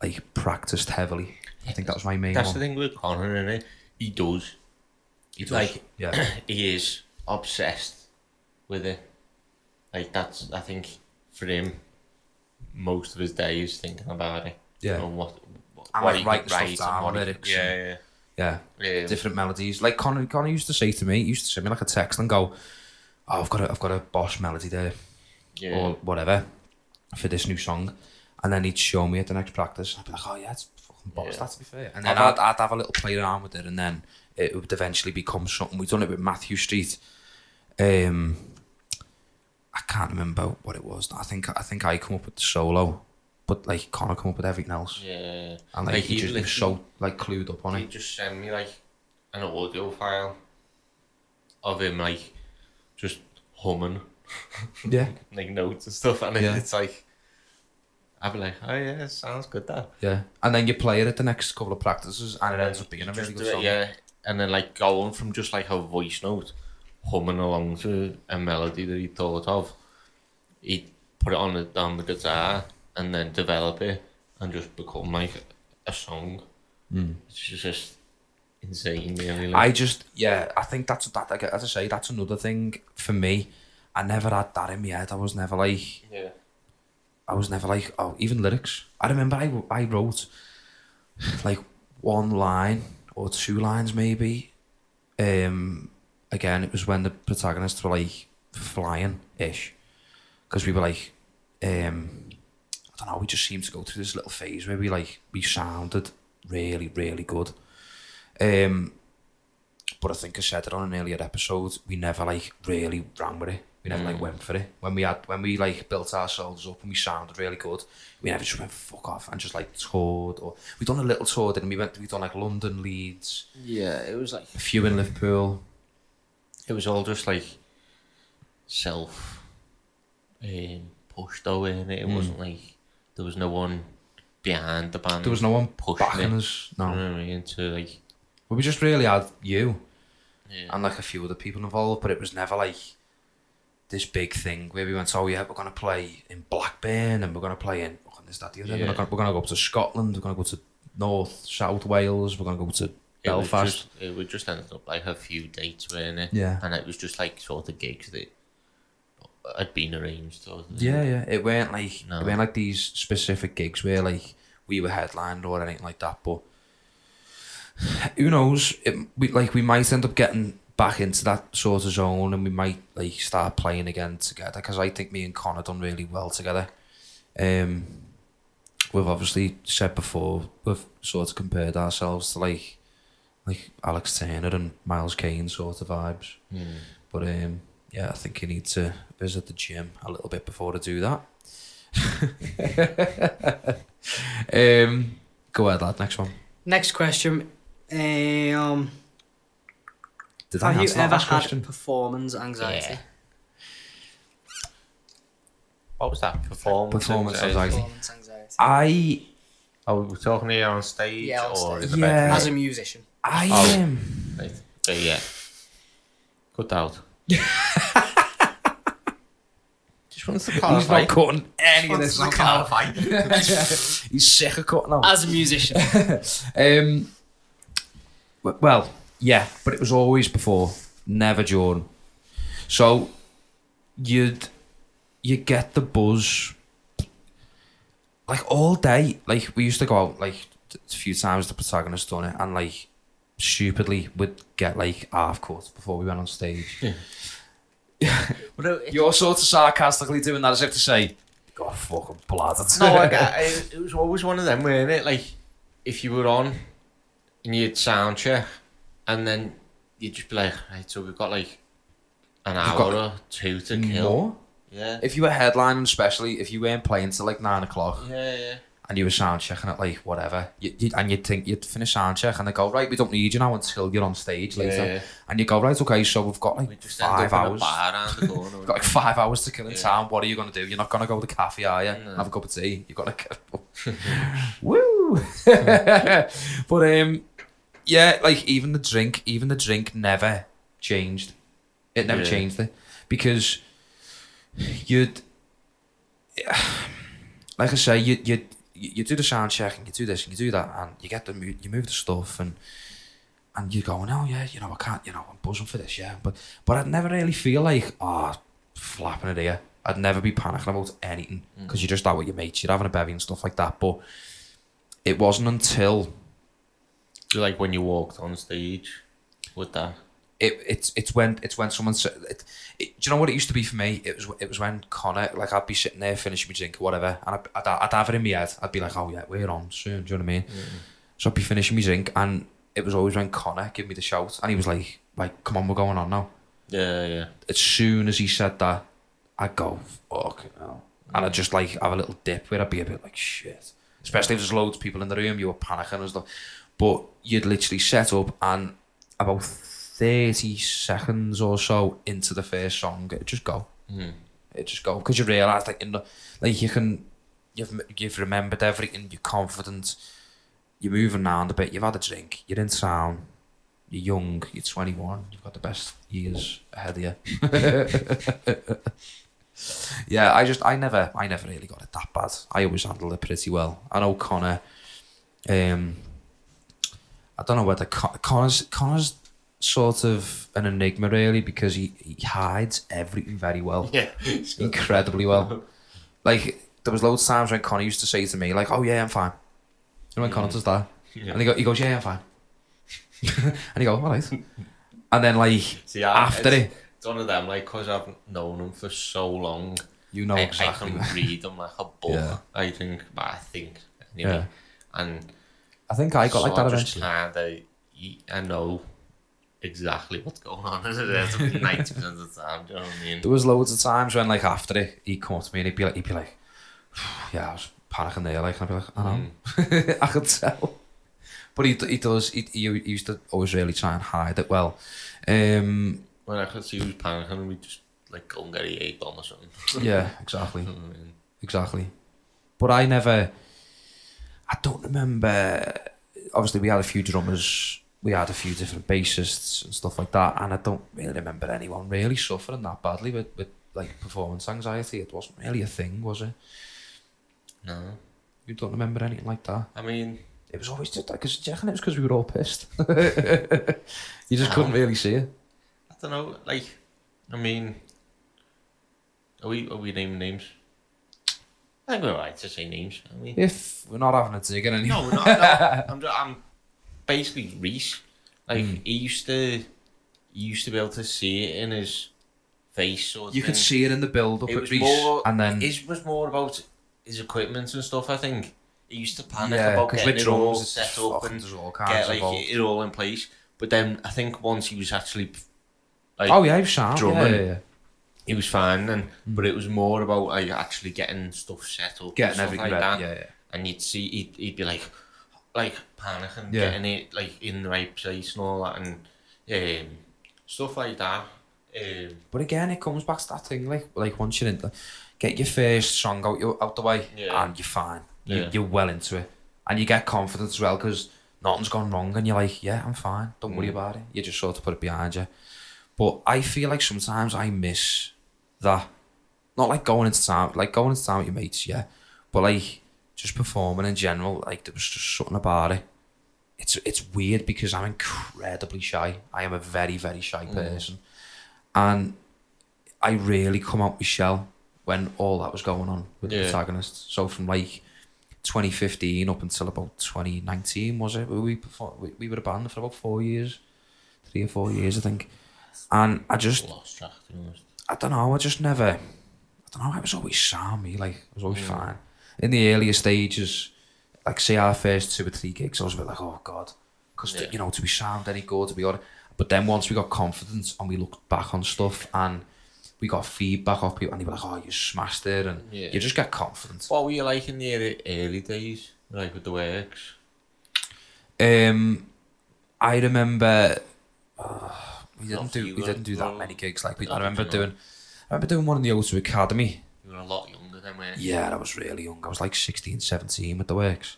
[SPEAKER 1] like practiced heavily. I think that was my main
[SPEAKER 2] That's
[SPEAKER 1] one.
[SPEAKER 2] the thing with Connor, innit? He does.
[SPEAKER 1] He does.
[SPEAKER 2] Like,
[SPEAKER 1] yeah,
[SPEAKER 2] he is obsessed with it. Like, that's, I think, for him, most of his day is thinking about it.
[SPEAKER 1] Yeah.
[SPEAKER 2] And what, what,
[SPEAKER 1] And,
[SPEAKER 2] what
[SPEAKER 1] like,
[SPEAKER 2] he
[SPEAKER 1] writing stuff
[SPEAKER 2] write
[SPEAKER 1] down,
[SPEAKER 2] what
[SPEAKER 1] lyrics
[SPEAKER 2] Yeah,
[SPEAKER 1] yeah.
[SPEAKER 2] yeah. yeah.
[SPEAKER 1] Different melodies. Like Connor, Connor used to say to me, he used to send me like a text and go, "Oh, I've got a, I've got a boss melody there,
[SPEAKER 2] yeah.
[SPEAKER 1] or whatever, for this new song," and then he'd show me at the next practice. I'd be like, "Oh yeah, it's fucking boss."
[SPEAKER 2] Yeah.
[SPEAKER 1] That to be fair. And then I'd, I'd have a little play around with it, and then it would eventually become something. We'd done it with Mathew Street. Um, I can't remember what it was. I think I think I come up with the solo, but like Connor come up with everything else,
[SPEAKER 2] yeah.
[SPEAKER 1] and like,
[SPEAKER 2] Like,
[SPEAKER 1] he
[SPEAKER 2] he
[SPEAKER 1] just was so like clued up on it.
[SPEAKER 2] He just sent me, like, an audio file of him, like, just humming,
[SPEAKER 1] Yeah,
[SPEAKER 2] like, notes and stuff. And
[SPEAKER 1] Yeah.
[SPEAKER 2] it's like, I'd be like, oh, yeah, sounds good, that.
[SPEAKER 1] yeah. And then you play it at the next couple of practices, and it ends up being a really good song.
[SPEAKER 2] Yeah, and then like going from just like a voice note, humming along to a melody that he thought of, he'd put it on the on the guitar and then develop it and just become like a song.
[SPEAKER 1] Mm.
[SPEAKER 2] It's just insane, really.
[SPEAKER 1] I just yeah, I think that's that. Like, as I say, that's another thing for me. I never had that in my head. I was never like
[SPEAKER 2] yeah,
[SPEAKER 1] I was never like oh even lyrics. I remember I I wrote like one line or two lines maybe. Um, again, it was when the protagonists were like flying ish, because we were like, um, I don't know. We just seemed to go through this little phase where we like we sounded really really good. Um, but I think I said it on an earlier episode. We never like really ran with it. We never like
[SPEAKER 2] Mm.
[SPEAKER 1] went for it. When we had when we like built ourselves up and we sounded really good, we never just went fuck off and just like toured or we done a little tour. Then we went we done like London, Leeds,
[SPEAKER 2] yeah. It was like
[SPEAKER 1] a few in Liverpool.
[SPEAKER 2] it was all just like self um, pushed away, and it, it
[SPEAKER 1] Mm.
[SPEAKER 2] wasn't like there was no one behind the band.
[SPEAKER 1] There was no one
[SPEAKER 2] pushing
[SPEAKER 1] backing
[SPEAKER 2] it.
[SPEAKER 1] us.
[SPEAKER 2] You
[SPEAKER 1] No,
[SPEAKER 2] know what I mean? To like,
[SPEAKER 1] we just really had you
[SPEAKER 2] yeah.
[SPEAKER 1] and like a few other people involved, but it was never like this big thing where we went, oh yeah, we're gonna play in Blackburn and we're gonna play in oh, this, that, the other.
[SPEAKER 2] Yeah.
[SPEAKER 1] We're, gonna, we're gonna go up to Scotland. We're gonna go to North, South Wales. We're gonna go to
[SPEAKER 2] It was
[SPEAKER 1] Belfast.
[SPEAKER 2] just, it just ended up like a few dates, weren't it?
[SPEAKER 1] Yeah.
[SPEAKER 2] And it was just like sort of gigs that had been arranged.
[SPEAKER 1] Yeah, yeah. It weren't like
[SPEAKER 2] No.
[SPEAKER 1] it weren't like these specific gigs where like we were headlined or anything like that. But who knows? It, we like we might end up getting back into that sort of zone, and we might like start playing again together. Because I think me and Connor done really well together. Um, we've obviously said before we've sort of compared ourselves to like like Alex Turner and Miles Kane sort of vibes.
[SPEAKER 2] Mm.
[SPEAKER 1] But um, yeah, I think you need to visit the gym a little bit before to do that. um, go ahead, lad. Next one.
[SPEAKER 3] Next question. Um,
[SPEAKER 1] Did I
[SPEAKER 3] have you
[SPEAKER 1] answer that
[SPEAKER 3] ever had
[SPEAKER 1] question?
[SPEAKER 3] performance anxiety?
[SPEAKER 2] Yeah. What was that? Performance.
[SPEAKER 1] Performance
[SPEAKER 2] anxiety?
[SPEAKER 1] anxiety.
[SPEAKER 3] Performance anxiety.
[SPEAKER 1] I
[SPEAKER 2] Oh, we're talking here on stage,
[SPEAKER 3] Yeah, on
[SPEAKER 2] or
[SPEAKER 3] stage.
[SPEAKER 2] in the
[SPEAKER 1] Yeah.
[SPEAKER 2] bedroom?
[SPEAKER 3] As a musician.
[SPEAKER 1] I
[SPEAKER 2] Oh.
[SPEAKER 1] am.
[SPEAKER 2] Right. Okay, yeah. Cut out. Just wanted to
[SPEAKER 1] He's
[SPEAKER 2] clarify.
[SPEAKER 1] not cutting any of
[SPEAKER 2] Wanted
[SPEAKER 1] this
[SPEAKER 2] to clarify.
[SPEAKER 1] He's sick of cutting out.
[SPEAKER 3] As a musician.
[SPEAKER 1] Um, well, yeah, but it was always before, never during. So you'd you get the buzz like all day. Like we used to go out like a few times. The protagonist done it, and like stupidly would get like half cut before we went on stage.
[SPEAKER 2] But it-
[SPEAKER 1] You're sort of sarcastically doing that as if to say, "God, fucking bladder."
[SPEAKER 2] no, like, I, it was always one of them, weren't it? Like, if you were on and you'd sound check, and then you'd just be like, right, so we've got like an
[SPEAKER 1] You've
[SPEAKER 2] hour
[SPEAKER 1] got
[SPEAKER 2] or two to kill.
[SPEAKER 1] more.
[SPEAKER 2] Yeah.
[SPEAKER 1] If you were headlining, especially if you weren't playing till like nine o'clock
[SPEAKER 2] Yeah, yeah.
[SPEAKER 1] and you were sound checking at like whatever, you, you, and you'd think you'd finish sound check and they go, right, we don't need you now until you're on stage later.
[SPEAKER 2] Yeah.
[SPEAKER 1] And you go, right, okay, so we've got
[SPEAKER 2] We
[SPEAKER 1] like
[SPEAKER 2] just end
[SPEAKER 1] five
[SPEAKER 2] up in a
[SPEAKER 1] hours.
[SPEAKER 2] bar around the corner.
[SPEAKER 1] We've got like five hours to kill in
[SPEAKER 2] Yeah.
[SPEAKER 1] town. What are you going to do? You're not going to go to the cafe, are you?
[SPEAKER 2] No.
[SPEAKER 1] Have a cup of tea. You're going to Woo! but um, yeah, like even the drink, even the drink never changed. It never
[SPEAKER 2] Yeah.
[SPEAKER 1] changed it because you'd, like I say, you you you do the sound check and you do this and you do that and you get the you move the stuff and and you're going, oh yeah, you know, I can't, you know, I'm buzzing for this, yeah, but but I'd never really feel like, oh, flapping it here. I'd never be panicking about anything mm. because you're just out with your mates, you're having a bevy and stuff like that. But it wasn't until
[SPEAKER 2] Like when you walked on stage with that.
[SPEAKER 1] it it's it's when it's when someone said it, it, do you know what it used to be for me? It was it was when Connor like I'd be sitting there finishing my drink or whatever and I'd, I'd, I'd have it in my head. I'd be like oh yeah we're on soon do you know what I mean? Mm-hmm. So I'd be finishing my drink and it was always when Connor gave me the shout and he was like like come on we're going on now.
[SPEAKER 2] Yeah, yeah.
[SPEAKER 1] as soon as he said that I'd go fuck hell. and I'd just like have a little dip where I'd be a bit like shit. Especially if there's loads of people in the room you were panicking and stuff but you'd literally set up and about 30 seconds or so into the first song it'd just go.
[SPEAKER 2] Mm.
[SPEAKER 1] it just go because you realise like in the like you can you've you've remembered everything you're confident you're moving around a bit you've had a drink you're in town you're young you're 21 you've got the best years ahead of you. Yeah I just I never I never really got it that bad. I always handled it pretty well. I know Connor um I don't know whether Con- Connor's Connor's sort of an enigma really because he, he hides everything very well
[SPEAKER 2] Yeah.
[SPEAKER 1] incredibly well. Like there was loads of times when Connor used to say to me, like, "Oh yeah, I'm fine." You know when Connor mm. does that,
[SPEAKER 2] Yeah.
[SPEAKER 1] and he, go, he goes, "Yeah, I'm fine," and he go, "All right," and then like
[SPEAKER 2] See, I,
[SPEAKER 1] after
[SPEAKER 2] it's,
[SPEAKER 1] it,
[SPEAKER 2] it's one of them, like, because I've known him for so long.
[SPEAKER 1] you know
[SPEAKER 2] I,
[SPEAKER 1] exactly.
[SPEAKER 2] I can read them like a book,
[SPEAKER 1] Yeah.
[SPEAKER 2] I think. But I think, anyway.
[SPEAKER 1] Yeah.
[SPEAKER 2] And
[SPEAKER 1] I think I got like that
[SPEAKER 2] I
[SPEAKER 1] eventually.
[SPEAKER 2] kinda, I know exactly what's going on in it 90% of the time, do you know what I mean?
[SPEAKER 1] There was loads of times when like after it, he'd come up to me and he'd be like, he'd be like, "Yeah, I was panicking there," like, and I'd be like, "I know."
[SPEAKER 2] Mm.
[SPEAKER 1] I could tell. But he he does he, he used to always really try and hide it well. Um,
[SPEAKER 2] When I could see he was panicking, and we just like go and get a bomb or something.
[SPEAKER 1] yeah, exactly.
[SPEAKER 2] You know what I mean?
[SPEAKER 1] exactly. But I never, I don't remember. Obviously, we had a few drummers, we had a few different bassists and stuff like that, and I don't really remember anyone really suffering that badly with, with like performance anxiety. It wasn't really a thing, was it?
[SPEAKER 2] No.
[SPEAKER 1] You don't remember anything like that?
[SPEAKER 2] I mean,
[SPEAKER 1] It was always just like, cause, do you reckon it was because we were all pissed? you just couldn't really see it.
[SPEAKER 2] I don't know, like, I mean, are we, are we naming names? I think we're right to say names.
[SPEAKER 1] If we're not having a dig in anymore.
[SPEAKER 2] No, we're not. no. I'm, ju- I'm basically Reese. Like
[SPEAKER 1] Mm.
[SPEAKER 2] he used to, he used to be able to see it in his face. Sort of
[SPEAKER 1] You could see it in the build up
[SPEAKER 2] It
[SPEAKER 1] at Reese,
[SPEAKER 2] more,
[SPEAKER 1] and then
[SPEAKER 2] his was more about his equipment and stuff. I think he used to panic
[SPEAKER 1] yeah,
[SPEAKER 2] about getting
[SPEAKER 1] with
[SPEAKER 2] it all set up and
[SPEAKER 1] all
[SPEAKER 2] get like
[SPEAKER 1] involved.
[SPEAKER 2] it all in place. But then I think once he was actually, like,
[SPEAKER 1] oh yeah, he was sound. Yeah, yeah, yeah.
[SPEAKER 2] He was fine. And but it was more about like actually getting stuff settled,
[SPEAKER 1] Getting
[SPEAKER 2] stuff
[SPEAKER 1] everything
[SPEAKER 2] like
[SPEAKER 1] ready.
[SPEAKER 2] that
[SPEAKER 1] Yeah, yeah.
[SPEAKER 2] and you'd see he'd, he'd be like like panicking
[SPEAKER 1] Yeah.
[SPEAKER 2] getting it like in the right place and all that and um, stuff like that um,
[SPEAKER 1] But again, it comes back to that thing like like once you're in, the, get your first song out your out the way,
[SPEAKER 2] Yeah.
[SPEAKER 1] and you're fine. You,
[SPEAKER 2] Yeah.
[SPEAKER 1] You're well into it, and you get confidence as well because nothing's gone wrong, and you're like, yeah, I'm fine. Don't worry
[SPEAKER 2] Mm.
[SPEAKER 1] about it. You just sort of put it behind you. But I feel like sometimes I miss that. Not like going into town, like going into town with your mates, yeah, but like just performing in general. Like there was just something about it. It's it's weird because I'm incredibly shy. I am a very very shy
[SPEAKER 2] Mm.
[SPEAKER 1] person, and I really come out my shell when all that was going on with the
[SPEAKER 2] Yeah.
[SPEAKER 1] protagonists. So from like 2015 up until about 2019 was it? We perform, we, we were a band for about four years, three or four years I think, and I just
[SPEAKER 2] lost track to be honest
[SPEAKER 1] I don't know. I just never. I don't know. I was always sound me. Like I was always
[SPEAKER 2] Mm.
[SPEAKER 1] fine. In the earlier stages, like say our first two or three gigs, I was a bit like, oh god, because
[SPEAKER 2] Yeah.
[SPEAKER 1] you know to be sound any good to be alright. But then once we got confidence and we looked back on stuff and we got feedback off people, and they were like, "Oh, you smashed it," and
[SPEAKER 2] Yeah.
[SPEAKER 1] you just get confidence.
[SPEAKER 2] What were you like in the early, early days? Like with the works?
[SPEAKER 1] Um, I remember uh, we didn't do we didn't do that many gigs. Like we, I remember
[SPEAKER 2] you
[SPEAKER 1] doing, I remember doing one in the O2 Academy.
[SPEAKER 2] You were a lot younger than when.
[SPEAKER 1] Yeah, I was really young. I was like 16, 17 with the works.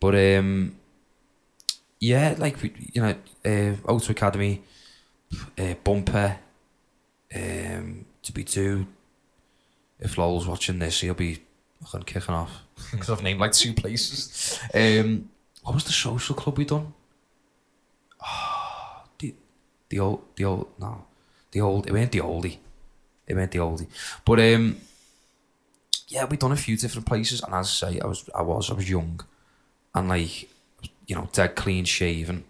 [SPEAKER 1] But um, yeah, like we, you know, uh, O2 Academy, uh, Bumper, um, to be two. If Lowell's watching this, he'll be fucking kicking off because I've named like two places. Um, what was the social club we done? The old the old no, the old it weren't the oldie, it weren't the oldie, but um yeah, we done a few different places, and as I say, I was, I was, I was young, and like, you know, dead clean shaven.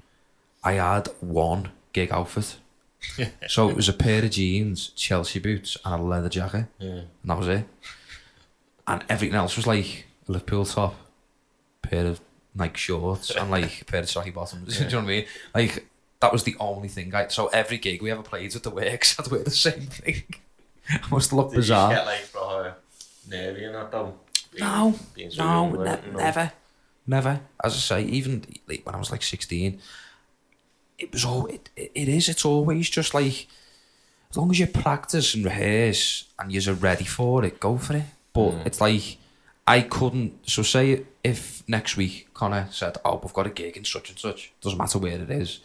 [SPEAKER 1] I had one gig outfit, so it was a pair of jeans, Chelsea boots, and a leather jacket,
[SPEAKER 2] Yeah.
[SPEAKER 1] and that was it. And everything else was like a Liverpool top, pair of Nike shorts, and like a pair of saggy bottoms. Do you know what I mean? Like that was the only thing. I, so every gig we ever played with the works, I'd wear the same thing. I must look
[SPEAKER 2] Did you
[SPEAKER 1] bizarre.
[SPEAKER 2] get like bro, nervy and that though? Being-
[SPEAKER 1] No,
[SPEAKER 2] being
[SPEAKER 1] no, ne- never, never. As I say, even like when I was like sixteen, it was all. It, it, it is. It's always just like as long as you practice and rehearse and you're ready for it, go for it. But
[SPEAKER 2] Mm.
[SPEAKER 1] it's like I couldn't. So say if next week Connor said, "Oh, we've got a gig in such and such," doesn't matter where it is,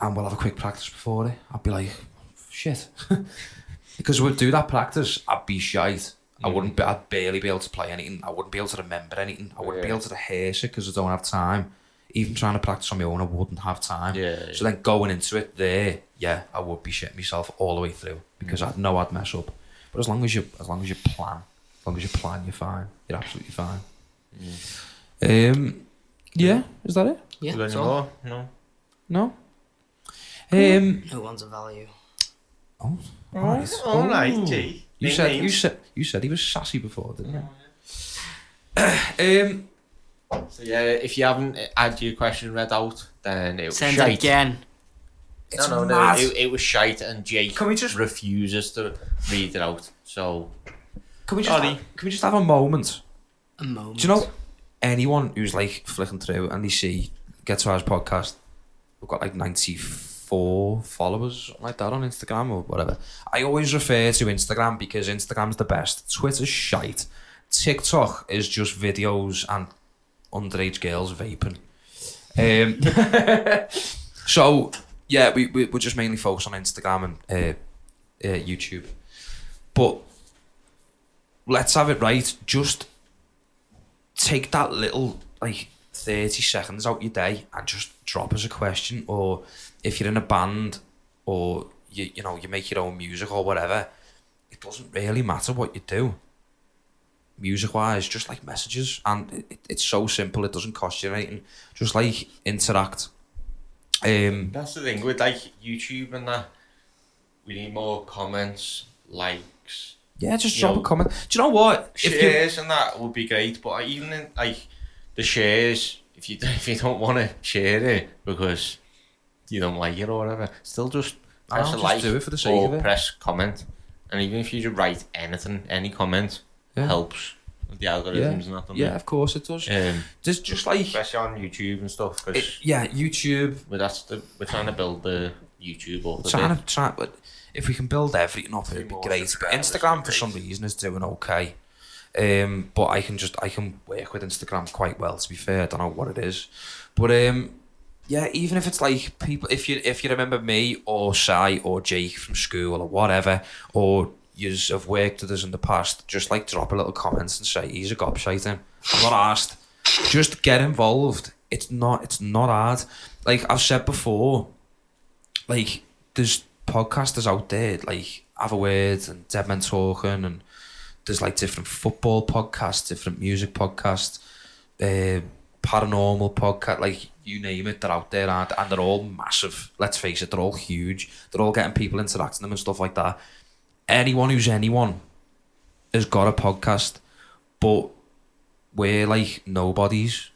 [SPEAKER 1] and we'll have a quick practice before it. I'd be like, shit, because we'd do that practice. I'd be shite. I
[SPEAKER 2] Mm.
[SPEAKER 1] wouldn't. Be, I'd barely be able to play anything. I wouldn't be able to remember anything. I wouldn't be able to rehearse it because I don't have time. Even trying to practice on my own, I wouldn't have time.
[SPEAKER 2] Yeah,
[SPEAKER 1] So then going into it there, yeah, I would be shitting myself all the way through because
[SPEAKER 2] Mm.
[SPEAKER 1] I'd know I'd mess up. But as long as you, as long as you plan, as long as you plan, you're fine. You're absolutely fine. Um, yeah, is that it?
[SPEAKER 3] Yeah,
[SPEAKER 2] Is there any more? No.
[SPEAKER 1] No. Um.
[SPEAKER 3] Who wants a value?
[SPEAKER 1] Oh,
[SPEAKER 2] Oh,
[SPEAKER 1] alright.
[SPEAKER 2] all right, gee.
[SPEAKER 1] You said you said you said he was sassy before, didn't you? Um.
[SPEAKER 2] So yeah, if you haven't had your question read out, then it was
[SPEAKER 3] Send
[SPEAKER 2] shite.
[SPEAKER 3] it again.
[SPEAKER 1] It's
[SPEAKER 2] no, no, no. It, it was shite, and Jake
[SPEAKER 1] Can we just-
[SPEAKER 2] refuses to read it out. So
[SPEAKER 1] Can we just
[SPEAKER 2] Sorry.
[SPEAKER 1] can we just have a moment?
[SPEAKER 3] A moment.
[SPEAKER 1] Do you know anyone who's like flicking through and they see Get to R's podcast? We've got like ninety four followers, something like that on Instagram or whatever. I always refer to Instagram because Instagram's the best. Twitter's shite. TikTok is just videos and underage girls vaping. Um, so yeah, we, we we're just mainly focused on Instagram and uh, uh, YouTube, but let's have it right. Just take that little like 30 seconds out your day and just drop us a question or if you're in a band or you you know you make your own music or whatever it doesn't really matter what you do music wise just like messages. And it, it- it's so simple it doesn't cost you anything. Just like interact. Um
[SPEAKER 2] that's the thing with like YouTube and that. We need more comments, likes,
[SPEAKER 1] yeah just drop
[SPEAKER 2] know,
[SPEAKER 1] a comment. Do you know what? If you-
[SPEAKER 2] shares, and that would be great. But I- even in, like the shares, if you if you don't want to share it because you don't like it or whatever, still just press
[SPEAKER 1] know,
[SPEAKER 2] a like
[SPEAKER 1] do it for the sake
[SPEAKER 2] or
[SPEAKER 1] of it.
[SPEAKER 2] press comment. And even if you just write anything, any comment
[SPEAKER 1] Yeah.
[SPEAKER 2] helps with the algorithms and that. doesn't
[SPEAKER 1] yeah of course it does
[SPEAKER 2] Um,
[SPEAKER 1] just just like
[SPEAKER 2] especially on YouTube and stuff,
[SPEAKER 1] it,
[SPEAKER 2] because
[SPEAKER 1] yeah YouTube
[SPEAKER 2] we're that's the we're trying to build the YouTube up. a
[SPEAKER 1] trying
[SPEAKER 2] bit.
[SPEAKER 1] to try, but if we can build everything up, it'd be
[SPEAKER 2] more
[SPEAKER 1] great. But
[SPEAKER 2] subscribers
[SPEAKER 1] Instagram,
[SPEAKER 2] would
[SPEAKER 1] for
[SPEAKER 2] be
[SPEAKER 1] some reason, is doing okay. Um, but I can just I can work with Instagram quite well. To be fair, I don't know what it is, but um, yeah, even if it's like people, if you if you remember me or Si or Jake from school or whatever, or you have worked with us in the past, just like drop a little comment and say he's a gobshite. I'm not asked. Just get involved. It's not. It's not hard. Like I've said before, like there's podcasters out there like have a word and dead men talking and there's like different football podcasts different music podcasts uh, paranormal podcast like you name it they're out there and, and they're all massive. Let's face it they're all huge. They're all getting people interacting them and stuff like that. Anyone who's anyone has got a podcast but we're like nobodies.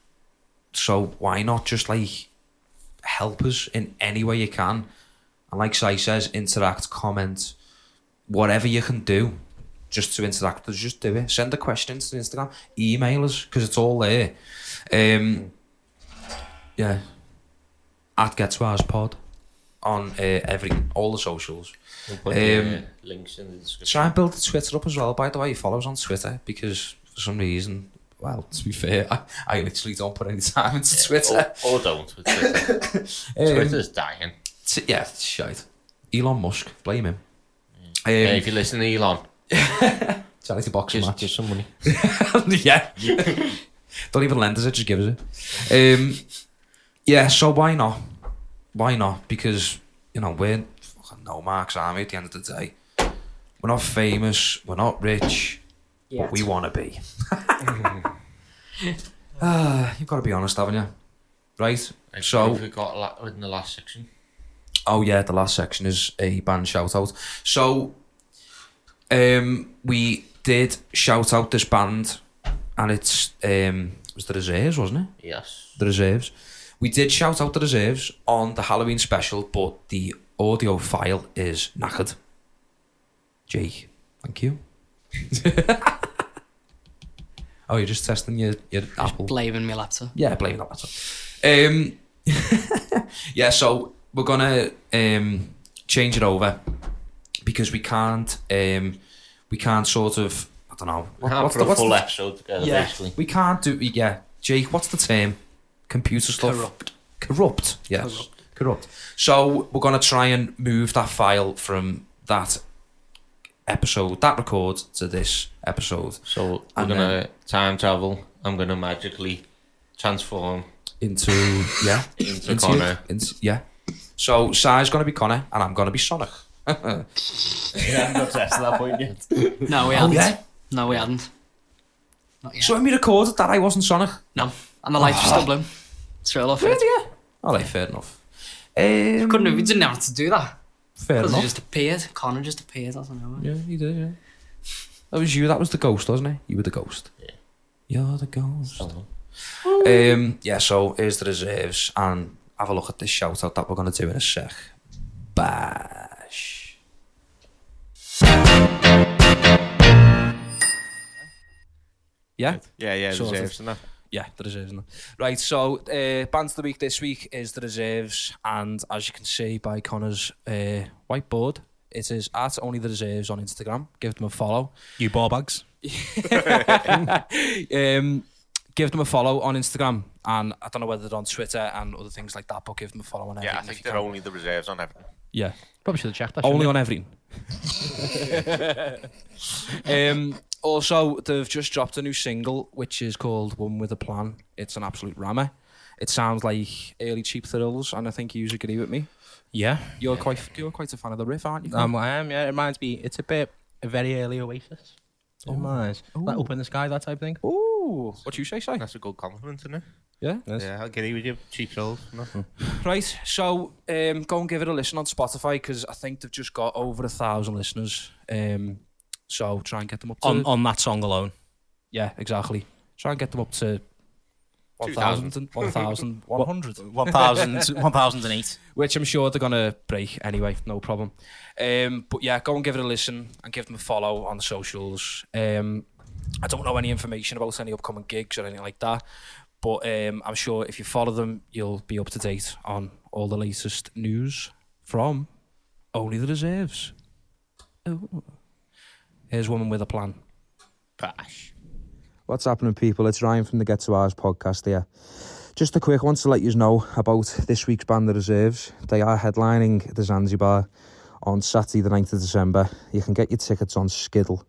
[SPEAKER 1] So why not just like help us in any way you can? And like Si says, interact, comment, whatever you can do just to interact with us, just do it. Send the questions to Instagram, email us, because it's all there. Um, yeah. At Gets Wise Pod on uh, every all the socials.
[SPEAKER 2] We'll
[SPEAKER 1] Um,
[SPEAKER 2] uh, links in the description.
[SPEAKER 1] Try and build the Twitter up as well, by the way. Follow us on Twitter because for some reason, well, to be fair, I, I literally don't put any time into Twitter.
[SPEAKER 2] Or, or don't with Twitter.
[SPEAKER 1] Um,
[SPEAKER 2] Twitter's dying.
[SPEAKER 1] t- yeah, shite. Elon Musk, blame him. Um,
[SPEAKER 2] Yeah, if you listen to Elon,
[SPEAKER 1] charity boxing
[SPEAKER 2] just
[SPEAKER 1] match.
[SPEAKER 2] give some money.
[SPEAKER 1] yeah. Don't even lend us it, just give us it. Um, yeah, so why not? Why not? Because, you know, we're fucking no Mark's army at the end of the day. We're not famous, we're not rich,
[SPEAKER 3] Yeah.
[SPEAKER 1] but we want to be. Ah, you've got to be honest, haven't you? Right?
[SPEAKER 2] I
[SPEAKER 1] So-
[SPEAKER 2] believe we got a lot in the last section.
[SPEAKER 1] Oh yeah, the last section is a band shout out. So um we did shout out this band and it's um it was the reserves, wasn't it?
[SPEAKER 2] Yes.
[SPEAKER 1] The reserves. We did shout out the reserves on the Halloween special, but the audio file is knackered. Jake, thank you. oh, you're just testing your, your Apple.
[SPEAKER 3] Blaming my laptop.
[SPEAKER 1] Yeah, blame that laptop. Um, yeah, so we're gonna um, change it over because we can't um, we can't sort of I don't know
[SPEAKER 2] We can't put a full episode together,
[SPEAKER 1] yeah
[SPEAKER 2] basically.
[SPEAKER 1] we can't do yeah Jake what's the term computer stuff
[SPEAKER 3] Corrupt.
[SPEAKER 1] corrupt yes
[SPEAKER 3] Corrupt.
[SPEAKER 1] corrupt so we're gonna try and move that file from that episode that record to this episode
[SPEAKER 2] So we're
[SPEAKER 1] And
[SPEAKER 2] gonna time travel. I'm gonna magically transform
[SPEAKER 1] into yeah
[SPEAKER 2] into
[SPEAKER 1] into
[SPEAKER 2] Connor.
[SPEAKER 1] into, yeah so Si's gonna be Connor and I'm gonna be Sonic
[SPEAKER 2] Yeah, I'm not obsessed at that point yet.
[SPEAKER 3] No, we
[SPEAKER 1] Oh,
[SPEAKER 3] hadn't.
[SPEAKER 1] yeah?
[SPEAKER 3] No, we hadn't. Not yet.
[SPEAKER 1] So when we recorded that, I wasn't Sonic.
[SPEAKER 3] no. And the lights were still blown. Straight off it.
[SPEAKER 1] yeah. All right, fair enough. Um,
[SPEAKER 3] Couldn't have, we didn't have to do that.
[SPEAKER 1] fair
[SPEAKER 3] Because he
[SPEAKER 1] enough.
[SPEAKER 3] just appeared. Connor just appeared, doesn't know.
[SPEAKER 1] Yeah, you did, yeah. That was you, that was the ghost, wasn't it? You were the ghost.
[SPEAKER 2] Yeah.
[SPEAKER 1] You're the ghost.
[SPEAKER 2] Oh.
[SPEAKER 1] Um, yeah, so here's the reserves, and have a look at this shout out that we're going to do in a sec. Bash. Yeah?
[SPEAKER 2] Yeah, yeah,
[SPEAKER 1] Sort of.
[SPEAKER 2] reserves and that.
[SPEAKER 1] Yeah, the reserves. no. Right, so uh, bands of the week this week is the reserves, and as you can see by Connor's uh, whiteboard, it is at only the reserves on Instagram. Give them a follow.
[SPEAKER 4] You ball bags.
[SPEAKER 1] um, give them a follow on Instagram, and I don't know whether they're on Twitter and other things like that, but give them a follow on everything.
[SPEAKER 2] Yeah, I
[SPEAKER 1] if
[SPEAKER 2] think
[SPEAKER 1] you
[SPEAKER 2] they're
[SPEAKER 1] can.
[SPEAKER 2] only the reserves on everything.
[SPEAKER 1] Yeah,
[SPEAKER 4] Probably should have checked that.
[SPEAKER 1] only on everything. um, also, they've just dropped a new single, which is called "One with a Plan." It's an absolute rammer. It sounds like early cheap thrills, and I think you usually agree with me.
[SPEAKER 4] Yeah.
[SPEAKER 1] You're quite you're quite a fan of the riff, aren't you?
[SPEAKER 4] Um, I am. Yeah. It reminds me. It's a bit a very early Oasis. It
[SPEAKER 1] Oh.
[SPEAKER 4] reminds. Like
[SPEAKER 1] Ooh.
[SPEAKER 4] open the sky, that type of thing.
[SPEAKER 1] Ooh, what do you say, Si?
[SPEAKER 2] That's a good compliment, isn't it?
[SPEAKER 1] Yeah.
[SPEAKER 4] Yes.
[SPEAKER 2] Yeah, I'll get you with your cheap souls. No.
[SPEAKER 1] Right. So um, go and give it a listen on Spotify because I think they've just got over a thousand listeners. Um, so try and get them up to
[SPEAKER 4] On on that song alone.
[SPEAKER 1] yeah, exactly. Try and get them up to 1,000 and 1,100,
[SPEAKER 4] 1000, 1008.
[SPEAKER 1] which I'm sure they're going to break anyway, no problem. Um, but yeah, go and give it a listen and give them a follow on the socials. Um, I don't know any information about any upcoming gigs or anything like that, but um, I'm sure if you follow them, you'll be up to date on all the latest news from Only the Reserves. Oh. Here's Woman with a Plan.
[SPEAKER 2] Bash.
[SPEAKER 5] What's happening, people? It's Ryan from the Get to R's podcast here. Just a quick one to let you know about this week's Band of Reserves. They are headlining the Zanzibar on Saturday, the 9th of December. You can get your tickets on Skiddle.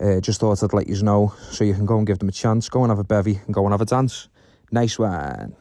[SPEAKER 5] Uh, just thought I'd let you know so you can go and give them a chance, go and have a bevy, and go and have a dance. Nice one.